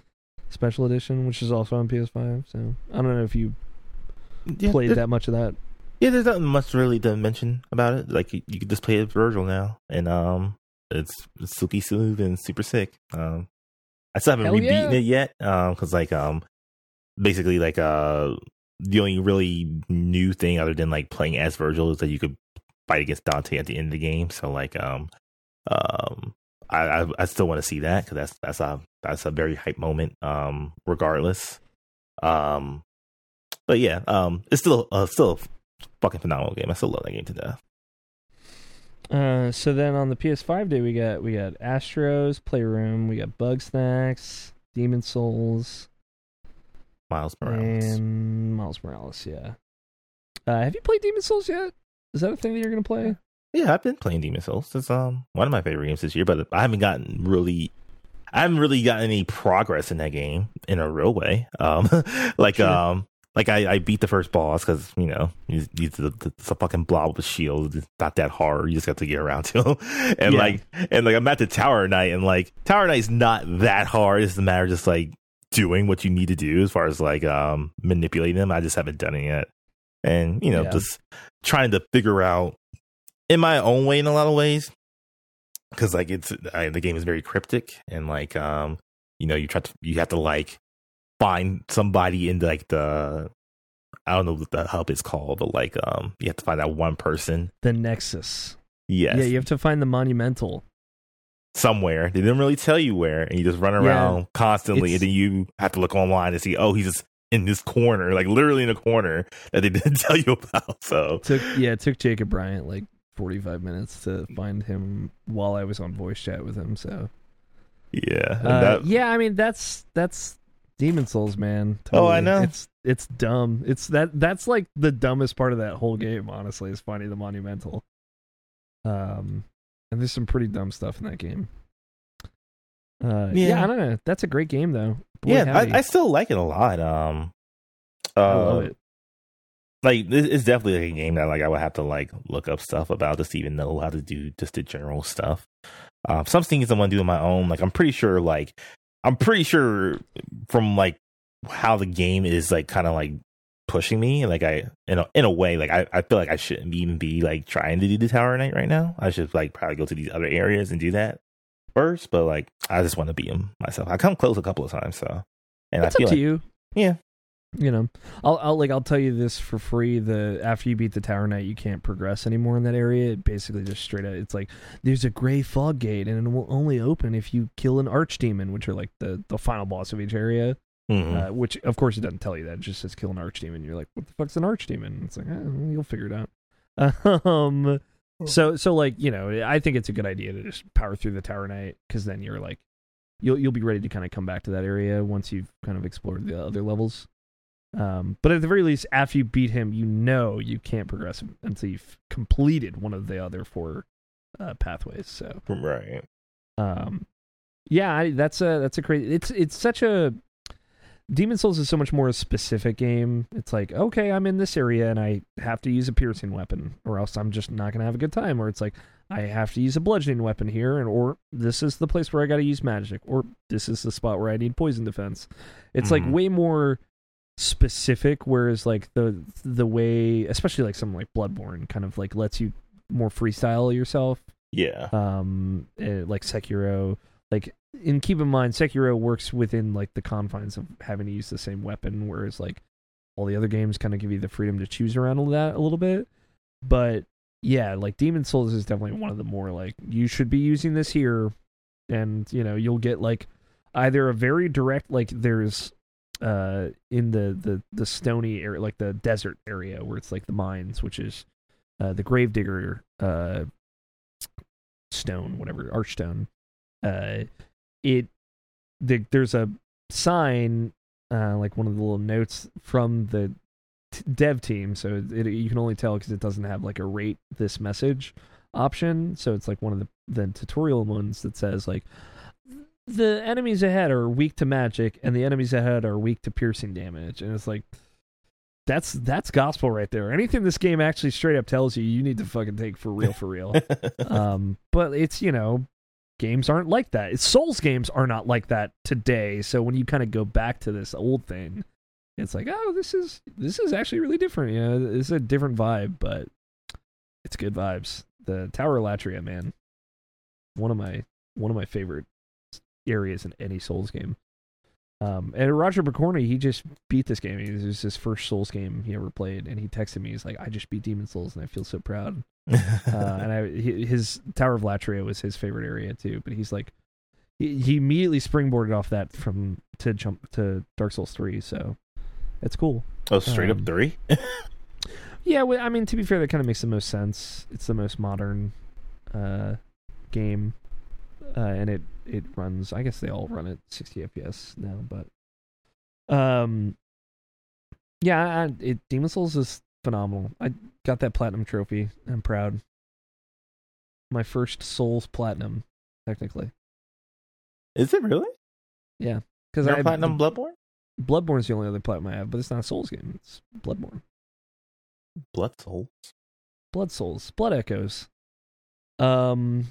Special Edition, which is also on PS5. So I don't know if you Yeah, played that much of that. Yeah, there's not much really to mention about it. Like you, you could just play it Vergil now, and um, it's silky smooth and super sick. Um, I still haven't Hell rebeaten yeah. it yet. Um, because like um, basically like uh, the only really new thing other than like playing as Vergil is that you could fight against Dante at the end of the game. So like um, um, I I, I still want to see that because that's that's a that's a very hype moment. Um, regardless, um, but yeah, um, it's still uh, still a fucking phenomenal game. I still love that game to death. Uh, so then on the PS5 day, we got we got Astro's Playroom, we got Bug Snacks, Demon's Souls, Miles Morales. and Miles Morales. Yeah. Uh, have you played Demon's Souls yet? Is that a thing that you're gonna play? Yeah, I've been playing Demon's Souls. It's um one of my favorite games this year, but I haven't gotten really I haven't really gotten any progress in that game in a real way. Um like Sure. um like I, I beat the first boss because you know he's, he's the, the, it's a fucking blob with a shield. It's not that hard. You just got to get around to him. And Yeah. like and like I'm at the Tower Knight and like Tower Knight's not that hard. It's a matter of just like doing what you need to do as far as like um manipulating them. I just haven't done it yet. And you know Yeah. just trying to figure out in my own way in a lot of ways because like it's I, the game is very cryptic and like um you know you try to you have to like find somebody in like the I don't know what the hub is called but like um you have to find that one person. The Nexus. yes. Yeah, you have to find the Monumental. somewhere. They didn't really tell you where and you just run around constantly and then you have to look online to see oh he's just in this corner like literally in a corner that they didn't tell you about so. Took yeah, it took Jacob Bryant like 45 minutes to find him while I was on voice chat with him. So yeah uh, that- yeah, I mean that's that's Demon's Souls, man. Oh, I know. It's it's dumb. It's that that's like the dumbest part of that whole game. Honestly, is finding the monumental. Um, and there's some pretty dumb stuff in that game. Uh, yeah. Yeah. I don't know. That's a great game though. Boy, yeah. I, I still like it a lot um uh, I love it. Like it- it's definitely like a game that like I would have to like look up stuff about just to even know how to do just the general stuff. Um, some things I want to do on my own. Like I'm pretty sure, like I'm pretty sure from like how the game is like kind of like pushing me. Like I in a in a way, like I, I feel like I shouldn't even be like trying to do the Tower Knight right now. I should like probably go to these other areas and do that first. But like I just want to beat him myself. I come close a couple of times, so and I feel up to like you. yeah. You know i'll i'll like i'll tell you this for free the after you beat the tower knight you can't progress anymore in that area. It basically just straight out it's like there's a gray fog gate and it will only open if you kill an archdemon which are like the the final boss of each area. Mhm. uh, which of course it doesn't tell you that. It just says kill an archdemon. You're like what the fuck's an archdemon? It's like eh, well, you'll figure it out. Um so so like you know i think it's a good idea to just power through the tower knight because then you're like you'll you'll be ready to kind of come back to that area once you've kind of explored the other levels um, but at the very least, after you beat him, you know you can't progress until you've completed one of the other four uh, pathways. So, right. um, yeah, I, that's a that's a crazy. It's it's such a Demon's Souls is so much more a specific game. It's like okay, I'm in this area and I have to use a piercing weapon, or else I'm just not gonna have a good time. Or it's like I have to use a bludgeoning weapon here, and or this is the place where I got to use magic, or this is the spot where I need poison defense. It's like Mhm. way more specific whereas like the the way especially like something like bloodborne kind of like lets you more freestyle yourself. Yeah. um eh, like sekiro. Like and keep in mind sekiro works within like the confines of having to use the same weapon whereas like all the other games kind of give you the freedom to choose around all that a little bit. But yeah, like Demon Souls is definitely one of the more like you should be using this here, and you know you'll get like either a very direct like there's uh in the the the stony area like the desert area where it's like the mines which is uh the gravedigger uh stone whatever archstone uh it the, there's a sign uh like one of the little notes from the t- dev team. So it, you can only tell because it doesn't have like a rate this message option. So it's like one of the the tutorial ones that says like the enemies ahead are weak to magic and the enemies ahead are weak to piercing damage. And it's like that's that's gospel right there. Anything this game actually straight up tells you you need to fucking take for real for real. Um but it's you know games aren't like that. It's souls games are not like that today. So when you kind of go back to this old thing it's like oh this is this is actually really different you know it's a different vibe but it's good vibes. The tower of latria man. One of my one of my favorite areas in any Souls game. Um, and Roger McCorney, he just beat this game. It was his first Souls game he ever played, and he texted me. He's like, "I just beat Demon's Souls, and I feel so proud." uh, and I, his Tower of Latria was his favorite area too. But he's like, he, he immediately springboarded off that from to jump to Dark Souls three. So it's cool. Oh, straight um, up three. yeah, well, I mean, to be fair, that kind of makes the most sense. It's the most modern uh, game uh, and it it runs. I guess they all run at 60 FPS now, but um, yeah, I, it Demon's Souls is phenomenal. I got that platinum trophy. I'm proud. My first Souls platinum, technically. Is it really? Yeah, because I platinum Bloodborne. Bloodborne is the only other platinum I have, but it's not a Souls game. It's Bloodborne. Blood Souls. Blood Souls. Blood Echoes. Um,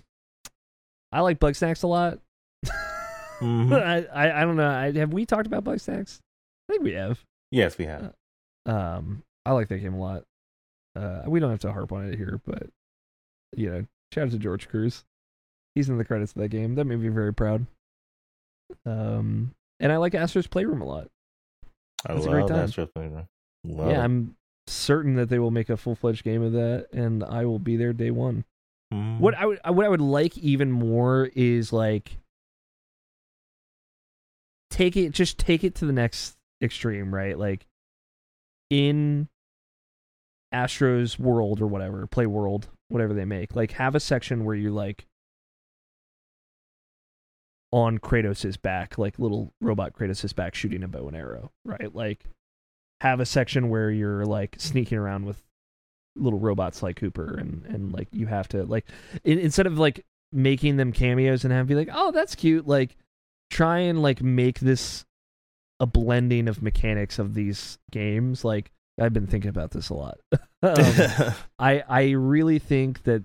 I like Bugsnax a lot. Mm-hmm. I, I, I don't know. I, have we talked about Bugsnax? I think we have. Yes, we have. Uh, um, I like that game a lot. Uh, we don't have to harp on it here, but you know, shout out to George Cruz. He's in the credits of that game. That made me very proud. Um, and I like Astro's Playroom a lot. I That's love a great time. Astro's Playroom. Love yeah, it. I'm certain that they will make a full fledged game of that, and I will be there day one. Mm. What I would what I would like even more is like take it just take it to the next extreme, right? Like in Astro's world or whatever, play world, whatever they make, like have a section where you like on Kratos's back, like little robot Kratos's back shooting a bow and arrow, right? Like have a section where you're like sneaking around with little robots like Cooper, and and like you have to like in, instead of like making them cameos and have be like, oh, that's cute. Like try and like make this a blending of mechanics of these games. Like I've been thinking about this a lot. um, I I really think that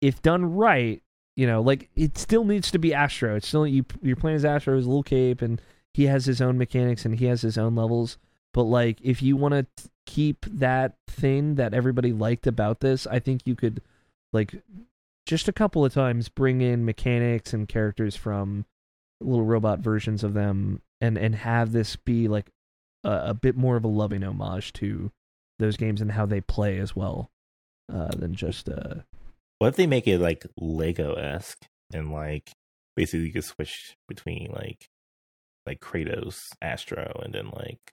if done right, you know, like it still needs to be Astro. It's still you you're playing as Astro as little cape, and he has his own mechanics and he has his own levels. But like, if you want to keep that thing that everybody liked about this, I think you could like just a couple of times bring in mechanics and characters from little robot versions of them and and have this be like a, a bit more of a loving homage to those games and how they play as well uh, than just uh what if they make it like lego esque and like basically you could switch between like like kratos astro and then like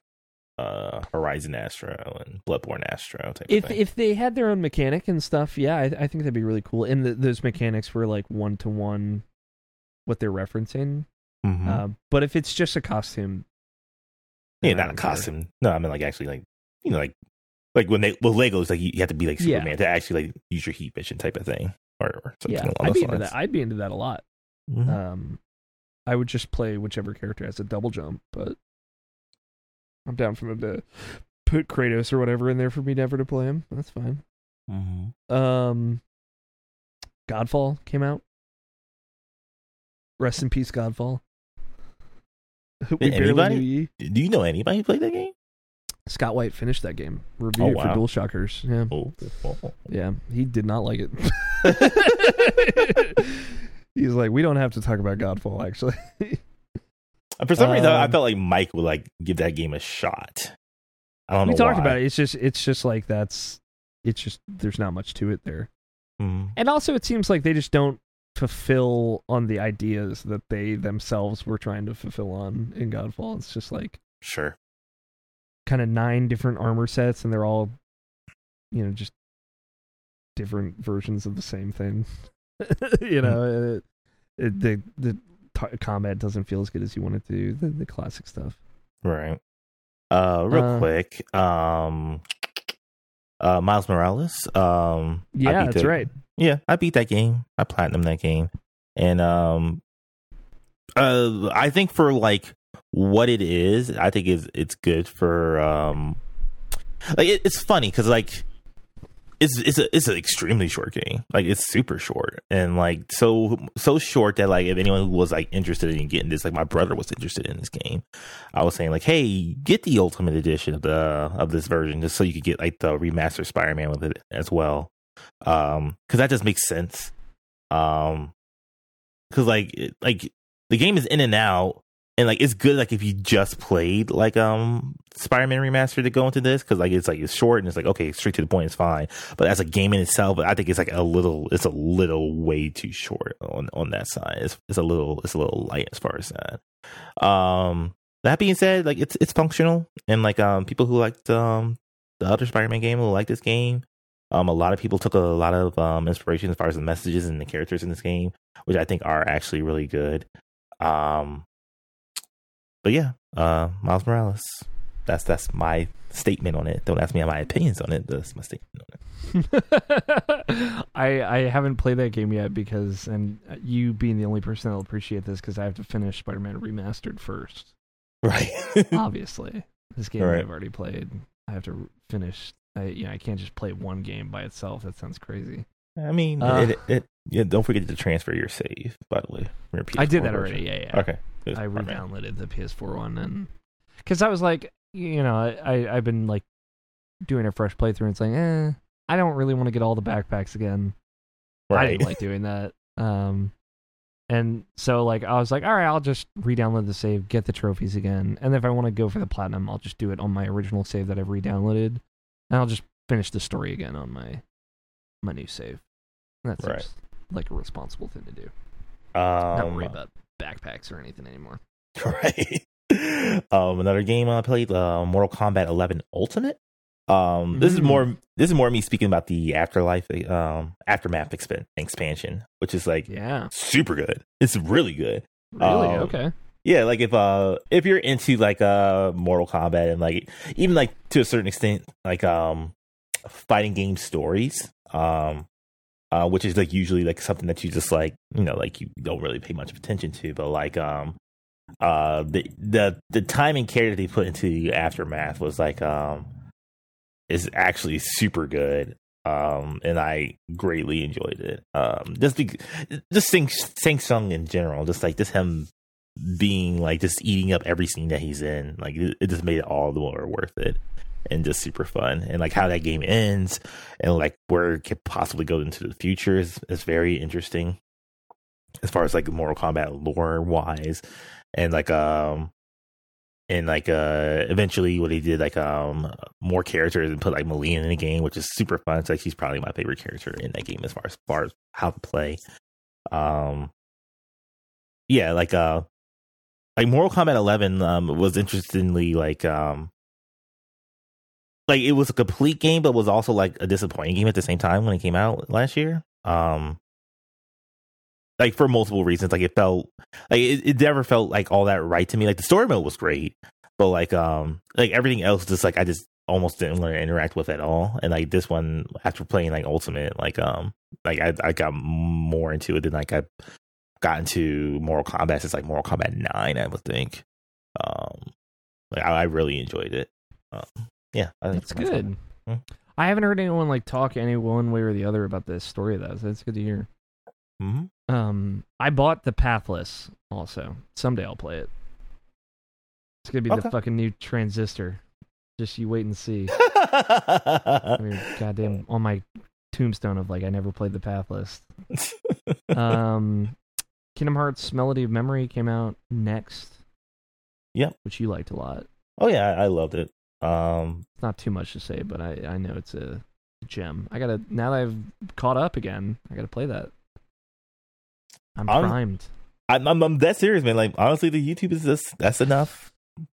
uh, Horizon Astro and Bloodborne Astro type if if they had their own mechanic and stuff, yeah, I, I think that'd be really cool. And the, those mechanics were like one to one, what they're referencing. Mm-hmm. Uh, but if it's just a costume, yeah, not a costume. Care. No, I mean like actually like you know like like when they well Legos like you, have to be like Superman yeah. to actually like use your heat vision type of thing or, or something. Yeah, I'd be into that. I'd be into that a lot. Mm-hmm. Um, I would just play whichever character has a double jump, but I'm down for them to put Kratos or whatever in there for me never to play him. That's fine. Mm-hmm. Um, Godfall came out. Rest in peace, Godfall. we anybody? Do you know anybody who played that game? Scott White finished that game. Review oh, wow. for DualShockers. Yeah. Oh, Yeah, he did not like it. He's like, we don't have to talk about Godfall, actually. For some um, reason, I felt like Mike would like give that game a shot. I don't we know. We talked why. about it. It's just, it's just like that's, it's just there's not much to it there. Mm. And also, it seems like they just don't fulfill on the ideas that they themselves were trying to fulfill on in Godfall. It's just like Sure. kind of nine different armor sets, and they're all, you know, just different versions of the same thing. you know, it, it, the the t- combat doesn't feel as good as you want it to. The, the classic stuff. Right. Uh, real Uh, quick. Um, uh, Miles Morales. Um, Yeah, that's the- right. Yeah, I beat that game. I platinum that game, and um, uh, I think for like what it is, I think is it's good for um, like it, it's funny because like it's it's a it's an extremely short game. Like it's super short. And like so so short that like if anyone was like interested in getting this, like my brother was interested in this game, I was saying like, hey, get the ultimate edition of the of this version just so you could get like the remastered Spider Man with it as well. Um because that just makes sense. Um because like like the game is in and out and like it's good like if you just played like um spider-man remastered to go into this because like it's like it's short and it's like okay straight to the point it's fine. But as a game in itself i think it's like a little it's a little way too short on on that side. It's, it's a little it's a little light as far as that. Um that being said like it's it's functional. And like um people who liked um the other spider-man game will like this game um, a lot of people took a lot of um, inspiration as far as the messages and the characters in this game, which I think are actually really good. Um, but yeah, uh, Miles Morales. That's that's my statement on it. Don't ask me my opinions on it. That's my statement on it. I I haven't played that game yet because, and you being the only person that'll appreciate this, because I have to finish Spider-Man Remastered first. Right. Obviously, this game Right. I've already played. I have to finish. I you know I can't just play one game by itself. That sounds crazy. I mean, Uh. it, it, yeah, don't forget to transfer your save, by the way. from your I did PS4 that version. already. Yeah, yeah. Okay. good. I All right. re-downloaded the PS4 one, and because I was like, you know, I, I I've been like doing a fresh playthrough, and saying, eh, I don't really want to get all the backpacks again. I Right. didn't like doing that. Um, and so like I was like, all right, I'll just re-download the save, get the trophies again, and if I want to go for the platinum, I'll just do it on my original save that I've re-downloaded, and I'll just finish the story again on my my new save. That seems Right. like a responsible thing to do. Not um, worry about backpacks or anything anymore. right. um, another game I played, uh, Mortal Kombat 11 Ultimate. Um, this is Mm. more this is more me speaking about the afterlife, um, aftermath expan- expansion, which is like Yeah, super good. It's really good. really Um, okay. Yeah, like if uh if you're into like uh Mortal Kombat and like even like to a certain extent like um fighting game stories, um uh which is like usually like something that you just like you know like you don't really pay much attention to, but like um uh the the the time and care that they put into the aftermath was like um is actually super good. Um, and I greatly enjoyed it. Um, just be, just Sing Shang Tsung in general, just like just him being like just eating up every scene that he's in. Like it, it just made it all the more worth it and just super fun. And like how that game ends and like where it could possibly go into the future is, is very interesting as far as like Mortal Kombat lore wise. And like um and like uh eventually what he did like um more characters and put like Mileena in the game, which is super fun. It's like she's probably my favorite character in that game as far as far as how to play. Um yeah, like uh like Mortal Kombat 11 um was interestingly like um like it was a complete game but was also like a disappointing game at the same time when it came out last year. Um like for multiple reasons like it felt like it, it never felt like all that right to me. Like the story mode was great but like um like everything else just like I just almost didn't learn to interact with at all. And like this one after playing like ultimate like um like I I got more into it than like I got into Mortal Kombat since like Mortal Kombat 9 I would think. Um like I, I really enjoyed it. Um, yeah I That's good. Hmm. I haven't heard anyone like talk any one way or the other about this story though. So that's good to hear. mm-hmm. Um, I bought the Pathless also. Someday I'll play it. It's gonna be Okay. the fucking new Transistor. Just you wait and see. I mean, goddamn, on my tombstone of like I never played the Pathless. Um, Kingdom Hearts Melody of Memory came out next. Yep. which you liked a lot. oh yeah I loved it um Not too much to say, but I I know it's a gem. I gotta now that I've caught up again. I gotta play that. I'm I'm- primed. I'm, I'm, I'm that serious, man. Like honestly, the YouTube is just that's enough.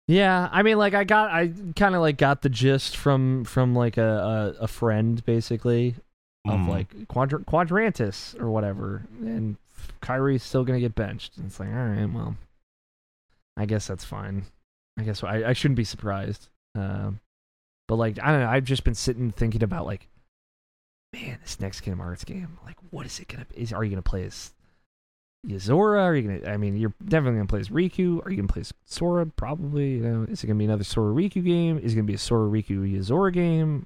Yeah, I mean, like I got, I kind of like got the gist from from like a a, a friend basically of Mm. like Quadr- Quadrantis or whatever, and Kairi's still gonna get benched. And it's like, all right, well, I guess that's fine. I guess I, I shouldn't be surprised. Um, but like, I don't know. I've just been sitting thinking about like, man, this next Kingdom Hearts game. Like, what is it gonna? Is are you gonna play as Yozora? Are you gonna? I mean, you're definitely gonna play as Riku. Are you gonna play as Sora? Probably. You know, is it gonna be another Sora Riku game? Is it gonna be a Sora Riku Yozora game?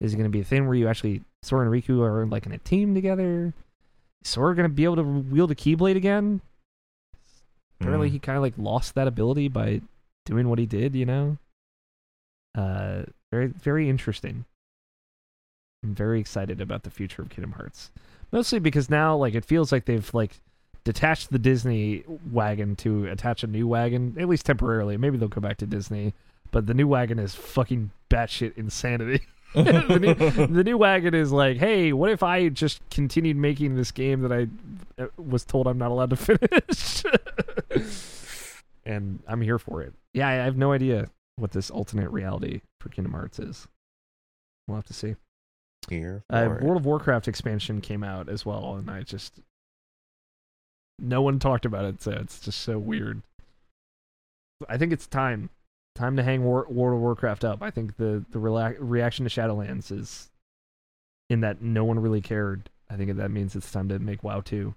Is it gonna be a thing where you actually Sora and Riku are like in a team together? Is Sora gonna be able to wield a Keyblade again? Apparently, Mm. he kind of like lost that ability by doing what he did. You know. Uh, very very interesting. I'm very excited about the future of Kingdom Hearts. Mostly because now, like, it feels like they've like detached the Disney wagon to attach a new wagon, at least temporarily. Maybe they'll go back to Disney, but the new wagon is fucking batshit insanity. the, new, the new wagon is like, hey, what if I just continued making this game that I uh, was told I'm not allowed to finish? and I'm here for it. Yeah, I have no idea what this alternate reality for Kingdom Hearts is. We'll have to see. Here Uh. World of Warcraft expansion came out as well, and I just no one talked about it, so it's just so weird. I think it's time, time to hang War- World of Warcraft up. I think the the rela- reaction to Shadowlands is in that no one really cared. I think that means it's time to make WoW two.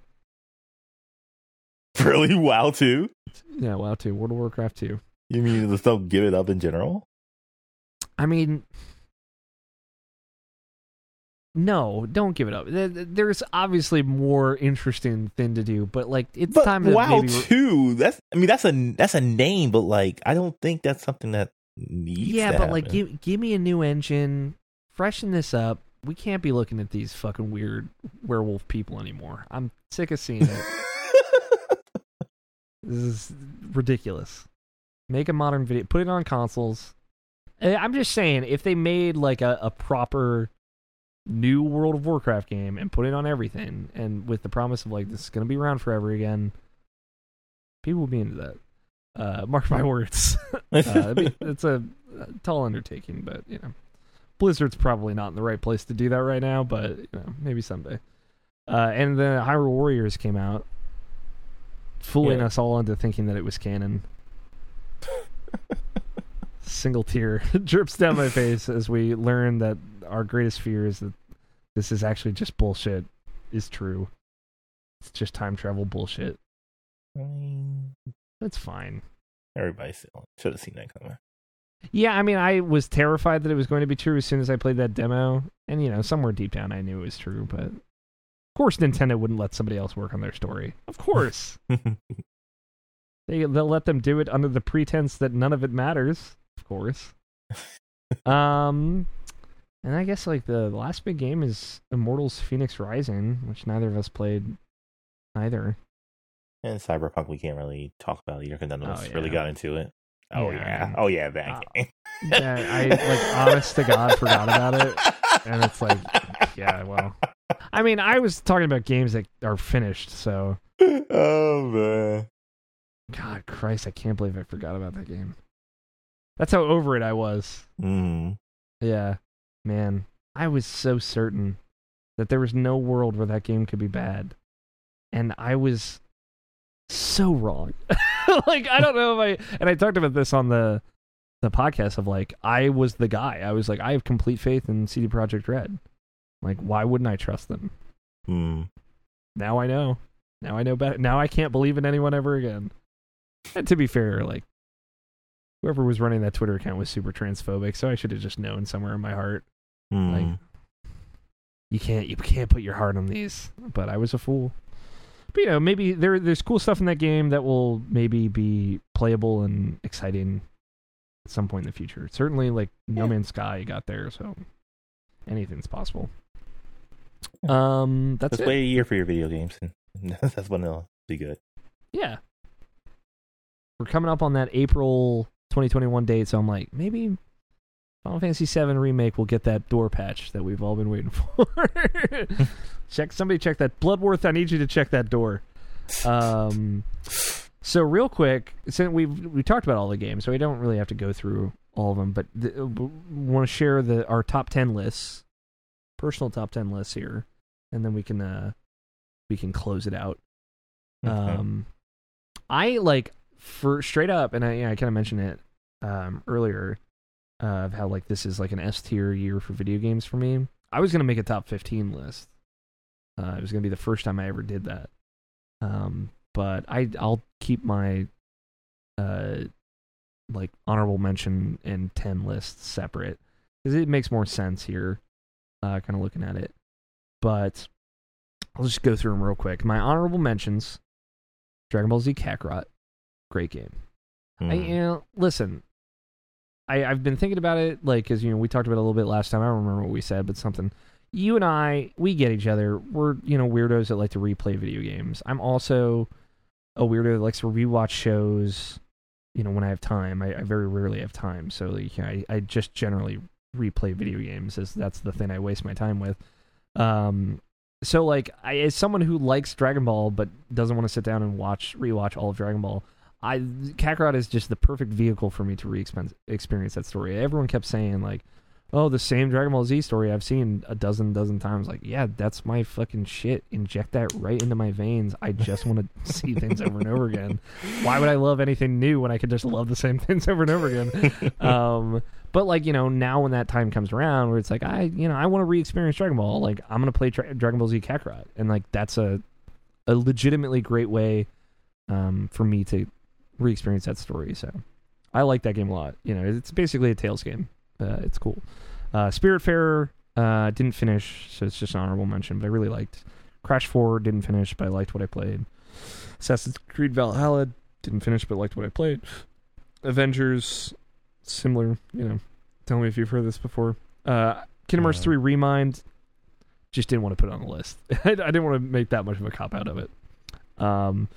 really wow too. Yeah, WoW two, World of Warcraft two. You mean just don't give it up in general? I mean, no, don't give it up. There's obviously more interesting thing to do, but like it's But time to wow maybe. too. That's I mean that's a that's a name, but like I don't think that's something that needs. yeah, but like, give give me a new engine, freshen this up. We can't be looking at these fucking weird werewolf people anymore. I'm sick of seeing it. this is ridiculous. Make a modern video, put it on consoles. Eh, I'm just saying, if they made like a, a proper new World of Warcraft game and put it on everything, and with the promise of like this is gonna be around forever again, people will be into that. Uh, mark my words. uh, be- it's a, tall undertaking, but you know, Blizzard's probably not in the right place to do that right now. But you know, maybe someday. Uh, and the Hyrule Warriors came out, fooling Yeah. us all into thinking that it was canon. Single tear drips down my face as we learn that our greatest fear is that this is actually just bullshit. Is true. It's just time travel bullshit. I mean, That's fine. everybody should have seen that coming. Yeah, I mean, I was terrified that it was going to be true as soon as I played that demo, and you know, somewhere deep down, I knew it was true. But of course, Nintendo wouldn't let somebody else work on their story. Of course, they they'll let them do it under the pretense that none of it matters. Of course. um, and I guess like the last big game is Immortals: Phoenix Rising, which neither of us played either. and Cyberpunk, we can't really talk about either because none of Oh, us really yeah. got into it. Oh Yeah, yeah, oh yeah, that Uh, game. Yeah, I like honest to God forgot about it. and it's like, yeah, well, I mean, I was talking about games that are finished, so oh man. God Christ, I can't believe I forgot about that game. That's how over it I was. Mm. Yeah, man, I was so certain that there was no world where that game could be bad, and I was so wrong. like I don't know if I and I talked about this on the the podcast of like I was the guy. I was like I have complete faith in CD Projekt Red. Like why wouldn't I trust them? Mm. Now I know. Now I know better. Now I can't believe in anyone ever again. And to be fair, like whoever was running that Twitter account was super transphobic, so I should have just known somewhere in my heart. Mm. Like you can't you can't put your heart on these. But I was a fool. But you know, maybe there there's cool stuff in that game that will maybe be playable and exciting at some point in the future. Certainly like No Yeah. Man's Sky got there, so anything's possible. Um that's Just it. wait a year for your video games, and that's when they'll be good. Yeah. We're coming up on that April 2021 date, so I'm like, maybe Final Fantasy VII remake will get that door patch that we've all been waiting for. check somebody check that Bloodworth. I need you to check that door. Um, so real quick, since we've we talked about all the games, so we don't really have to go through all of them, but the, want to share the our top ten lists, personal top ten lists here, and then we can uh we can close it out. Okay. Um, I like for straight up, and I I kind of mentioned it um earlier uh, of how like this is like an S tier year for video games for me. I was gonna make a top fifteen list. Uh, it was gonna be the first time I ever did that. Um, but I I'll keep my uh like honorable mention and ten lists separate because it makes more sense here. Uh, kind of looking at it, but I'll just go through them real quick. My honorable mentions: Dragon Ball Z Kakarot, great game. Hmm. I, you know, listen, I I've been thinking about it, like, because you know we talked about it a little bit last time. I don't remember what we said, but something. You and I, we get each other. We're you know weirdos that like to replay video games. I'm also a weirdo that likes to rewatch shows. You know when I have time. I, I very rarely have time, so like, I I just generally replay video games. As that's the thing I waste my time with. Um, so like I, as someone who likes Dragon Ball but doesn't want to sit down and watch rewatch all of Dragon Ball, I Kakarot is just the perfect vehicle for me to re-experience that story. Everyone kept saying like, "Oh, the same Dragon Ball Z story I've seen a dozen dozen times." Like, yeah, that's my fucking shit. Inject that right into my veins. I just want to see things over and over again. Why would I love anything new when I could just love the same things over and over again? Um, but like you know, now when that time comes around, where it's like I, you know, I want to re-experience Dragon Ball. Like I'm gonna play Tra- Dragon Ball Z Kakarot, and like that's a a legitimately great way um, for me to re-experience that story. So I like that game a lot. You know, it's basically a Tales game. Uh, it's cool. Uh, Spiritfarer uh, didn't finish, so it's just an honorable mention. But I really liked Crash Four. Didn't finish, but I liked what I played. Assassin's Creed Valhalla didn't finish, but liked what I played. Avengers, similar. You know, tell me if you've heard this before. Uh, Kingdom Hearts. Three Remind. Just didn't want to put it on the list. I, I didn't want to make that much of a cop out of it. Um,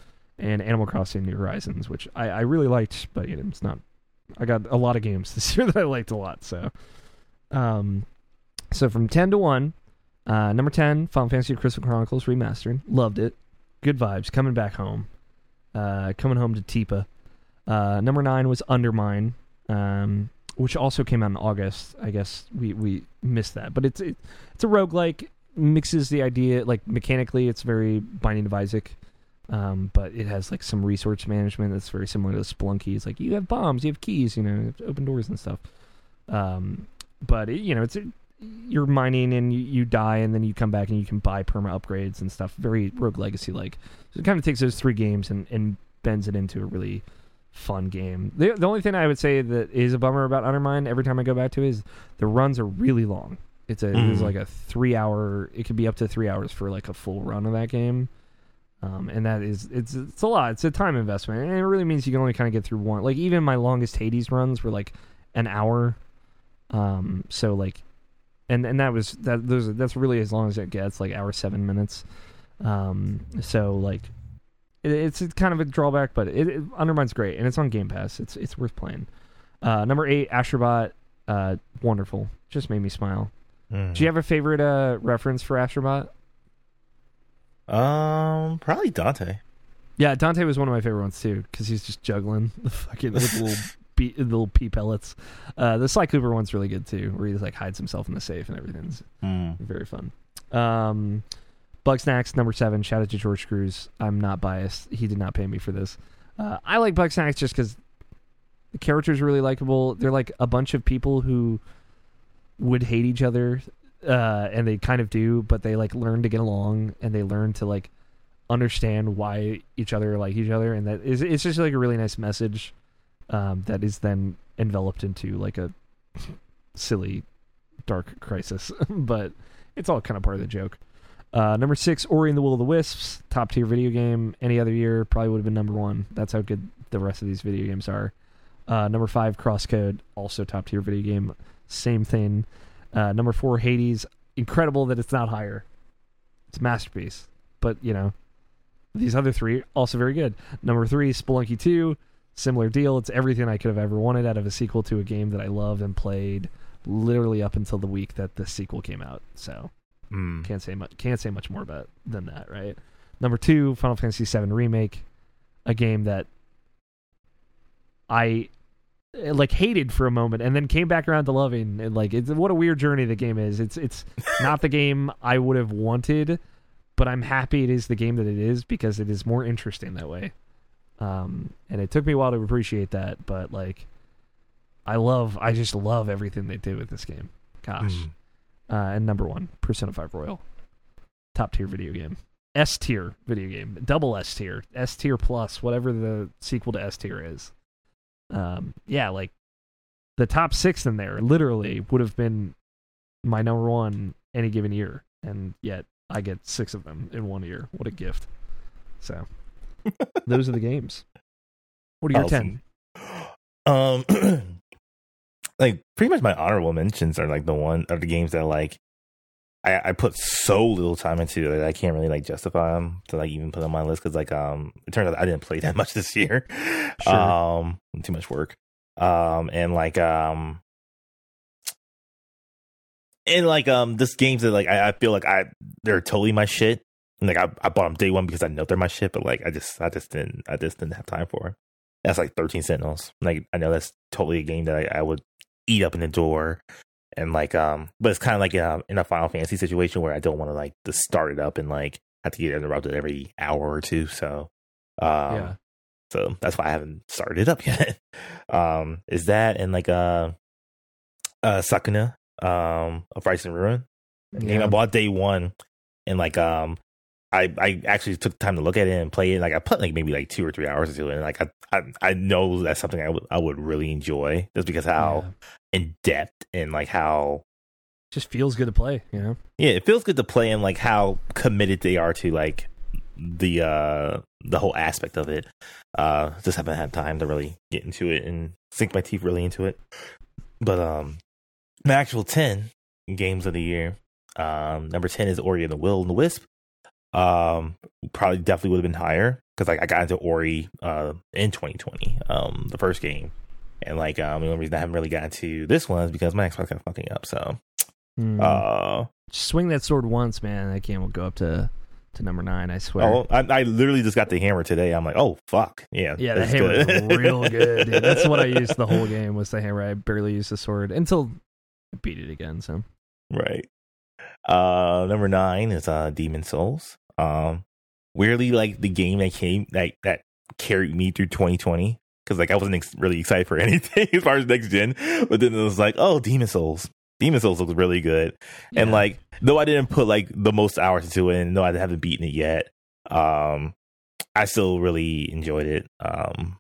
and Animal Crossing New Horizons, which I, I really liked, but you know, it's not. I got a lot of games this year that I liked a lot. So, um, so from ten to one, uh, number ten, Final Fantasy Crystal Chronicles remastered, loved it, good vibes, coming back home, uh, coming home to Tipa. Uh, number nine was Undermine, um, which also came out in August. I guess we we missed that, but it's it, it's a roguelike mixes the idea like mechanically it's very Binding of Isaac um, but it has like some resource management that's very similar to Spelunky. It's like you have bombs, you have keys, you know, you have to open doors and stuff. Um, but it, you know, it's you're mining and you, you die and then you come back and you can buy perma upgrades and stuff. Very Rogue Legacy like. So it kind of takes those three games and, and bends it into a really fun game. The the only thing I would say that is a bummer about Undermine every time I go back to it is the runs are really long. It's a it's Mhm. like a three hour. It could be up to three hours for like a full run of that game. Um, and that is it's it's a lot. It's a time investment, and it really means you can only kind of get through one. Like even my longest Hades runs were like an hour. Um, so like, and and that was that those that's really as long as it gets, like hour seven minutes. Um, so like, it, it's kind of a drawback, but it, it undermines great, and it's on Game Pass. It's it's worth playing. Uh, number eight, Astrobot, uh, wonderful, just made me smile. Mm. Do you have a favorite uh reference for Astrobot? Um, probably Dante. Yeah, Dante was one of my favorite ones too because he's just juggling the fucking little pea, little pea pellets. Uh, the Sly Cooper one's really good too, where he just, like hides himself in the safe and everything's Hmm. very fun. Um, Bugsnax number seven. Shout out to George Cruz. I'm not biased. He did not pay me for this. Uh, I like Bugsnax just because the characters are really likable. They're like a bunch of people who would hate each other, uh, and they kind of do, but they like learn to get along and they learn to like understand why each other like each other, and that is it's just like a really nice message um, that is then enveloped into like a silly dark crisis, but it's all kind of part of the joke. Uh, number six, Ori and the Will of the Wisps, top tier video game. Any other year probably would have been number one. That's how good the rest of these video games are. Uh, number five, Crosscode, also top tier video game. Same thing. Uh, number four, Hades. Incredible that it's not higher. It's a masterpiece. But you know, these other three also very good. Number three, Spelunky Two. Similar deal. It's everything I could have ever wanted out of a sequel to a game that I loved and played literally up until the week that the sequel came out. So Mm. can't say much. Can't say much more about than that, right? Number two, Final Fantasy VII remake, a game that I like hated for a moment and then came back around to loving. And like, it's what a weird journey the game is. It's it's not the game I would have wanted, but I'm happy it is the game that it is because it is more interesting that way. Um, and it took me a while to appreciate that, but like, I love, I just love everything they did with this game. Gosh. Mm. Uh, and number one, Persona 5 Royal. Top tier video game. S tier video game. Double S tier. S tier plus, whatever the sequel to S tier is. Um, yeah, like the top six in there literally would have been my number one any given year. And yet I get six of them in one year. What a gift. So those are the games. What are your 10? Um, like pretty much my honorable mentions are like the one are the games that like I, I put so little time into that I can't really like justify them to like even put on my list because like um it turns out I didn't play that much this year, Sure. um too much work, um and like um and like um this games that like I, I feel like I they're totally my shit. And, like I, I bought them day one because I know they're my shit, but like I just I just didn't I just didn't have time for it. That's like thirteen Sentinels. Like I know that's totally a game that I, I would eat up in the door, and like um, but it's kind of like in a, in a Final Fantasy situation where I don't want to like to start it up and like have to get interrupted every hour or two. So um, yeah. so that's why I haven't started it up yet. um, is that and like uh, uh, Sakuna, um, of Rice and Ruin game I bought day one, and like um, I I actually took time to look at it and play it. Like I put like maybe like two or three hours into it, and like I I, I know that's something I would I would really enjoy just because how Yeah. in depth and like how Just feels good to play, you know? yeah it feels good to play and like how committed they are to like the uh the whole aspect of it. Uh, just haven't had time to really get into it and sink my teeth really into it. But um, my actual ten games of the year. Um, number ten is Ori and the Will and the Wisp. Um, probably definitely would have been higher because like I got into Ori uh in 2020, um, the first game, and like um the only reason I haven't really gotten to this one is because my Xbox got fucking up. So Hmm. uh, Swing that sword once, man. That game will go up to, to number nine, I swear. oh, I, I literally just got the hammer today. I'm like, oh fuck, yeah, Yeah, the hammer good. real good. Dude. That's what I used the whole game was the hammer. I barely used the sword until I beat it again. So right. Uh, number nine is uh Demon's Souls. Um, weirdly, like the game that came that that carried me through 2020 because like I wasn't ex- really excited for anything as far as next gen, but then it was like, oh, Demon's Souls. Demon's Souls looks really good, and like though I didn't put like the most hours into it, and though I haven't beaten it yet, um, I still really enjoyed it. Um,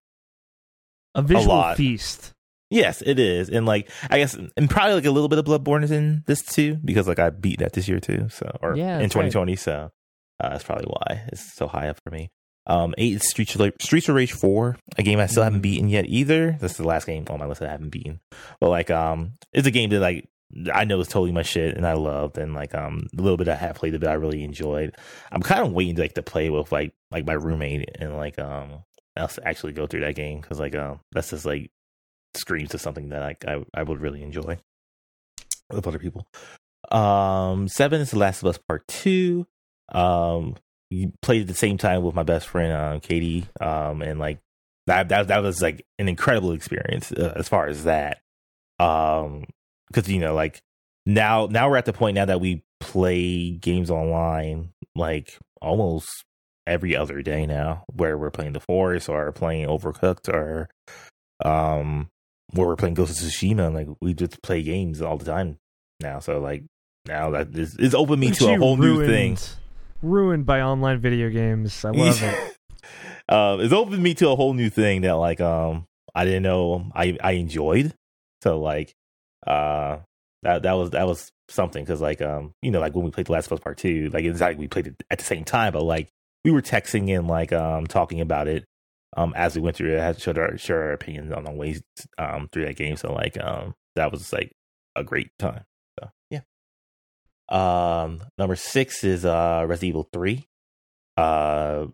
a visual lot. feast. Yes, it is, and like I guess, and probably like a little bit of Bloodborne is in this too, because like I beat that this year too, so or Yeah, in that's right. 2020, so uh, that's probably why it's so high up for me. Um, eight Streets of Streets of Rage four, a game I still haven't beaten yet either. This is the last game on my list that I haven't beaten, but like um, it's a game that like I know is totally my shit and I loved, and like um, a little bit I have played but I really enjoyed. I'm kind of waiting to like to play with like like my roommate and like um, actually go through that game because like um, that's just like screams to something that like I I would really enjoy with other people. Um, seven is The Last of Us Part Two. Um, you played at the same time with my best friend um, Katie. Um, and like that that that was like an incredible experience uh, as far as that. Um, because you know like now now we're at the point now that we play games online like almost every other day now where we're playing the forest or playing overcooked or um where we're playing Ghost of Tsushima and like we just play games all the time now. So like now that is it's opened me to a whole new thing. Ruined by online video games. I love it. um, it's opened me to a whole new thing that like um I didn't know I I enjoyed. So like uh that that was that was something because like um you know like when we played the Last of Us Part Two like it's like we played it at the same time but like we were texting and like um talking about it um as we went through it had share our, our opinions on the ways um through that game so like um that was like a great time so yeah um number six is uh Resident Evil Three uh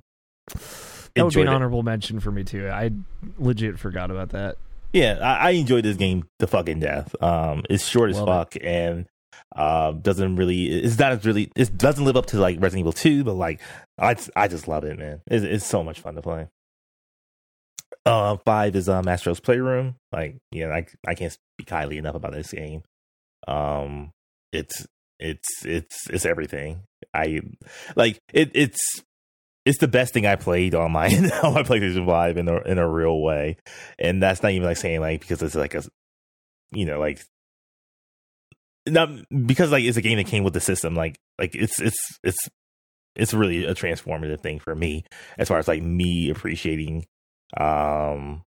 That would be an it. honorable mention for me too. I legit forgot about that. Yeah, I, I enjoyed this game to fucking death. Um, it's short as fuck and uh, doesn't really. It's not as really. It doesn't live up to like Resident Evil Two, but like I, I just love it, man. It's, it's so much fun to play. Uh, five is um, Astro's Playroom. Like, yeah, I I can't speak highly enough about this game. Um, it's it's it's it's everything. I like it. It's it's the best thing I played on my on my PlayStation Five in a in a real way, and that's not even like saying like because it's like a you know like not because like it's a game that came with the system like like it's it's it's it's really a transformative thing for me as far as like me appreciating um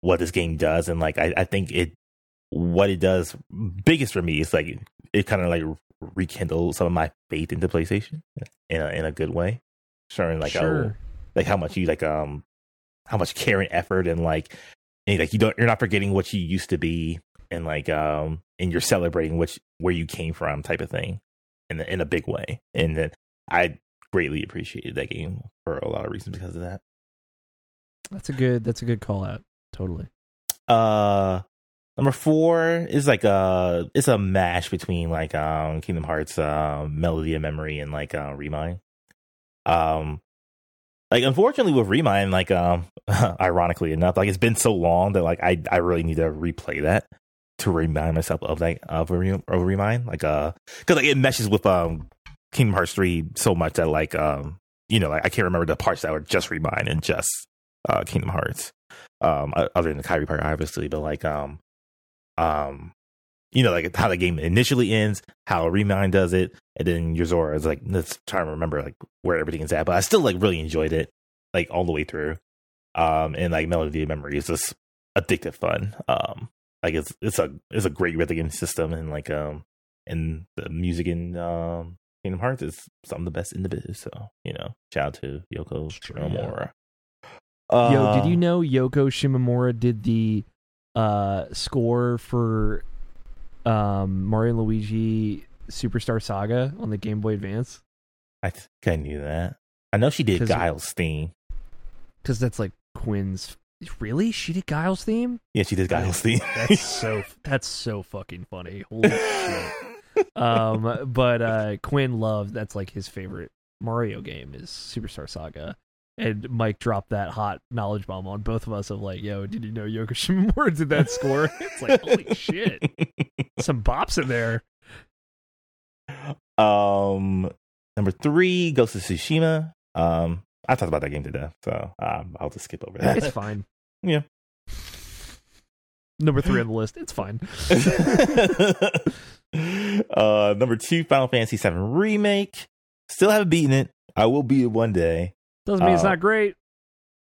what this game does and like I, I think it what it does biggest for me is like it kind of like rekindled some of my faith into PlayStation in a in a good way showing like Sure. oh like how much you like um how much care and effort and like and, like you don't you're not forgetting what you used to be and like um and you're celebrating which where you came from type of thing in a, in a big way and then I greatly appreciated that game for a lot of reasons because of that. That's a good. That's a good call out. Totally. Uh number 4 is like a it's a mash between like um Kingdom Hearts uh, Melody of Memory and like uh Remind. Um like unfortunately with Remind like um ironically enough like it's been so long that like I I really need to replay that to remind myself of like of a, of Remind like uh cuz like it meshes with um Kingdom Hearts 3 so much that like um you know like I can't remember the parts that were just Remind and just uh Kingdom Hearts um other than the Kairi part obviously but like um um you know like how the game initially ends how Remind does it and then Yozora is like let's try to remember like where everything is at but I still like really enjoyed it like all the way through. Um and like Melody of Memory is just addictive fun. Um like it's it's a it's a great rhythm system and like um and the music in um Kingdom Hearts is some of the best in the biz so you know shout out to Yoko Shimomura. Yo, did Uh, you know Yoko Shimomura did the uh, score for um, Mario Luigi Superstar Saga on the Game Boy Advance? I think I knew that. I know she did Guile's theme. Because that's like Quinn's. Really? She did Guile's theme? Yeah, she did Guile's theme. That's so. that's so fucking funny. Holy shit. Um, but uh, Quinn loved. That's like his favorite Mario game is Superstar Saga. And Mike dropped that hot knowledge bomb on both of us of like, yo, did you know Yoko Shimomura did that score? It's like, holy shit. Some bops in there. um, number three, Ghost of Tsushima. Um, I talked about that game to death, so um, I'll just skip over that. It's fine. Yeah. Number three on the list. It's fine. uh, number two, Final Fantasy VII Remake. Still haven't beaten it. I will beat it one day. Doesn't mean it's Uh, not great.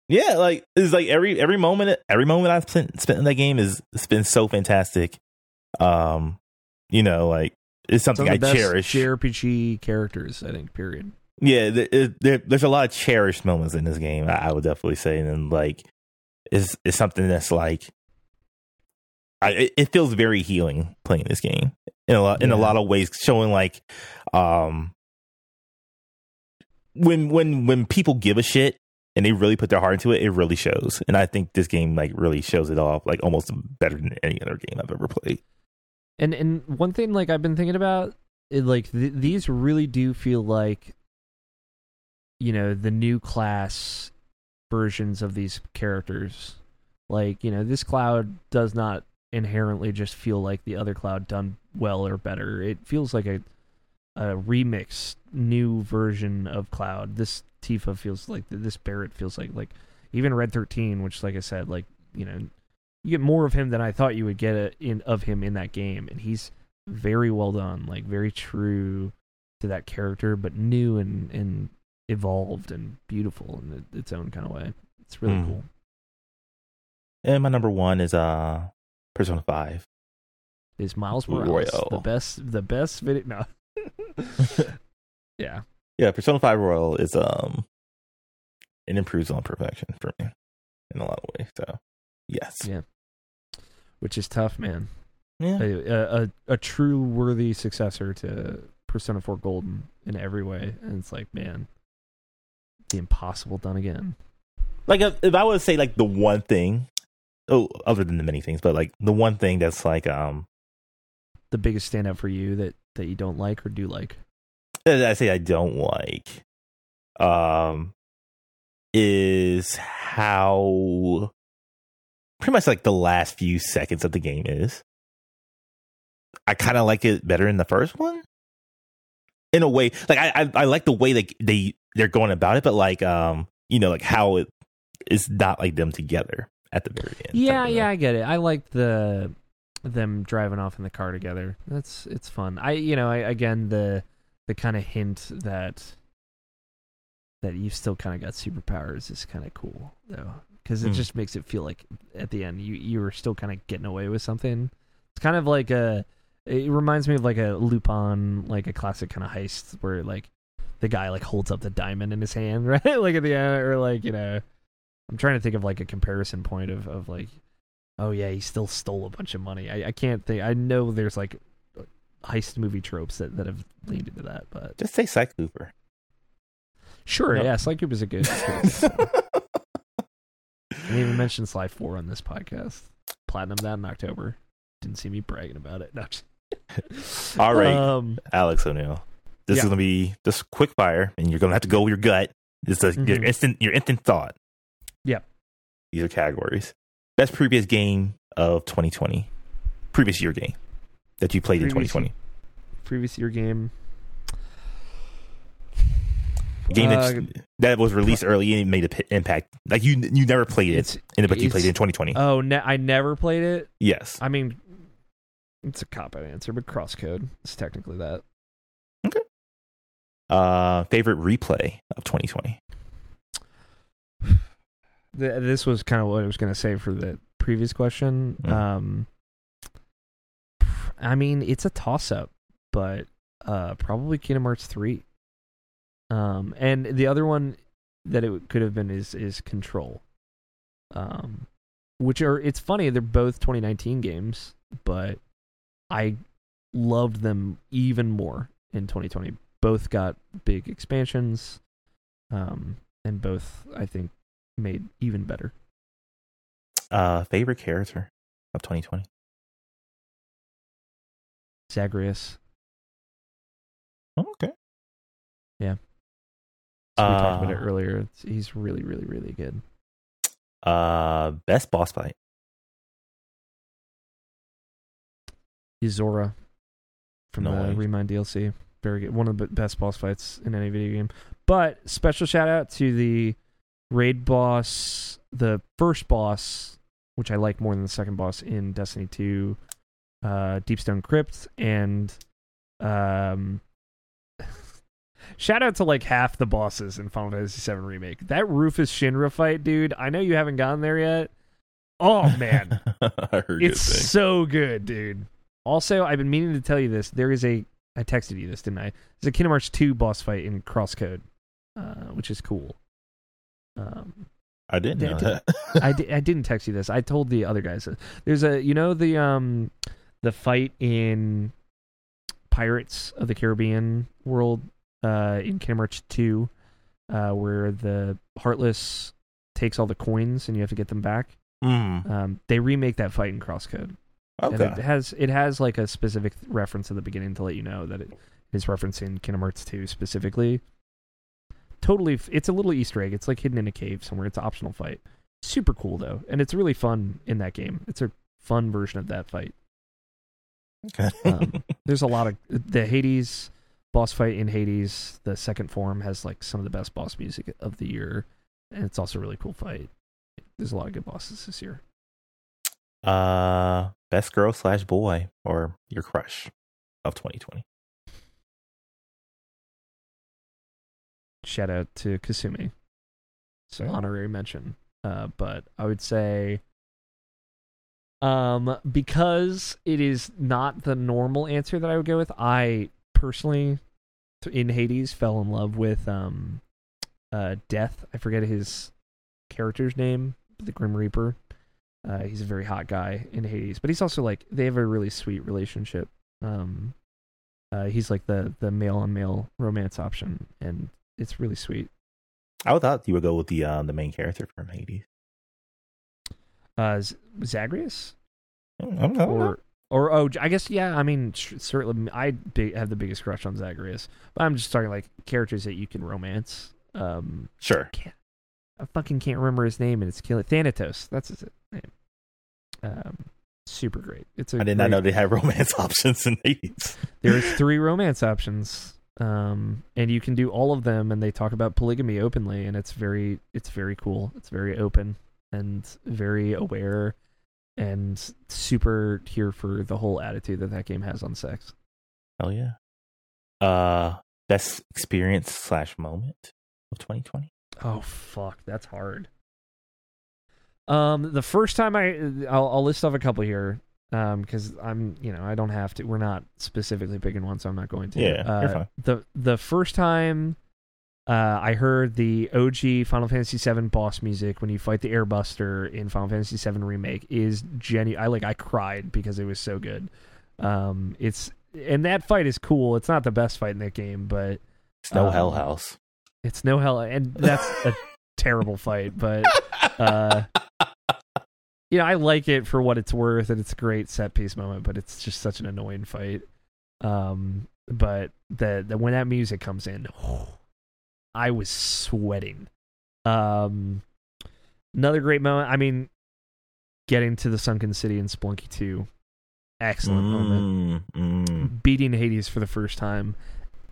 Yeah, like it's like every every moment every moment I've spent spent in that game is it's been so fantastic. Um, you know, like it's Some something of I the best cherish. JRPG characters, I think, period. yeah, there, there, there's a lot of cherished moments in this game. I, I would definitely say, and then, like, it's it's something that's like, I it, it feels very healing playing this game in a lot in a lot of ways, showing like, um, when when when people give a shit and they really put their heart into it, it really shows. And I think this game like really shows it off, like almost better than any other game I've ever played. And and one thing like I've been thinking about, it, like th- these really do feel like, you know, the new class versions of these characters. Like you know, this cloud does not inherently just feel like the other cloud done well or better. It feels like a a remixed new version of Cloud. This Tifa feels like this Barret feels like like even Red Thirteen, which like I said, like you know, you get more of him than I thought you would get in of him in that game, and he's very well done, like very true to that character, but new and and evolved and beautiful in its own kind of way. It's really Mm. cool. And my number one is uh Persona Five. Is Miles Morales Royal. the best? The best video? No. yeah. Yeah, Persona 5 Royal is um it improves on perfection for me in a lot of ways. So yes. Yeah. Which is tough, man. Yeah. A, a, a true worthy successor to Persona 4 Golden in every way. And it's like, man, the impossible done again. Like if, if I would say like the one thing oh, other than the many things, but like the one thing that's like um The biggest standout for you that that you don't like or do like? That I say I don't like um is how pretty much like the last few seconds of the game is. I kind of like it better in the first one. In a way, like I, I I like the way that they they're going about it, but like um you know like how it is not like them together at the very end. Yeah, yeah. I get it. I like the them driving off in the car together. That's it's fun. I you know I, again the the kind of hint that that you've still kind of got superpowers is kind of cool though because it Mm. just makes it feel like at the end you you were still kind of getting away with something. It's kind of like a it reminds me of like a Lupin like a classic kind of heist where like the guy like holds up the diamond in his hand right like at the end or like you know I'm trying to think of like a comparison point of of like oh yeah he still stole a bunch of money. I I can't think I know there's like heist movie tropes that that have leaned into that but Just say Sly Cooper. sure No. yeah Sly Cooper's a good, I didn't even mention Sly 4 on this podcast. Platinum that in October. Didn't see me bragging about it. No, just- All right. Um, Alex O'Neill. This Yeah. is gonna be just quick fire, and you're gonna have to go with your gut. It's a, your Mhm. instant your instant thought. Yep. These are categories. Best previous game of 2020. Previous year game that you played in 2020. previous year game. Game Uh, that, that was released early and it made an p- impact. Like you you never played it, in but you played it in 2020. oh, ne- I never played it. yes. I mean, it's a cop out answer, but Crosscode is technically that. Okay. Uh, favorite replay of 2020. Th- this was kind of what I was going to say for the previous question. Mm. Um, I mean, it's a toss up, but uh, probably Kingdom Hearts three. Um, and the other one that it could have been is is Control. Um, which are it's funny they're both 2019 games, but I loved them even more in 2020. Both got big expansions, um, and both I think made even better. Uh, favorite character of 2020. Zagreus. Oh, okay. Yeah. So we talked about it Uh, earlier. It's, he's really, really, really good. Uh, best boss fight. Yozora from No the way. Remind DLC. Very good. One of the best boss fights in any video game. But special shout out to the raid boss, the first boss, which I like more than the second boss in Destiny 2, uh, Deepstone Crypts, and um, shout out to like half the bosses in Final Fantasy VII Remake. That Rufus Shinra fight, dude. I know you haven't gotten there yet. Oh man, I heard it's so good, dude. Also, I've been meaning to tell you this. There is a I texted you this, didn't I? There's a Kingdom Hearts 2 boss fight in Crosscode, uh, which is cool. Um, I didn't know Did- that. I, I didn't text you this. I told the other guys. There's a you know the um the fight in Pirates of the Caribbean world uh in Kingdom Hearts 2 uh where the Heartless takes all the coins and you have to get them back. Mm, Um they remake that fight in Crosscode. And it has it has like a specific reference at the beginning to let you know that it is referencing Kingdom Hearts 2 specifically. Totally, it's a little Easter egg. It's like hidden in a cave somewhere. It's an optional fight. Super cool though, and it's really fun in that game. It's a fun version of that fight. Okay. Um, there's a lot of the Hades boss fight in Hades. The second form has like some of the best boss music of the year, and it's also a really cool fight. There's a lot of good bosses this year. uh, best girl slash boy or your crush of 2020. shout out to Kasumi. It's an honorary mention. Uh, but I would say um because it is not the normal answer that I would go with, I personally in Hades fell in love with um uh Death. I forget his character's name, the Grim Reaper. Uh he's a very hot guy in Hades, but he's also like they have a really sweet relationship. Um uh he's like the the male on male romance option and it's really sweet. I would thought you would go with the uh, the main character from Hades. Uh, Z- Zagreus I'm not, or or oh, I guess yeah. I mean, certainly I big, have the biggest crush on Zagreus, but I'm just talking like characters that you can romance. Um, sure. I fucking can't remember his name, and it's killing Thanatos. That's his name. Um, super great. It's a I did not know they had romance options in these. There's three romance options, um, and you can do all of them. And they talk about polygamy openly, and it's very, it's very cool. It's very open and very aware, and super here for the whole attitude that that game has on sex. Hell yeah. Uh, best experience slash moment of 2020. Oh fuck, that's hard. Um, the first time I, I'll, I'll list off a couple here. Um, because I'm, you know, I don't have to. We're not specifically picking one, so I'm not going to. Yeah, uh, you're fine. The the first time, uh, I heard the OG Final Fantasy VII boss music when you fight the Airbuster in Final Fantasy VII remake is genu. I like I cried because it was so good. Um, it's and that fight is cool. It's not the best fight in that game, but It's no Um, Hell House. it's no hell, and that's a terrible fight. But uh, you know, I like it for what it's worth, and it's a great set piece moment. But it's just such an annoying fight. Um, but the, the when that music comes in, I was sweating. Um, another great moment. I mean, getting to the sunken city in Spelunky two, excellent moment Mm, mm. beating Hades for the first time.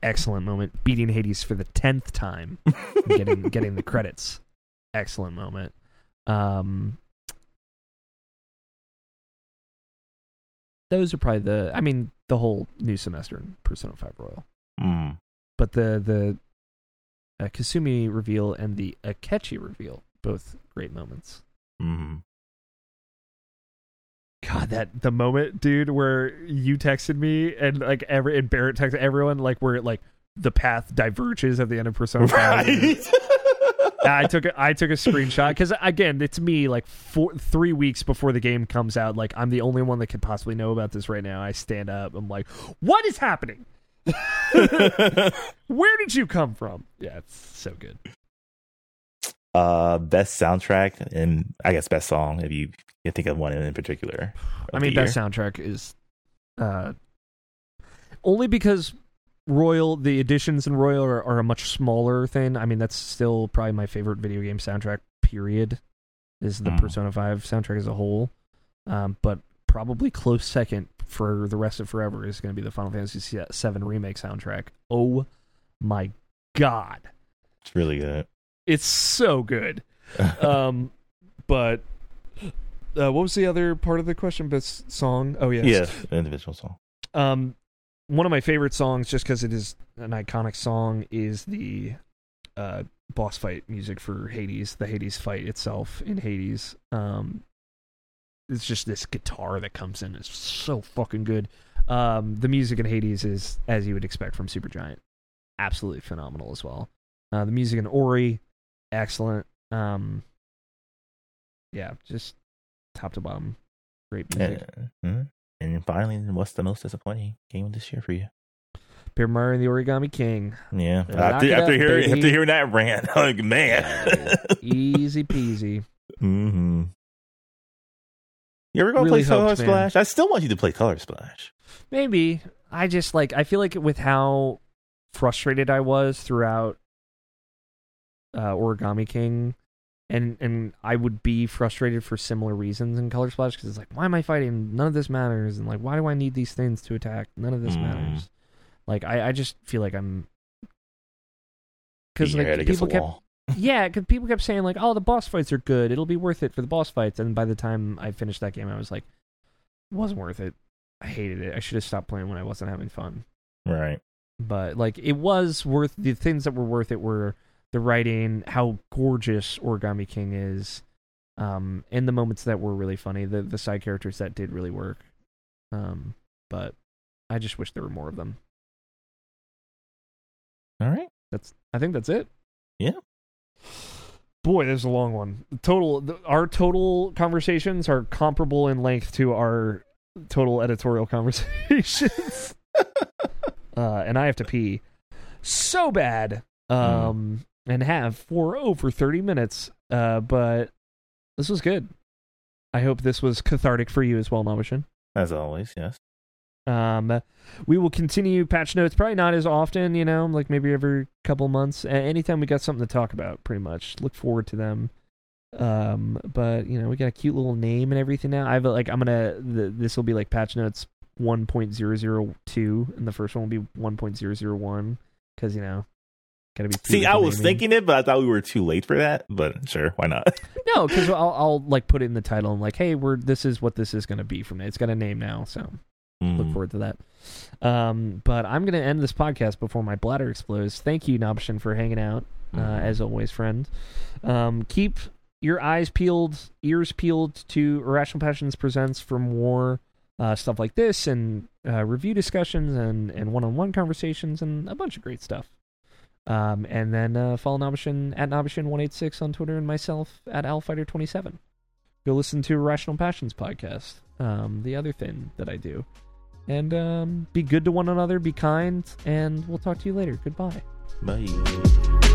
Excellent moment. Beating Hades for the tenth time. getting getting the credits. Excellent moment. Um those are probably the I mean, the whole new semester in Persona 5 Royal. Mm. But the the uh, Kasumi reveal and the Akechi reveal, both great moments. Mm. God, that the moment, dude, where you texted me and like every and Barrett texted everyone, like where like the path diverges at the end of Persona 5. Right. I took a, I took a screenshot because again, it's me like four, three weeks before the game comes out. Like I'm the only one that could possibly know about this right now. I stand up. I'm like, what is happening? Where did you come from? Yeah, it's so good. uh, best soundtrack and I guess best song if you can think of one in particular. I mean, best year. soundtrack is uh, only because Royal, the additions in Royal are, are a much smaller thing. I mean, that's still probably my favorite video game soundtrack. Period. Is the Mm. Persona Five soundtrack as a whole, um, but probably close second for the rest of forever is going to be the Final Fantasy VII remake soundtrack. Oh my god, It's really good. it's so good. um, but uh, what was the other part of the question? Best song? Oh yes. yes, individual song. Um, one of my favorite songs, just because it is an iconic song, is the uh, boss fight music for Hades. The Hades fight itself in Hades. Um, it's just this guitar that comes in. It's so fucking good. Um, the music in Hades is as you would expect from Supergiant, absolutely phenomenal as well. Uh, the music in Ori, excellent. Um, yeah, just top to bottom, great music. And, mhm. and finally, what's the most disappointing game of this year for you? Paper Mario and the Origami King. Yeah, after, after up, hearing after hearing that rant, like man. Easy peasy. hmm You ever gonna Really play Color helped, man. Splash? I still want you to play Color Splash. Maybe. I just like I feel like with how frustrated I was throughout uh, Origami King and and I would be frustrated for similar reasons in Color Splash because it's like why am I fighting none of this matters and like why do I need these things to attack none of this Mm. matters like I I just feel like I'm because Beating your head like people kept. Yeah, because people kept saying like, "Oh, the boss fights are good. It'll be worth it for the boss fights." And by the time I finished that game, I was like, "It wasn't worth it. I hated it. I should have stopped playing when I wasn't having fun." Right. But like, it was worth the things that were worth it were the writing, how gorgeous Origami King is, um, and the moments that were really funny. The the side characters that did really work. Um, but I just wish there were more of them. All right. That's I think that's it. Yeah. Boy, this is a long one. Total th- our total conversations are comparable in length to our total editorial conversations. uh, and I have to pee so bad. Um and have for over 30 minutes. Uh but this was good. I hope this was cathartic for you as well, Nabishin. As always, yes. Um, we will continue patch notes, probably not as often, you know, like maybe every couple months. Anytime we got something to talk about, pretty much. Look forward to them. Um, but you know, we got a cute little name and everything now. I've like I'm gonna this will be like patch notes 1.002, and the first one will be 1.001 because you know gotta be. See, I was naming. thinking it, but I thought we were too late for that. But sure, why not? no, because I'll, I'll like put it in the title and like, hey, we're this is what this is gonna be from it. It's got a name now, so mm. look forward to that. Um, but I'm gonna end this podcast before my bladder explodes. Thank you, Nabishin, for hanging out. Uh, mm. as always, friend. Um, keep your eyes peeled, ears peeled to Irrational Passions Presents for more uh, stuff like this and uh, review discussions and, and one-on-one conversations and a bunch of great stuff. Um, and then uh, follow Nabishin at Nabishin186 on Twitter and myself at Alfighter27. Go listen to Irrational Passions podcast, um, the other thing that I do. And um, be good to one another, be kind, and we'll talk to you later. Goodbye. Bye.